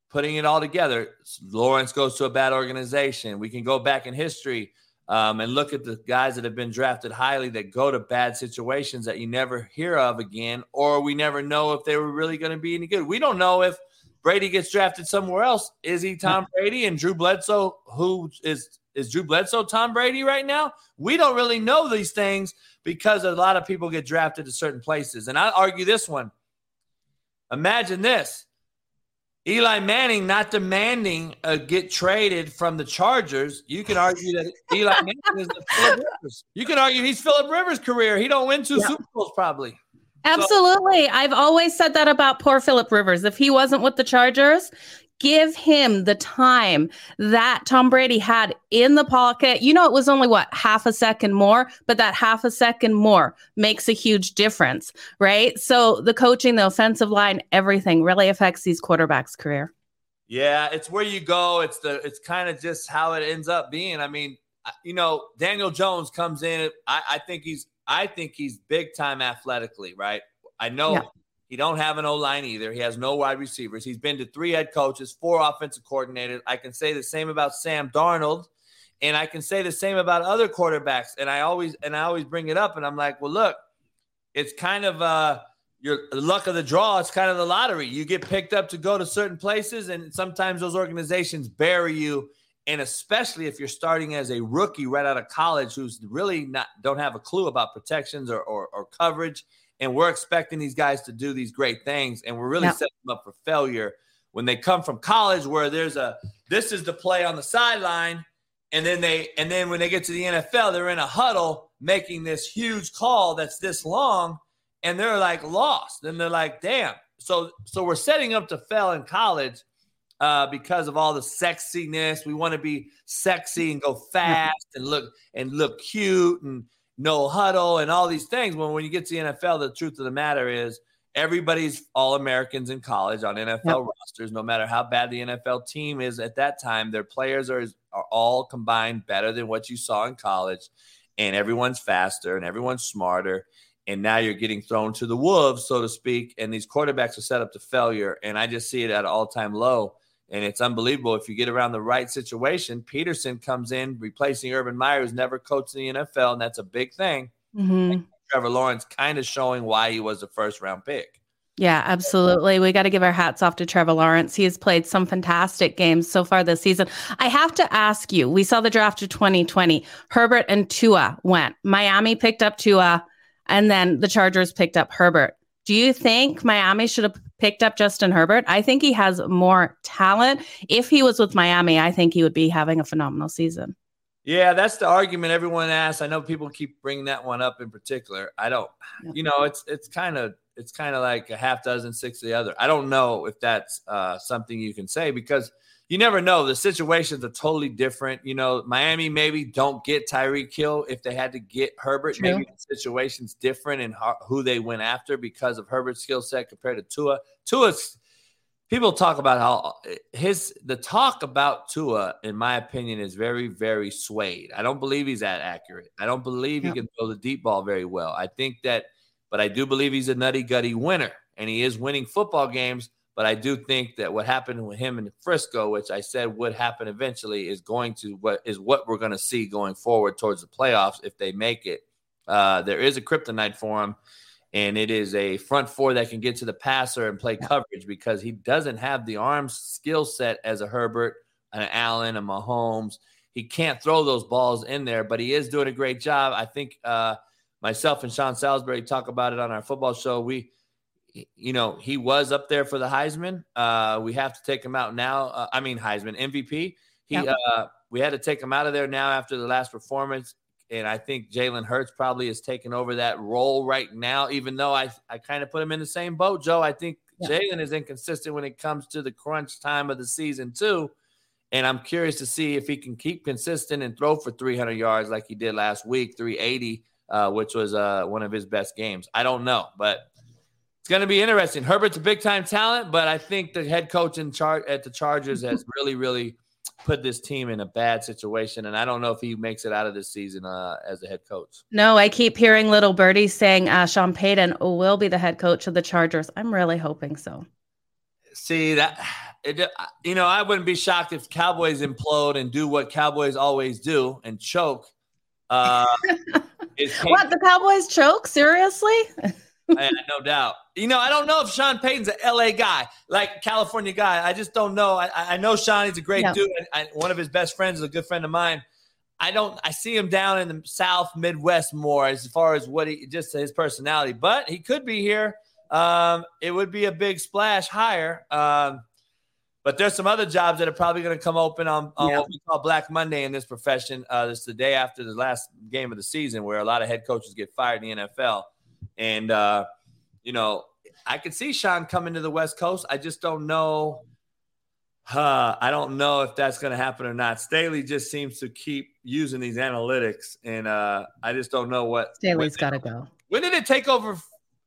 putting it all together, Lawrence goes to a bad organization. We can go back in history um, and look at the guys that have been drafted highly that go to bad situations that you never hear of again, or we never know if they were really going to be any good. We don't know if Brady gets drafted somewhere else. Is he Tom Brady and Drew Bledsoe, who is is Drew Bledsoe Tom Brady right now? We don't really know these things because a lot of people get drafted to certain places. And I argue this one. Imagine this. Eli Manning not demanding a get traded from the Chargers. You can argue that Eli Manning is the Philip Rivers. You can argue he's Philip Rivers' career. He don't win two yeah. Super Bowls probably. Absolutely. So, I've always said that about poor Philip Rivers. If he wasn't with the Chargers, give him the time that Tom Brady had in the pocket. You know, it was only what half a second more, but that half a second more makes a huge difference, right? So the coaching, the offensive line, everything really affects these quarterbacks' career. Yeah, it's where you go. It's the it's kind of just how it ends up being. I mean, you know, Daniel Jones comes in. I, I think he's I think he's big time athletically, right? I know yeah. He don't have an O line either. He has no wide receivers. He's been to three head coaches, four offensive coordinators. I can say the same about Sam Darnold, and I can say the same about other quarterbacks. And I always and I always bring it up, and I'm like, well, look, it's kind of uh your luck of the draw. It's kind of the lottery. You get picked up to go to certain places, and sometimes those organizations bury you. And especially if you're starting as a rookie right out of college, who's really not don't have a clue about protections or, or, or coverage. And we're expecting these guys to do these great things, and we're really Yeah. setting them up for failure when they come from college, where there's a this is the play on the sideline, and then they and then when they get to the NFL, they're in a huddle making this huge call that's this long, and they're like lost, and they're like, damn. So so we're setting up to fail in college uh, because of all the sexiness. We want to be sexy and go fast and look and look cute and no huddle and all these things. When when you get to the NFL, the truth of the matter is everybody's all Americans in college on NFL rosters. No matter how bad the NFL team is at that time, their players are are all combined better than what you saw in college, and everyone's faster and everyone's smarter. And now you're getting thrown to the wolves, so to speak. And these quarterbacks are set up to failure. And I just see it at an all time low. And it's unbelievable. If you get around the right situation, Pederson comes in replacing Urban Meyer, who's never coached in the NFL, and that's a big thing. Mhm. Trevor Lawrence kind of showing why he was a first round pick. Yeah, absolutely. We got to give our hats off to Trevor Lawrence. He has played some fantastic games so far this season. I have to ask you, we saw the draft of 2020. Herbert and Tua went. Miami picked up Tua, and then the Chargers picked up Herbert. Do you think Miami should have picked up Justin Herbert? I think he has more talent. If he was with Miami, I think he would be having a phenomenal season. Yeah, that's the argument everyone asks. I know people keep bringing that one up in particular. I don't, you know, it's it's kind of it's kind of like a half dozen, six of the other. I don't know if that's uh, something you can say because you never know. The situations are totally different. You know, Miami maybe don't get Tyreek Hill if they had to get Herbert. True. Maybe the situation's different in ho- who they went after because of Herbert's skill set compared to Tua. Tua's people talk about how his the talk about Tua, in my opinion, is very, very swayed. I don't believe he's that accurate. I don't believe Yeah. he can throw the deep ball very well. I think that, but I do believe he's a nutty gutty winner, and he is winning football games. But I do think that what happened with him in Frisco, which I said would happen eventually, is going to what is what we're going to see going forward towards the playoffs if they make it. Uh, there is a kryptonite for him, and it is a front four that can get to the passer and play coverage because he doesn't have the arm skill set as a Herbert, an Allen, a Mahomes. He can't throw those balls in there, but he is doing a great job. I think uh, myself and Sean Salisbury talk about it on our football show. We, you know, he was up there for the Heisman. Uh, we have to take him out now. Uh, I mean, Heisman MVP. He, Yeah. uh, we had to take him out of there now after the last performance and I think Jalen Hurts probably is taking over that role right now. Even though I I kind of put him in the same boat, Joe. I think Yeah. Jalen is inconsistent when it comes to the crunch time of the season too. And I'm curious to see if he can keep consistent and throw for 300 yards like he did last week, 380, uh, which was uh, one of his best games. I don't know, but it's going to be interesting. Herbert's a big time talent, but I think the head coach in charge at the Chargers has really, really put this team in a bad situation. And I don't know if he makes it out of this season uh, as a head coach. No, I keep hearing little birdie saying uh, Sean Payton will be the head coach of the Chargers. I'm really hoping so. See that it, you know, I wouldn't be shocked if Cowboys implode and do what Cowboys always do and choke. Uh, What the Cowboys choke? Seriously? I- no doubt. You know, I don't know if Sean Payton's an LA guy, like California guy. I just don't know. I, I know Sean. He's a great Yeah. dude. I, one of his best friends is a good friend of mine. I don't. I see him down in the South Midwest more as far as what he just his personality. But he could be here. Um, it would be a big splash higher. Um, but there's some other jobs that are probably going to come open on, on Yeah. what we call Black Monday in this profession. Uh, this is the day after the last game of the season, where a lot of head coaches get fired in the NFL. And uh, you know, I could see Sean coming to the West Coast. I just don't know. Uh, I don't know if that's going to happen or not. Staley just seems to keep using these analytics, and uh, I just don't know what. Staley's got to go. when did it take over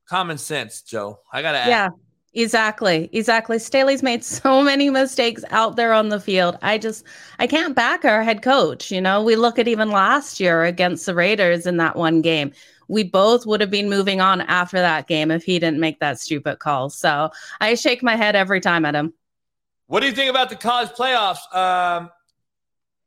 common sense, Joe? I got to ask. Yeah, exactly. Exactly. Staley's made so many mistakes out there on the field. I just, I can't back our head coach. You know, we look at even last year against the Raiders in that one game. We both would have been moving on after that game if he didn't make that stupid call. So I shake my head every time at him. What do you think about the college playoffs? Um,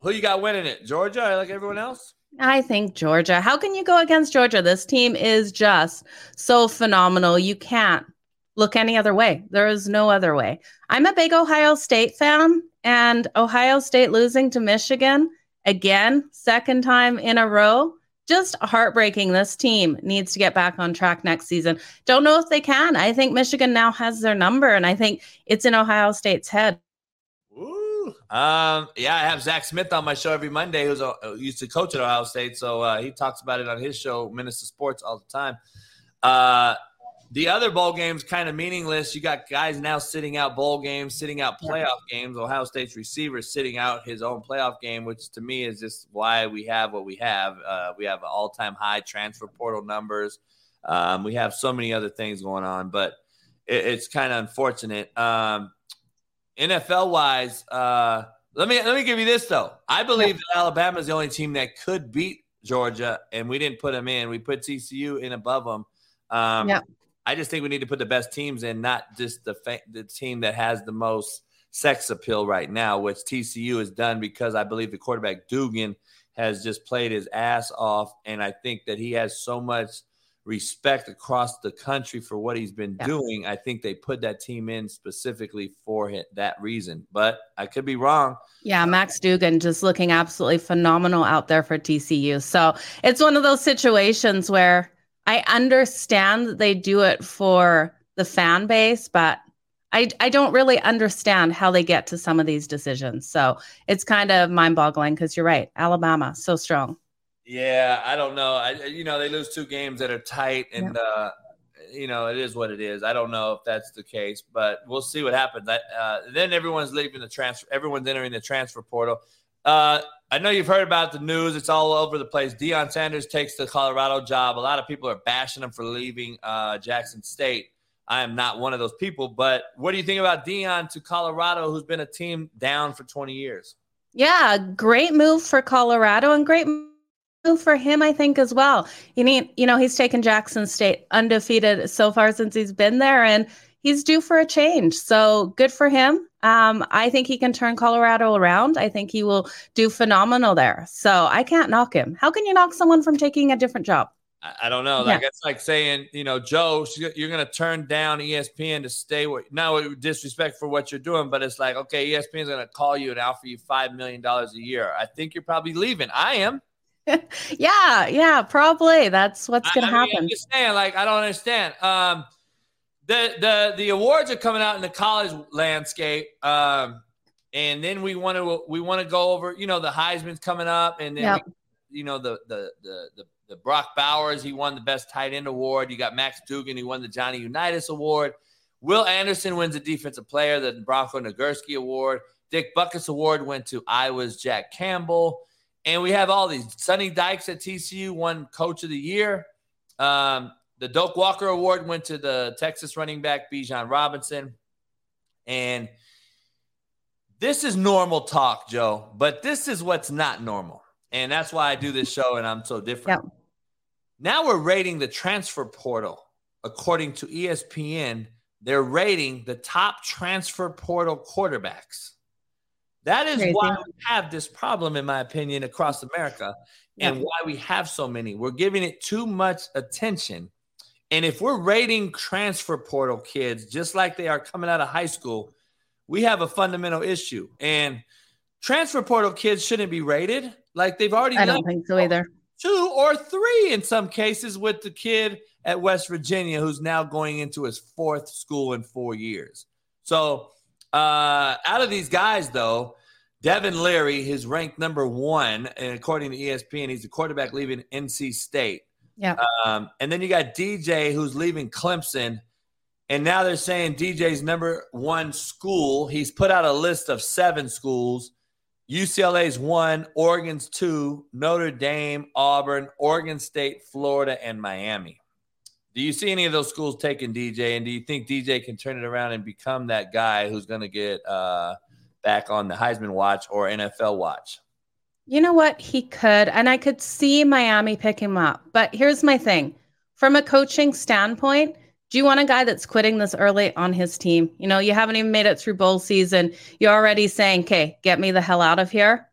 who you got winning it? Georgia, like everyone else? I think Georgia. How can you go against Georgia? This team is just so phenomenal. You can't look any other way. There is no other way. I'm a big Ohio State fan, and Ohio State losing to Michigan again, second time in a row, just heartbreaking. This team needs to get back on track next season. Don't know if they can. I think Michigan now has their number, and I think it's in Ohio State's head. Ooh. Um, yeah, I have Zach Smith on my show every Monday, who's a, who used to coach at Ohio State. So uh, he talks about it on his show, Minister Sports, all the time. Uh, the other bowl games kind of meaningless. You got guys now sitting out bowl games, sitting out playoff games. Ohio State's receiver sitting out his own playoff game, which to me is just why we have what we have. Uh, we have all-time high transfer portal numbers. Um, we have so many other things going on, but it, it's kind of unfortunate. Um, NFL wise, uh, let me let me give you this though. I believe that Alabama is the only team that could beat Georgia, and we didn't put them in. We put TCU in above them. Um, yeah. I just think we need to put the best teams in, not just the fa- the team that has the most sex appeal right now, which TCU has done because I believe the quarterback Duggan has just played his ass off, and I think that he has so much respect across the country for what he's been yeah. doing. I think they put that team in specifically for that reason, but I could be wrong. Yeah, Max Duggan just looking absolutely phenomenal out there for TCU. So it's one of those situations where I understand that they do it for the fan base, but I, I don't really understand how they get to some of these decisions. So it's kind of mind boggling because you're right. Alabama, so strong. Yeah, I don't know. I, you know, they lose two games that are tight, and yep. uh, you know it is what it is. I don't know if that's the case, but we'll see what happens. Uh, then everyone's leaving the transfer. Everyone's entering the transfer portal. Uh, I know you've heard about the news. It's all over the place. Deion Sanders takes the Colorado job. A lot of people are bashing him for leaving uh, Jackson State. I am not one of those people. But what do you think about Deion to Colorado, who's been a team down for 20 years? Yeah, great move for Colorado and great move for him, I think, as well. You need, you know, he's taken Jackson State undefeated so far since he's been there, and he's due for a change. So good for him. Um, I think he can turn Colorado around. I think he will do phenomenal there. So I can't knock him. How can you knock someone from taking a different job? I don't know. Like yeah. it's like saying, you know, Joe, you're going to turn down ESPN to stay with. No disrespect for what you're doing, but it's like, okay, ESPN is going to call you and offer you five million dollars a year. I think you're probably leaving. I am. yeah, yeah, probably. That's what's going to happen. I'm just saying, like, I don't understand. Um, the the the awards are coming out in the college landscape. Um, and then we want to we want to go over, you know, the Heisman's coming up, and then yep. we, you know the, the the the the Brock Bowers, he won the best tight end award. You got Max Duggan. he won the Johnny Unitas award. Will Anderson wins the defensive player, the Bronco Nagurski award. Dick Butkus award went to Iowa's Jack Campbell. And we have all these. Sonny Dykes at TCU won coach of the year. Um, the Doak Walker Award went to the Texas running back Bijan Robinson. And this is normal talk, Joe, but this is what's not normal. And that's why I do this show and I'm so different. Yep. Now we're rating the transfer portal. According to ESPN, they're rating the top transfer portal quarterbacks. That is Crazy. why we have this problem, in my opinion, across America and yep. why we have so many. We're giving it too much attention and if we're rating transfer portal kids just like they are coming out of high school, we have a fundamental issue. And transfer portal kids shouldn't be rated like they've already. I don't think so either. Two or three in some cases with the kid at West Virginia who's now going into his fourth school in four years. So uh, out of these guys, though, Devin Leary is ranked number one, and according to ESPN, and he's the quarterback leaving NC State. Yeah. Um, and then you got DJ who's leaving Clemson. And now they're saying DJ's number one school. He's put out a list of seven schools. UCLA's one, Oregon's two, Notre Dame, Auburn, Oregon State, Florida, and Miami. Do you see any of those schools taking DJ? And do you think DJ can turn it around and become that guy who's going to get uh, back on the Heisman watch or NFL watch? You know what? He could. And I could see Miami pick him up. But here's my thing from a coaching standpoint, do you want a guy that's quitting this early on his team? You know, you haven't even made it through bowl season. You're already saying, okay, get me the hell out of here.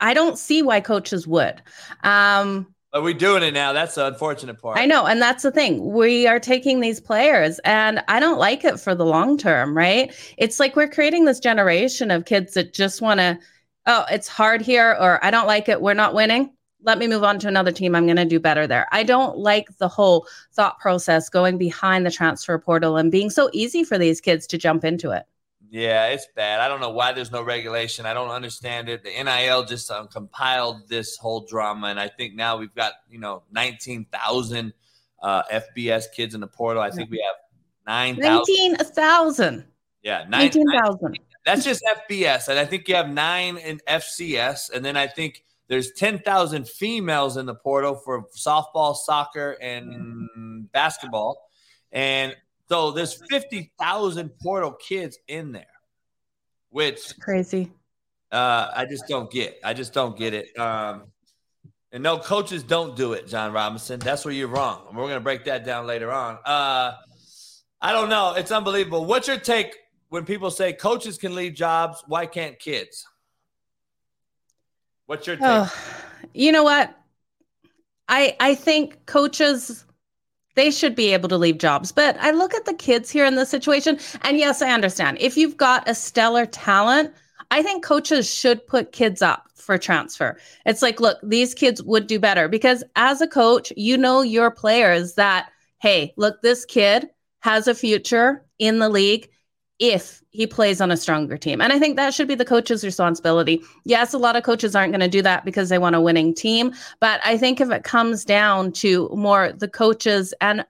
I don't see why coaches would. Um, are we're doing it now? That's the unfortunate part. I know. And that's the thing. We are taking these players, and I don't like it for the long term, right? It's like we're creating this generation of kids that just want to oh, it's hard here or I don't like it, we're not winning. let me move on to another team. I'm going to do better there. I don't like the whole thought process going behind the transfer portal and being so easy for these kids to jump into it. Yeah, it's bad. I don't know why there's no regulation. I don't understand it. The NIL just um, compiled this whole drama, and I think now we've got you know 19,000 uh, FBS kids in the portal. I think we have 19,000. Yeah, 19,000. That's just FBS, and I think you have nine in FCS, and then I think there's 10,000 females in the portal for softball, soccer, and basketball. And so there's 50,000 portal kids in there, which crazy. Uh, I just don't get. I just don't get it. Um, and no, coaches don't do it, John Robinson. That's where you're wrong. We're going to break that down later on. Uh, I don't know. It's unbelievable. What's your take when people say coaches can leave jobs? Why can't kids? What's your take? Oh, you know what? I I think coaches they should be able to leave jobs. But I look at the kids here in this situation, and yes, I understand. If you've got a stellar talent, I think coaches should put kids up for transfer. It's like, look, these kids would do better because as a coach, you know your players that, hey, look, this kid has a future in the league if he plays on a stronger team. And I think that should be the coach's responsibility. Yes, a lot of coaches aren't going to do that because they want a winning team. But I think if it comes down to more the coaches and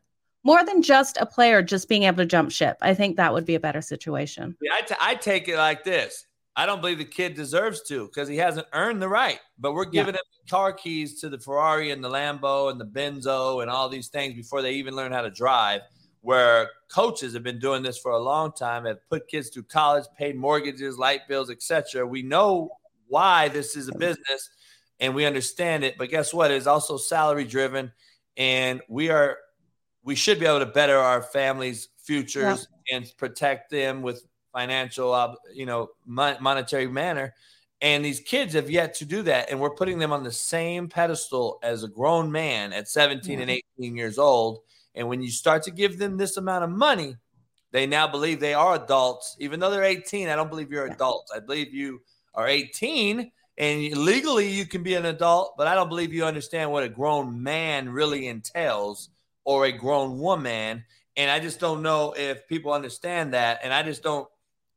more than just a player just being able to jump ship, I think that would be a better situation. Yeah, I, t- I take it like this. I don't believe the kid deserves to because he hasn't earned the right. But we're giving yeah. him car keys to the Ferrari and the Lambo and the Benzo and all these things before they even learn how to drive where coaches have been doing this for a long time, have put kids through college, paid mortgages, light bills, etc. We know why this is a business and we understand it, but guess what? It's also salary driven and we are we should be able to better our families' futures yeah. and protect them with financial you know monetary manner and these kids have yet to do that and we're putting them on the same pedestal as a grown man at 17 yeah. and 18 years old and when you start to give them this amount of money, they now believe they are adults. Even though they're 18, I don't believe you're adults. I believe you are 18 and legally you can be an adult, but I don't believe you understand what a grown man really entails or a grown woman. And I just don't know if people understand that. And I just don't,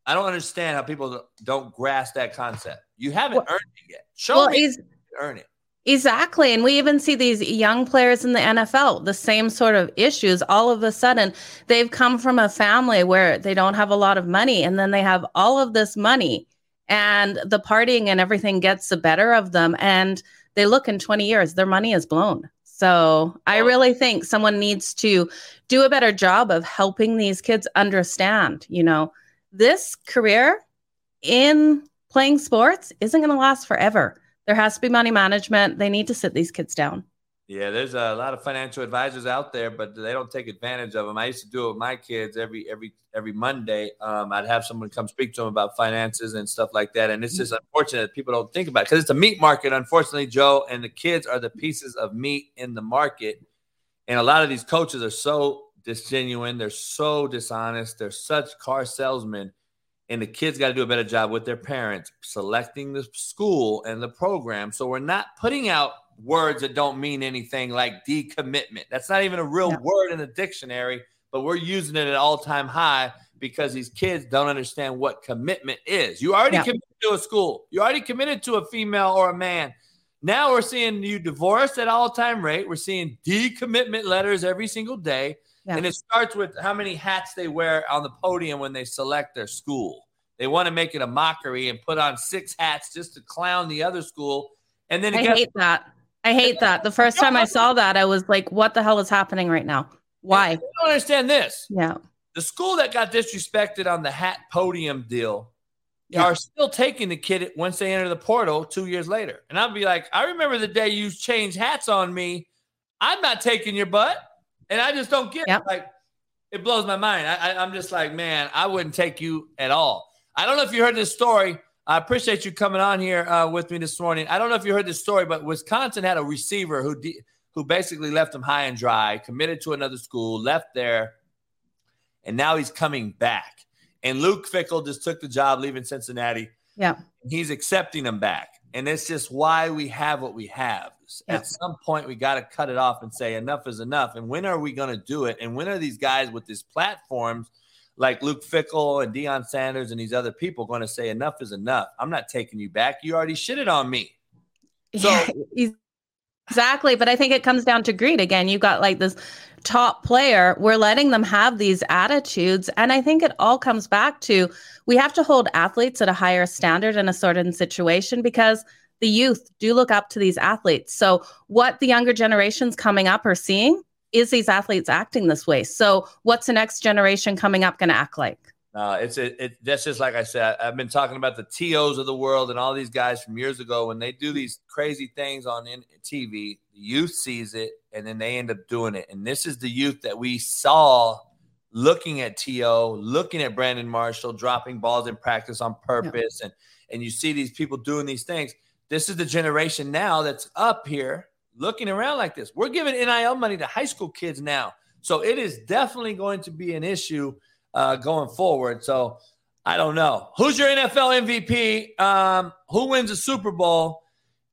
I don't understand how people don't grasp that concept. You haven't well, earned it yet. Show well, me earn it. Exactly. And we even see these young players in the NFL, the same sort of issues. All of a sudden, they've come from a family where they don't have a lot of money, and then they have all of this money, and the partying and everything gets the better of them. And they look in 20 years, their money is blown. So I really think someone needs to do a better job of helping these kids understand, you know, this career in playing sports isn't going to last forever there has to be money management. They need to sit these kids down. Yeah, there's a lot of financial advisors out there, but they don't take advantage of them. I used to do it with my kids every every every Monday. Um, I'd have someone come speak to them about finances and stuff like that, and it's just unfortunate that people don't think about it because it's a meat market, unfortunately, Joe. And the kids are the pieces of meat in the market, and a lot of these coaches are so disgenuine, they're so dishonest, they're such car salesmen and the kids got to do a better job with their parents selecting the school and the program. So we're not putting out words that don't mean anything like decommitment. That's not even a real word in the dictionary, but we're using it at all time high because these kids don't understand what commitment is. You already committed to a school. You already committed to a female or a man. Now we're seeing you divorced at all time rate. We're seeing decommitment letters every single day. Yeah. And it starts with how many hats they wear on the podium when they select their school. They want to make it a mockery and put on six hats just to clown the other school. And then I gets- hate that. I hate that. The first time I saw that, I was like, what the hell is happening right now? Why? I don't understand this. Yeah. The school that got disrespected on the hat podium deal yeah. are still taking the kid once they enter the portal two years later. And I'll be like, I remember the day you changed hats on me. I'm not taking your butt. And I just don't get yep. it. Like it blows my mind. I, I, I'm just like, man, I wouldn't take you at all. I don't know if you heard this story. I appreciate you coming on here uh, with me this morning. I don't know if you heard this story, but Wisconsin had a receiver who de- who basically left him high and dry, committed to another school, left there, and now he's coming back. And Luke Fickell just took the job, leaving Cincinnati. Yeah, he's accepting him back. And it's just why we have what we have. Yeah. At some point, we got to cut it off and say enough is enough. And when are we going to do it? And when are these guys with these platforms like Luke Fickell and Deion Sanders and these other people going to say enough is enough? I'm not taking you back. You already shitted on me. So yeah, exactly. But I think it comes down to greed again. You got like this top player, we're letting them have these attitudes. And I think it all comes back to we have to hold athletes at a higher standard in a certain situation because the youth do look up to these athletes. So, what the younger generations coming up are seeing is these athletes acting this way. So, what's the next generation coming up going to act like? Uh, it's it, it, that's just like I said. I've been talking about the tos of the world and all these guys from years ago when they do these crazy things on in, TV. The youth sees it and then they end up doing it. And this is the youth that we saw looking at To, looking at Brandon Marshall dropping balls in practice on purpose, yeah. and and you see these people doing these things. This is the generation now that's up here looking around like this. We're giving NIL money to high school kids now, so it is definitely going to be an issue uh, going forward. So I don't know. Who's your NFL MVP? Um, who wins the Super Bowl?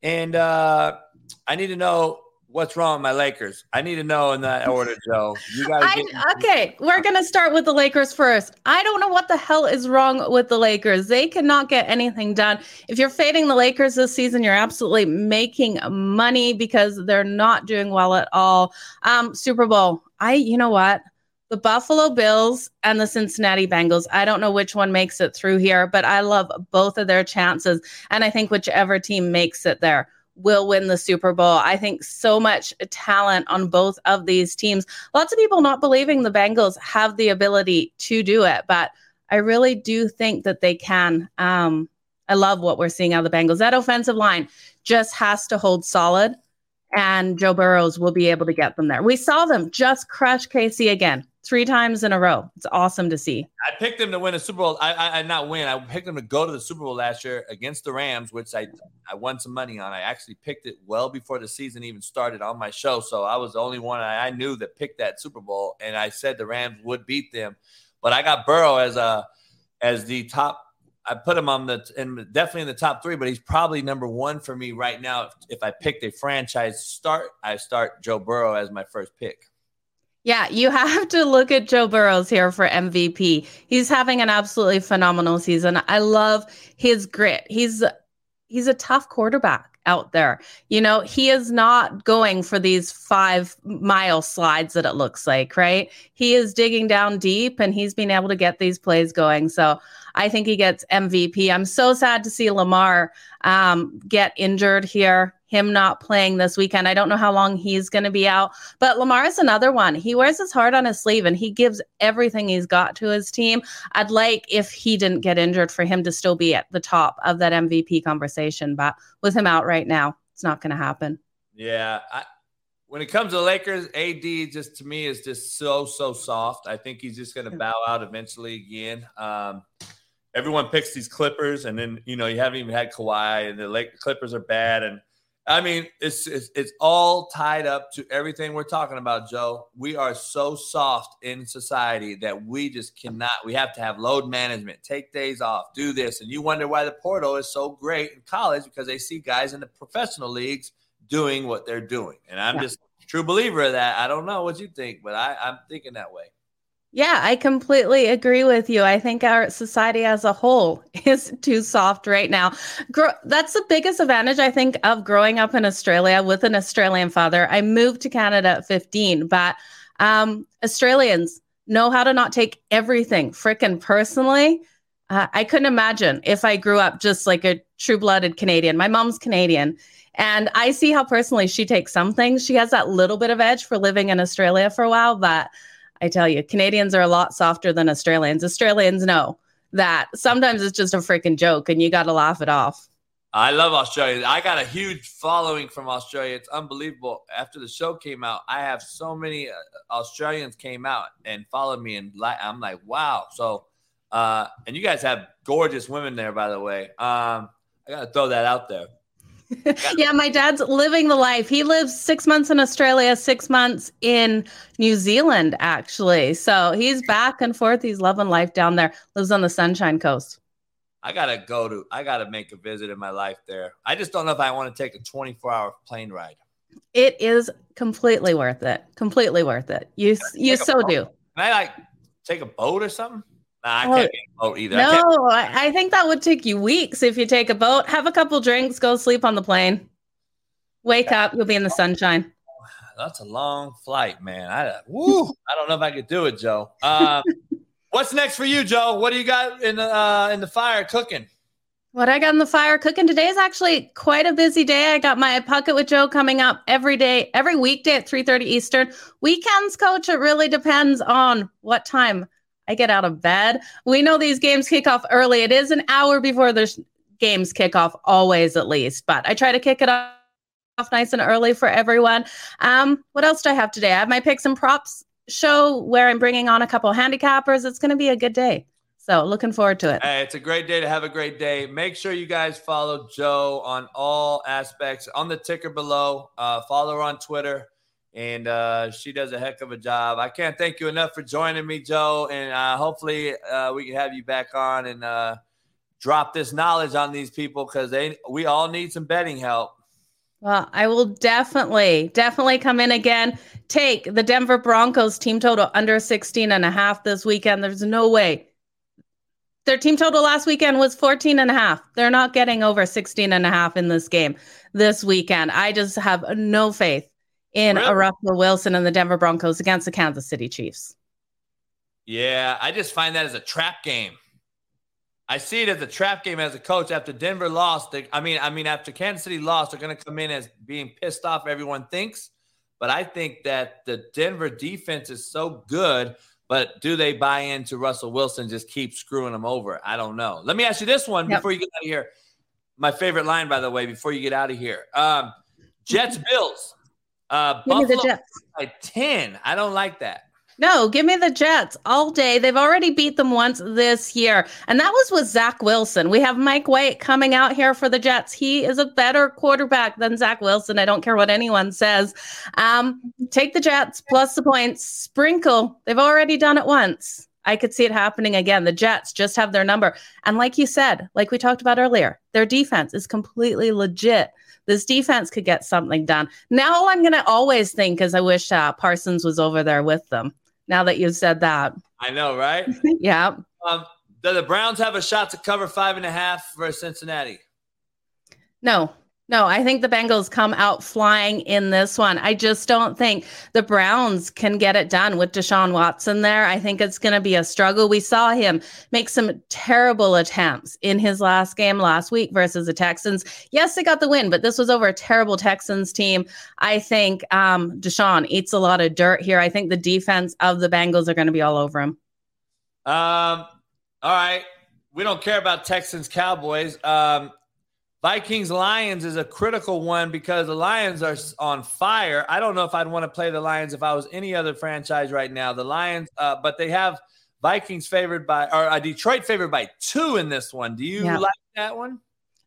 And uh, I need to know what's wrong with my Lakers. I need to know in that order, Joe. You got okay. We're gonna start with the Lakers first. I don't know what the hell is wrong with the Lakers. They cannot get anything done. If you're fading the Lakers this season, you're absolutely making money because they're not doing well at all. Um, Super Bowl. I, you know what? the Buffalo Bills and the Cincinnati Bengals. I don't know which one makes it through here, but I love both of their chances. And I think whichever team makes it there will win the Super Bowl. I think so much talent on both of these teams. Lots of people not believing the Bengals have the ability to do it, but I really do think that they can. Um, I love what we're seeing out of the Bengals. That offensive line just has to hold solid and Joe Burrows will be able to get them there. We saw them just crush KC again three times in a row. It's awesome to see. I picked them to win a Super Bowl. I, I, I not win. I picked them to go to the Super Bowl last year against the Rams, which I I won some money on. I actually picked it well before the season even started on my show, so I was the only one I, I knew that picked that Super Bowl, and I said the Rams would beat them. But I got Burrow as a as the top I put him on the and definitely in the top three, but he's probably number one for me right now. If, if I picked a franchise start, I start Joe Burrow as my first pick. Yeah, you have to look at Joe Burrows here for MVP. He's having an absolutely phenomenal season. I love his grit. He's he's a tough quarterback out there. You know, he is not going for these 5 mile slides that it looks like, right? He is digging down deep and he's been able to get these plays going. So, I think he gets MVP. I'm so sad to see Lamar um, get injured here, him not playing this weekend. I don't know how long he's going to be out, but Lamar is another one. He wears his heart on his sleeve and he gives everything he's got to his team. I'd like, if he didn't get injured, for him to still be at the top of that MVP conversation, but with him out right now, it's not going to happen. Yeah. I- when it comes to Lakers, AD just to me is just so so soft. I think he's just going to bow out eventually again. Um, everyone picks these Clippers, and then you know you haven't even had Kawhi, and the Lake Clippers are bad, and I mean it's, it's it's all tied up to everything we're talking about, Joe. We are so soft in society that we just cannot. We have to have load management, take days off, do this, and you wonder why the portal is so great in college because they see guys in the professional leagues doing what they're doing, and I'm yeah. just true believer of that. I don't know what you think, but I, I'm thinking that way. Yeah, I completely agree with you. I think our society as a whole is too soft right now. Gro- that's the biggest advantage, I think, of growing up in Australia with an Australian father. I moved to Canada at 15, but um, Australians know how to not take everything freaking personally. Uh, I couldn't imagine if I grew up just like a true blooded Canadian. My mom's Canadian. And I see how personally she takes some things. She has that little bit of edge for living in Australia for a while, but I tell you, Canadians are a lot softer than Australians. Australians know that sometimes it's just a freaking joke and you got to laugh it off. I love Australia. I got a huge following from Australia. It's unbelievable. After the show came out, I have so many uh, Australians came out and followed me, and I'm like, wow. So, uh, and you guys have gorgeous women there, by the way. Um, I got to throw that out there. yeah, my dad's living the life. He lives six months in Australia, six months in New Zealand, actually. So he's back and forth. He's loving life down there. Lives on the Sunshine Coast. I gotta go to. I gotta make a visit in my life there. I just don't know if I want to take a 24 hour plane ride. It is completely worth it. Completely worth it. You you so boat? do. Can I like take a boat or something? I Oh, can't take a boat either. No, I, I think that would take you weeks if you take a boat, have a couple drinks, go sleep on the plane, wake up, you'll be in the sunshine. That's a long flight, man. I woo, I don't know if I could do it, Joe. Um, what's next for you, Joe? What do you got in the uh, in the fire cooking? What I got in the fire cooking today is actually quite a busy day. I got my pocket with Joe coming up every day, every weekday at 3:30 Eastern. Weekends, coach, it really depends on what time I get out of bed. We know these games kick off early. It is an hour before the games kick off, always at least. But I try to kick it off nice and early for everyone. Um, what else do I have today? I have my picks and props show where I'm bringing on a couple handicappers. It's going to be a good day. So looking forward to it. Hey, it's a great day to have a great day. Make sure you guys follow Joe on all aspects on the ticker below. Uh, follow her on Twitter, and uh, she does a heck of a job. I can't thank you enough for joining me, Joe, and uh, hopefully uh, we can have you back on and uh, drop this knowledge on these people because they we all need some betting help. Well, I will definitely, definitely come in again. Take the Denver Broncos team total under 16 and a half this weekend. There's no way. Their team total last weekend was 14 and a half. They're not getting over 16 and a half in this game this weekend. I just have no faith in Really? a Russell Wilson and the Denver Broncos against the Kansas City Chiefs. Yeah, I just find that as a trap game. I see it as a trap game as a coach. After Denver lost, they, I mean, I mean, after Kansas City lost, they're going to come in as being pissed off. Everyone thinks, but I think that the Denver defense is so good. But do they buy into Russell Wilson? Just keep screwing them over. I don't know. Let me ask you this one Yep. before you get out of here. My favorite line, by the way, before you get out of here. Um, Jets Bills. Uh, Give me the Jets. by ten. I don't like that. No, give me the Jets all day. They've already beat them once this year. And that was with Zach Wilson. We have Mike White coming out here for the Jets. He is a better quarterback than Zach Wilson. I don't care what anyone says. Um, take the Jets plus the points, sprinkle. They've already done it once. I could see it happening again. The Jets just have their number. And like you said, like we talked about earlier, their defense is completely legit. This defense could get something done. Now, I'm going to always think is I wish uh, Parsons was over there with them. Now that you've said that, I know, right? yeah. Um, do the Browns have a shot to cover five and a half versus Cincinnati? No, no, I think the Bengals come out flying in this one. I just don't think the Browns can get it done with Deshaun Watson there. I think it's going to be a struggle. We saw him make some terrible attempts in his last game last week versus the Texans. Yes, they got the win, but this was over a terrible Texans team. I think um, Deshaun eats a lot of dirt here. I think the defense of the Bengals are going to be all over him. Um, all right. We don't care about Texans Cowboys. Um, Vikings Lions is a critical one because the Lions are on fire. I don't know if I'd want to play the Lions if I was any other franchise right now. The Lions, uh, but they have Vikings favored by or uh, Detroit favored by two in this one. Do you Yeah. like that one?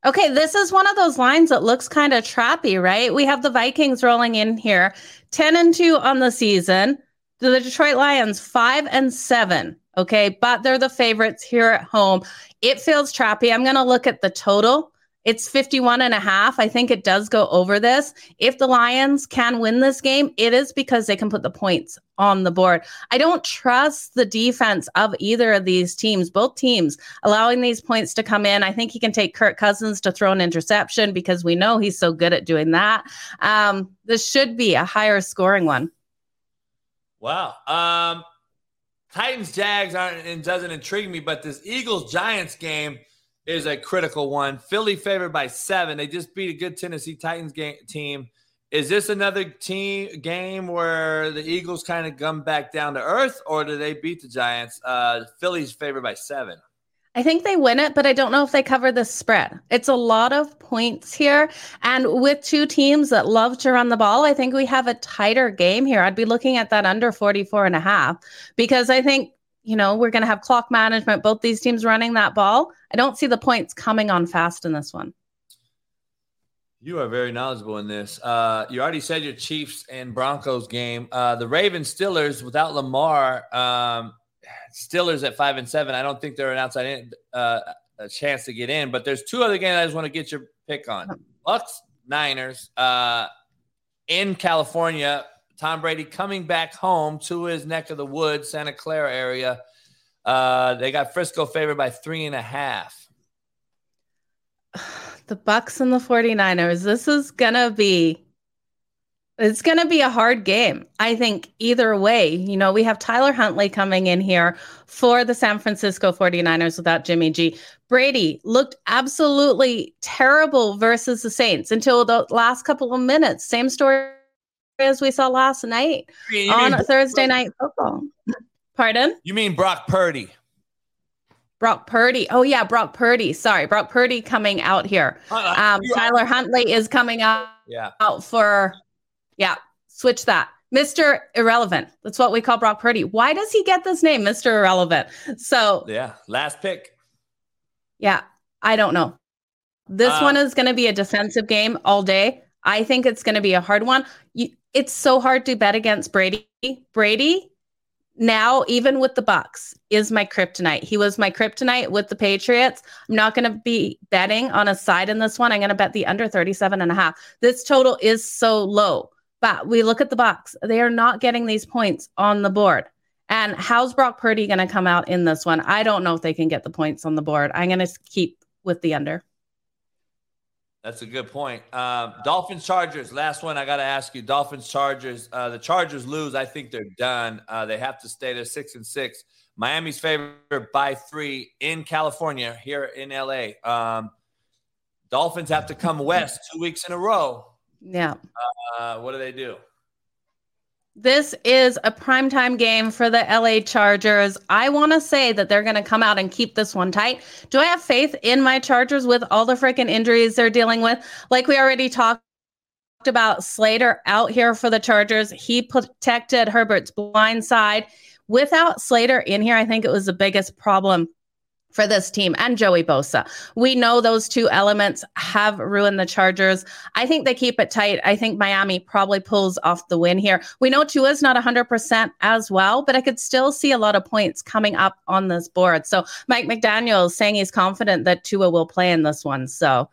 Okay, this is one of those lines that looks kind of trappy, right? We have the Vikings rolling in here, 10 and 2 on the season. The Detroit Lions 5 and 7. Okay, but they're the favorites here at home. It feels trappy. I'm going to look at the total. It's 51 and a half. I think it does go over this. If the Lions can win this game, it is because they can put the points on the board. I don't trust the defense of either of these teams, both teams allowing these points to come in. I think he can take Kirk Cousins to throw an interception because we know he's so good at doing that. Um, this should be a higher scoring one. Wow. Um, Titans Jags aren't and doesn't intrigue me, but this Eagles Giants game is a critical one. Philly favored by seven. They just beat a good Tennessee Titans game, team. Is this another team game where the Eagles kind of come back down to earth, or do they beat the Giants? Uh, Philly's favored by seven. I think they win it, but I don't know if they cover the spread. It's a lot of points here. And with two teams that love to run the ball, I think we have a tighter game here. I'd be looking at that under 44 and a half because I think, you know, we're going to have clock management, both these teams running that ball. I don't see the points coming on fast in this one. You are very knowledgeable in this. Uh, you already said your Chiefs and Broncos game. Uh, the Ravens Steelers without Lamar. Um, Steelers at five and seven. I don't think they're an outside in, uh, a chance to get in. But there's two other games I just want to get your pick on: Bucks, Niners, uh, in California. Tom Brady coming back home to his neck of the woods, Santa Clara area. Uh, they got Frisco favored by three and a half. The Bucks and the 49ers. This is gonna be it's to be a hard game. I think either way, you know, we have Tyler Huntley coming in here for the San Francisco 49ers without Jimmy G. Brady looked absolutely terrible versus the Saints until the last couple of minutes. Same story as we saw last night you on Thursday night football. Pardon? You mean Brock Purdy? Brock Purdy. Oh yeah, Brock Purdy. Sorry, Brock Purdy coming out here. Um, Tyler Huntley is coming out, yeah. out for yeah, switch that. Mr. Irrelevant. That's what we call Brock Purdy. Why does he get this name, Mr. Irrelevant? So, yeah, last pick. Yeah, I don't know. This uh, one is going to be a defensive game all day. I think it's going to be a hard one. You, it's so hard to bet against Brady. Brady now even with the bucks is my kryptonite he was my kryptonite with the patriots i'm not going to be betting on a side in this one i'm going to bet the under 37 and a half this total is so low but we look at the box. They are not getting these points on the board. And how's Brock Purdy going to come out in this one? I don't know if they can get the points on the board. I'm going to keep with the under. That's a good point. Um, Dolphins Chargers. Last one I got to ask you. Dolphins Chargers. Uh, the Chargers lose. I think they're done. Uh, they have to stay there six and six. Miami's favored by three in California, here in LA. Um, Dolphins have to come west two weeks in a row. Yeah. Uh, what do they do? This is a primetime game for the LA Chargers. I want to say that they're going to come out and keep this one tight. Do I have faith in my Chargers with all the freaking injuries they're dealing with? Like we already talked about Slater out here for the Chargers. He protected Herbert's blind side. Without Slater in here, I think it was the biggest problem for this team and Joey Bosa. We know those two elements have ruined the Chargers. I think they keep it tight. I think Miami probably pulls off the win here. We know Tua's not 100% as well, but I could still see a lot of points coming up on this board. So Mike McDaniel is saying he's confident that Tua will play in this one. So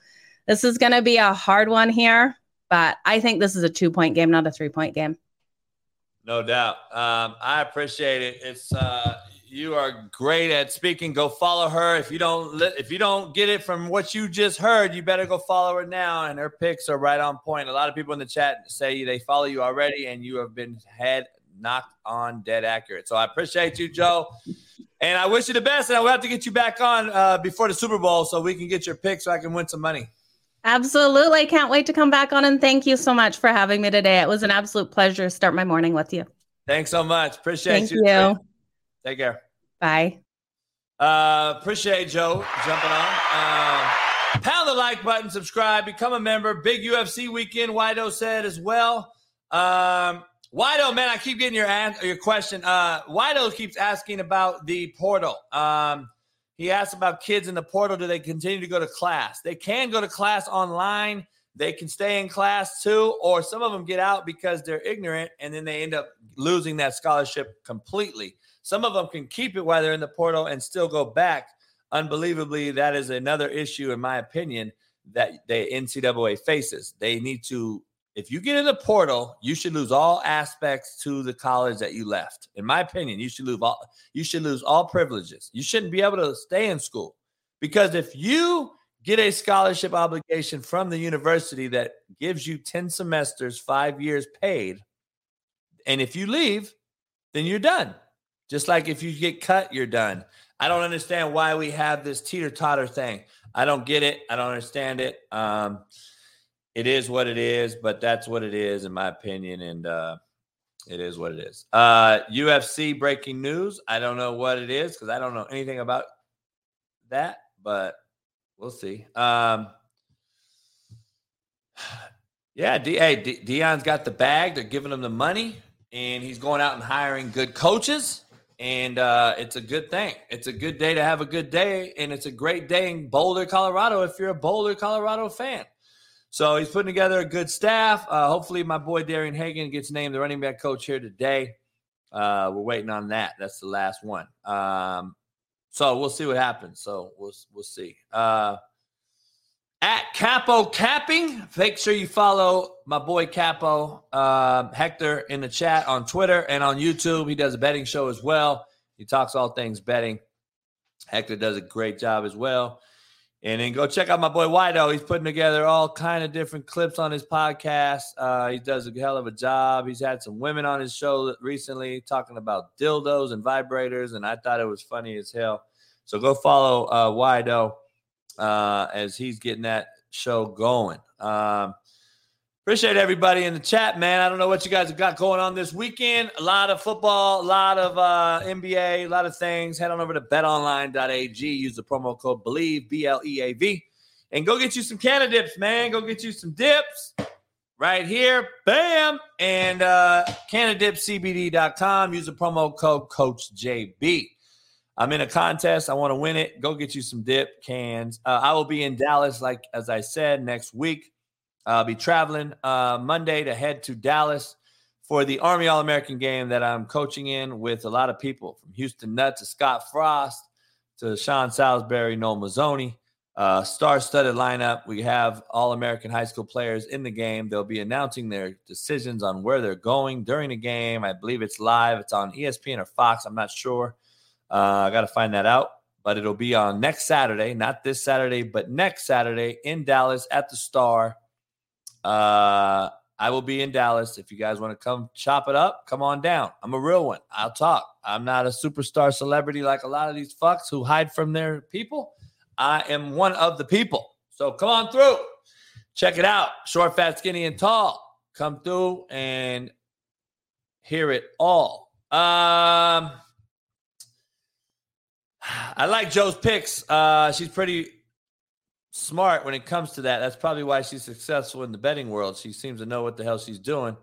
this is going to be a hard one here, but I think this is a two point game, not a three point game. No doubt. Um, I appreciate it. It's, uh, you are great at speaking. Go follow her. If you don't if you don't get it from what you just heard, you better go follow her now. And her picks are right on point. A lot of people in the chat say they follow you already, and you have been head knocked on dead accurate. So I appreciate you, Joe. And I wish you the best. And I will have to get you back on uh, before the Super Bowl so we can get your pick so I can win some money. Absolutely. Can't wait to come back on. And thank you so much for having me today. It was an absolute pleasure to start my morning with you. Thanks so much. Appreciate you. thank you. you. Take care. Bye. Uh, appreciate Joe jumping on. Uh, pound the like button, subscribe, become a member. Big UFC weekend, Wido said as well. Um, Wido, man, I keep getting your answer, your question. Uh, Wido keeps asking about the portal. Um, he asked about kids in the portal. Do they continue to go to class? They can go to class online. They can stay in class too, or some of them get out because they're ignorant and then they end up losing that scholarship completely. Some of them can keep it while they're in the portal and still go back. Unbelievably, that is another issue, in my opinion, that the NCAA faces. They need to, if you get in the portal, you should lose all aspects to the college that you left. In my opinion, you should lose all you should lose all privileges. You shouldn't be able to stay in school. Because if you get a scholarship obligation from the university that gives you 10 semesters, five years paid, and if you leave, then you're done. Just like if you get cut, you're done. I don't understand why we have this teeter totter thing. I don't get it. I don't understand it. Um, it is what it is, but that's what it is, in my opinion. And uh, it is what it is. Uh, UFC breaking news. I don't know what it is because I don't know anything about that, but we'll see. Um, yeah, D- hey, D- Deion's got the bag. They're giving him the money, and he's going out and hiring good coaches and uh, it's a good thing. It's a good day to have a good day, and it's a great day in Boulder, Colorado, if you're a Boulder, Colorado fan. So he's putting together a good staff. Uh, hopefully, my boy Darian Hagan gets named the running back coach here today. Uh, we're waiting on that. That's the last one. Um, So we'll see what happens. So we'll we'll see. Uh, at Capo Capping, make sure you follow my boy Capo uh, Hector in the chat on Twitter and on YouTube. He does a betting show as well. He talks all things betting. Hector does a great job as well. And then go check out my boy Wido. He's putting together all kind of different clips on his podcast. Uh, he does a hell of a job. He's had some women on his show recently talking about dildos and vibrators, and I thought it was funny as hell. So go follow uh, Wido uh, as he's getting that show going. Um, Appreciate everybody in the chat, man. I don't know what you guys have got going on this weekend. A lot of football, a lot of uh, NBA, a lot of things. Head on over to betonline.ag. Use the promo code BLEAV, B L E A V, and go get you some Canada dips, man. Go get you some dips right here. Bam. And uh, CanadipCBD.com. Use the promo code Coach JB. I'm in a contest. I want to win it. Go get you some dip cans. Uh, I will be in Dallas, like as I said, next week. I'll be traveling uh, Monday to head to Dallas for the Army All American game that I'm coaching in with a lot of people from Houston Nutt to Scott Frost to Sean Salisbury, Noel Mazzone. Uh, Star studded lineup. We have All American high school players in the game. They'll be announcing their decisions on where they're going during the game. I believe it's live. It's on ESPN or Fox. I'm not sure. Uh, I got to find that out. But it'll be on next Saturday, not this Saturday, but next Saturday in Dallas at the Star. Uh, I will be in Dallas. If you guys want to come chop it up, come on down. I'm a real one. I'll talk. I'm not a superstar celebrity like a lot of these fucks who hide from their people. I am one of the people. So come on through. Check it out. Short, fat, skinny, and tall. Come through and hear it all. Um, I like Joe's picks. Uh, she's pretty smart when it comes to that. That's probably why she's successful in the betting world. She seems to know what the hell she's doing.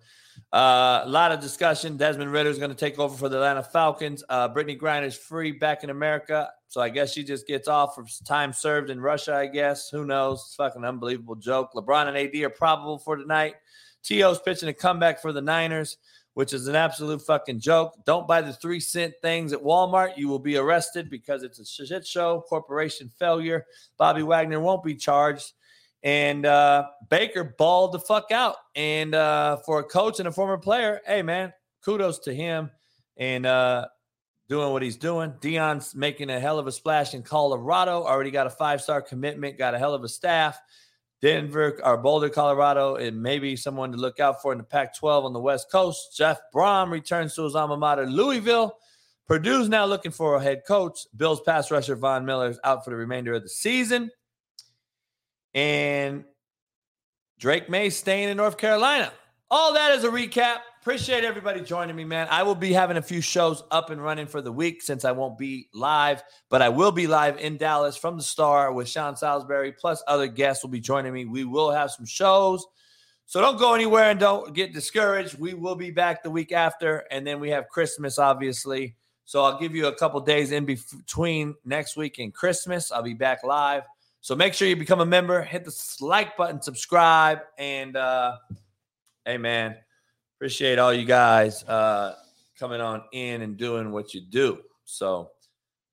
Uh, a lot of discussion. Desmond Ridder is going to take over for the Atlanta Falcons. Uh, Griner is free back in America. So I guess she just gets off for time served in Russia, I guess. Who knows? It's fucking unbelievable joke. LeBron and AD are probable for tonight. T.O.'s pitching a comeback for the Niners which is an absolute fucking joke. Don't buy the three cent things at Walmart. You will be arrested because it's a shit show, corporation failure. Bobby Wagner won't be charged. And uh, Baker balled the fuck out. And uh, for a coach and a former player, hey, man, kudos to him and uh, doing what he's doing. Deion's making a hell of a splash in Colorado. Already got a five star commitment, got a hell of a staff. Denver or Boulder, Colorado, and maybe someone to look out for in the Pac 12 on the West Coast. Jeff Brohm returns to his alma mater, Louisville. Purdue's now looking for a head coach. Bills pass rusher Von Miller is out for the remainder of the season. And Drake Maye staying in North Carolina. All that is a recap. Appreciate everybody joining me, man. I will be having a few shows up and running for the week since I won't be live, but I will be live in Dallas from the Star with Sean Salisbury, plus other guests will be joining me. We will have some shows. So don't go anywhere and don't get discouraged. We will be back the week after, and then we have Christmas, obviously. So I'll give you a couple days in between next week and Christmas. I'll be back live. So make sure you become a member, hit the like button, subscribe, and uh, hey, man appreciate all you guys uh, coming on in and doing what you do. So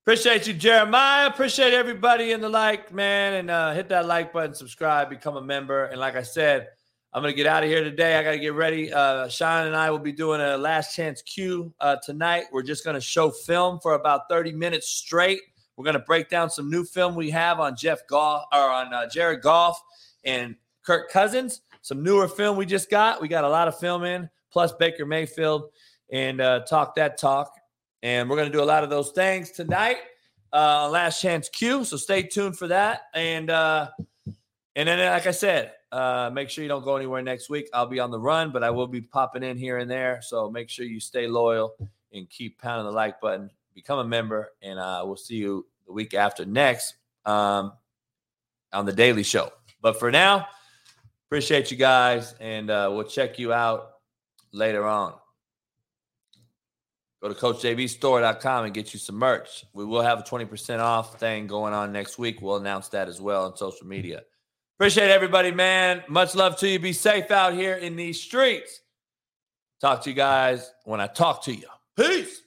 appreciate you, Jeremiah. Appreciate everybody in the like, man. And uh, hit that like button, subscribe, become a member. And like I said, I'm to get out of here today. I got to get ready. Uh, Sean and I will be doing a last chance Q uh, tonight. We're just to show film for about 30 minutes straight. We're to break down some new film we have on Jeff Goff or on uh, Jared Goff and Kirk Cousins. Some newer film we just got. We got a lot of film in plus Baker Mayfield and uh, talk that talk. And we're going to do a lot of those things tonight. Uh, last chance Q. So stay tuned for that. And uh, and then, like I said, uh, make sure you don't go anywhere next week. I'll be on the run, but I will be popping in here and there. So make sure you stay loyal and keep pounding the like button. Become a member, and uh, we'll see you the week after next um, on the Daily Show. But for now, appreciate you guys, and uh, we'll check you out later on. Go to CoachJBStore.com and get you some merch. We will have a 20% off thing going on next week. We'll announce that as well on social media. Appreciate everybody, man. Much love to you. Be safe out here in these streets. Talk to you guys when I talk to you. Peace.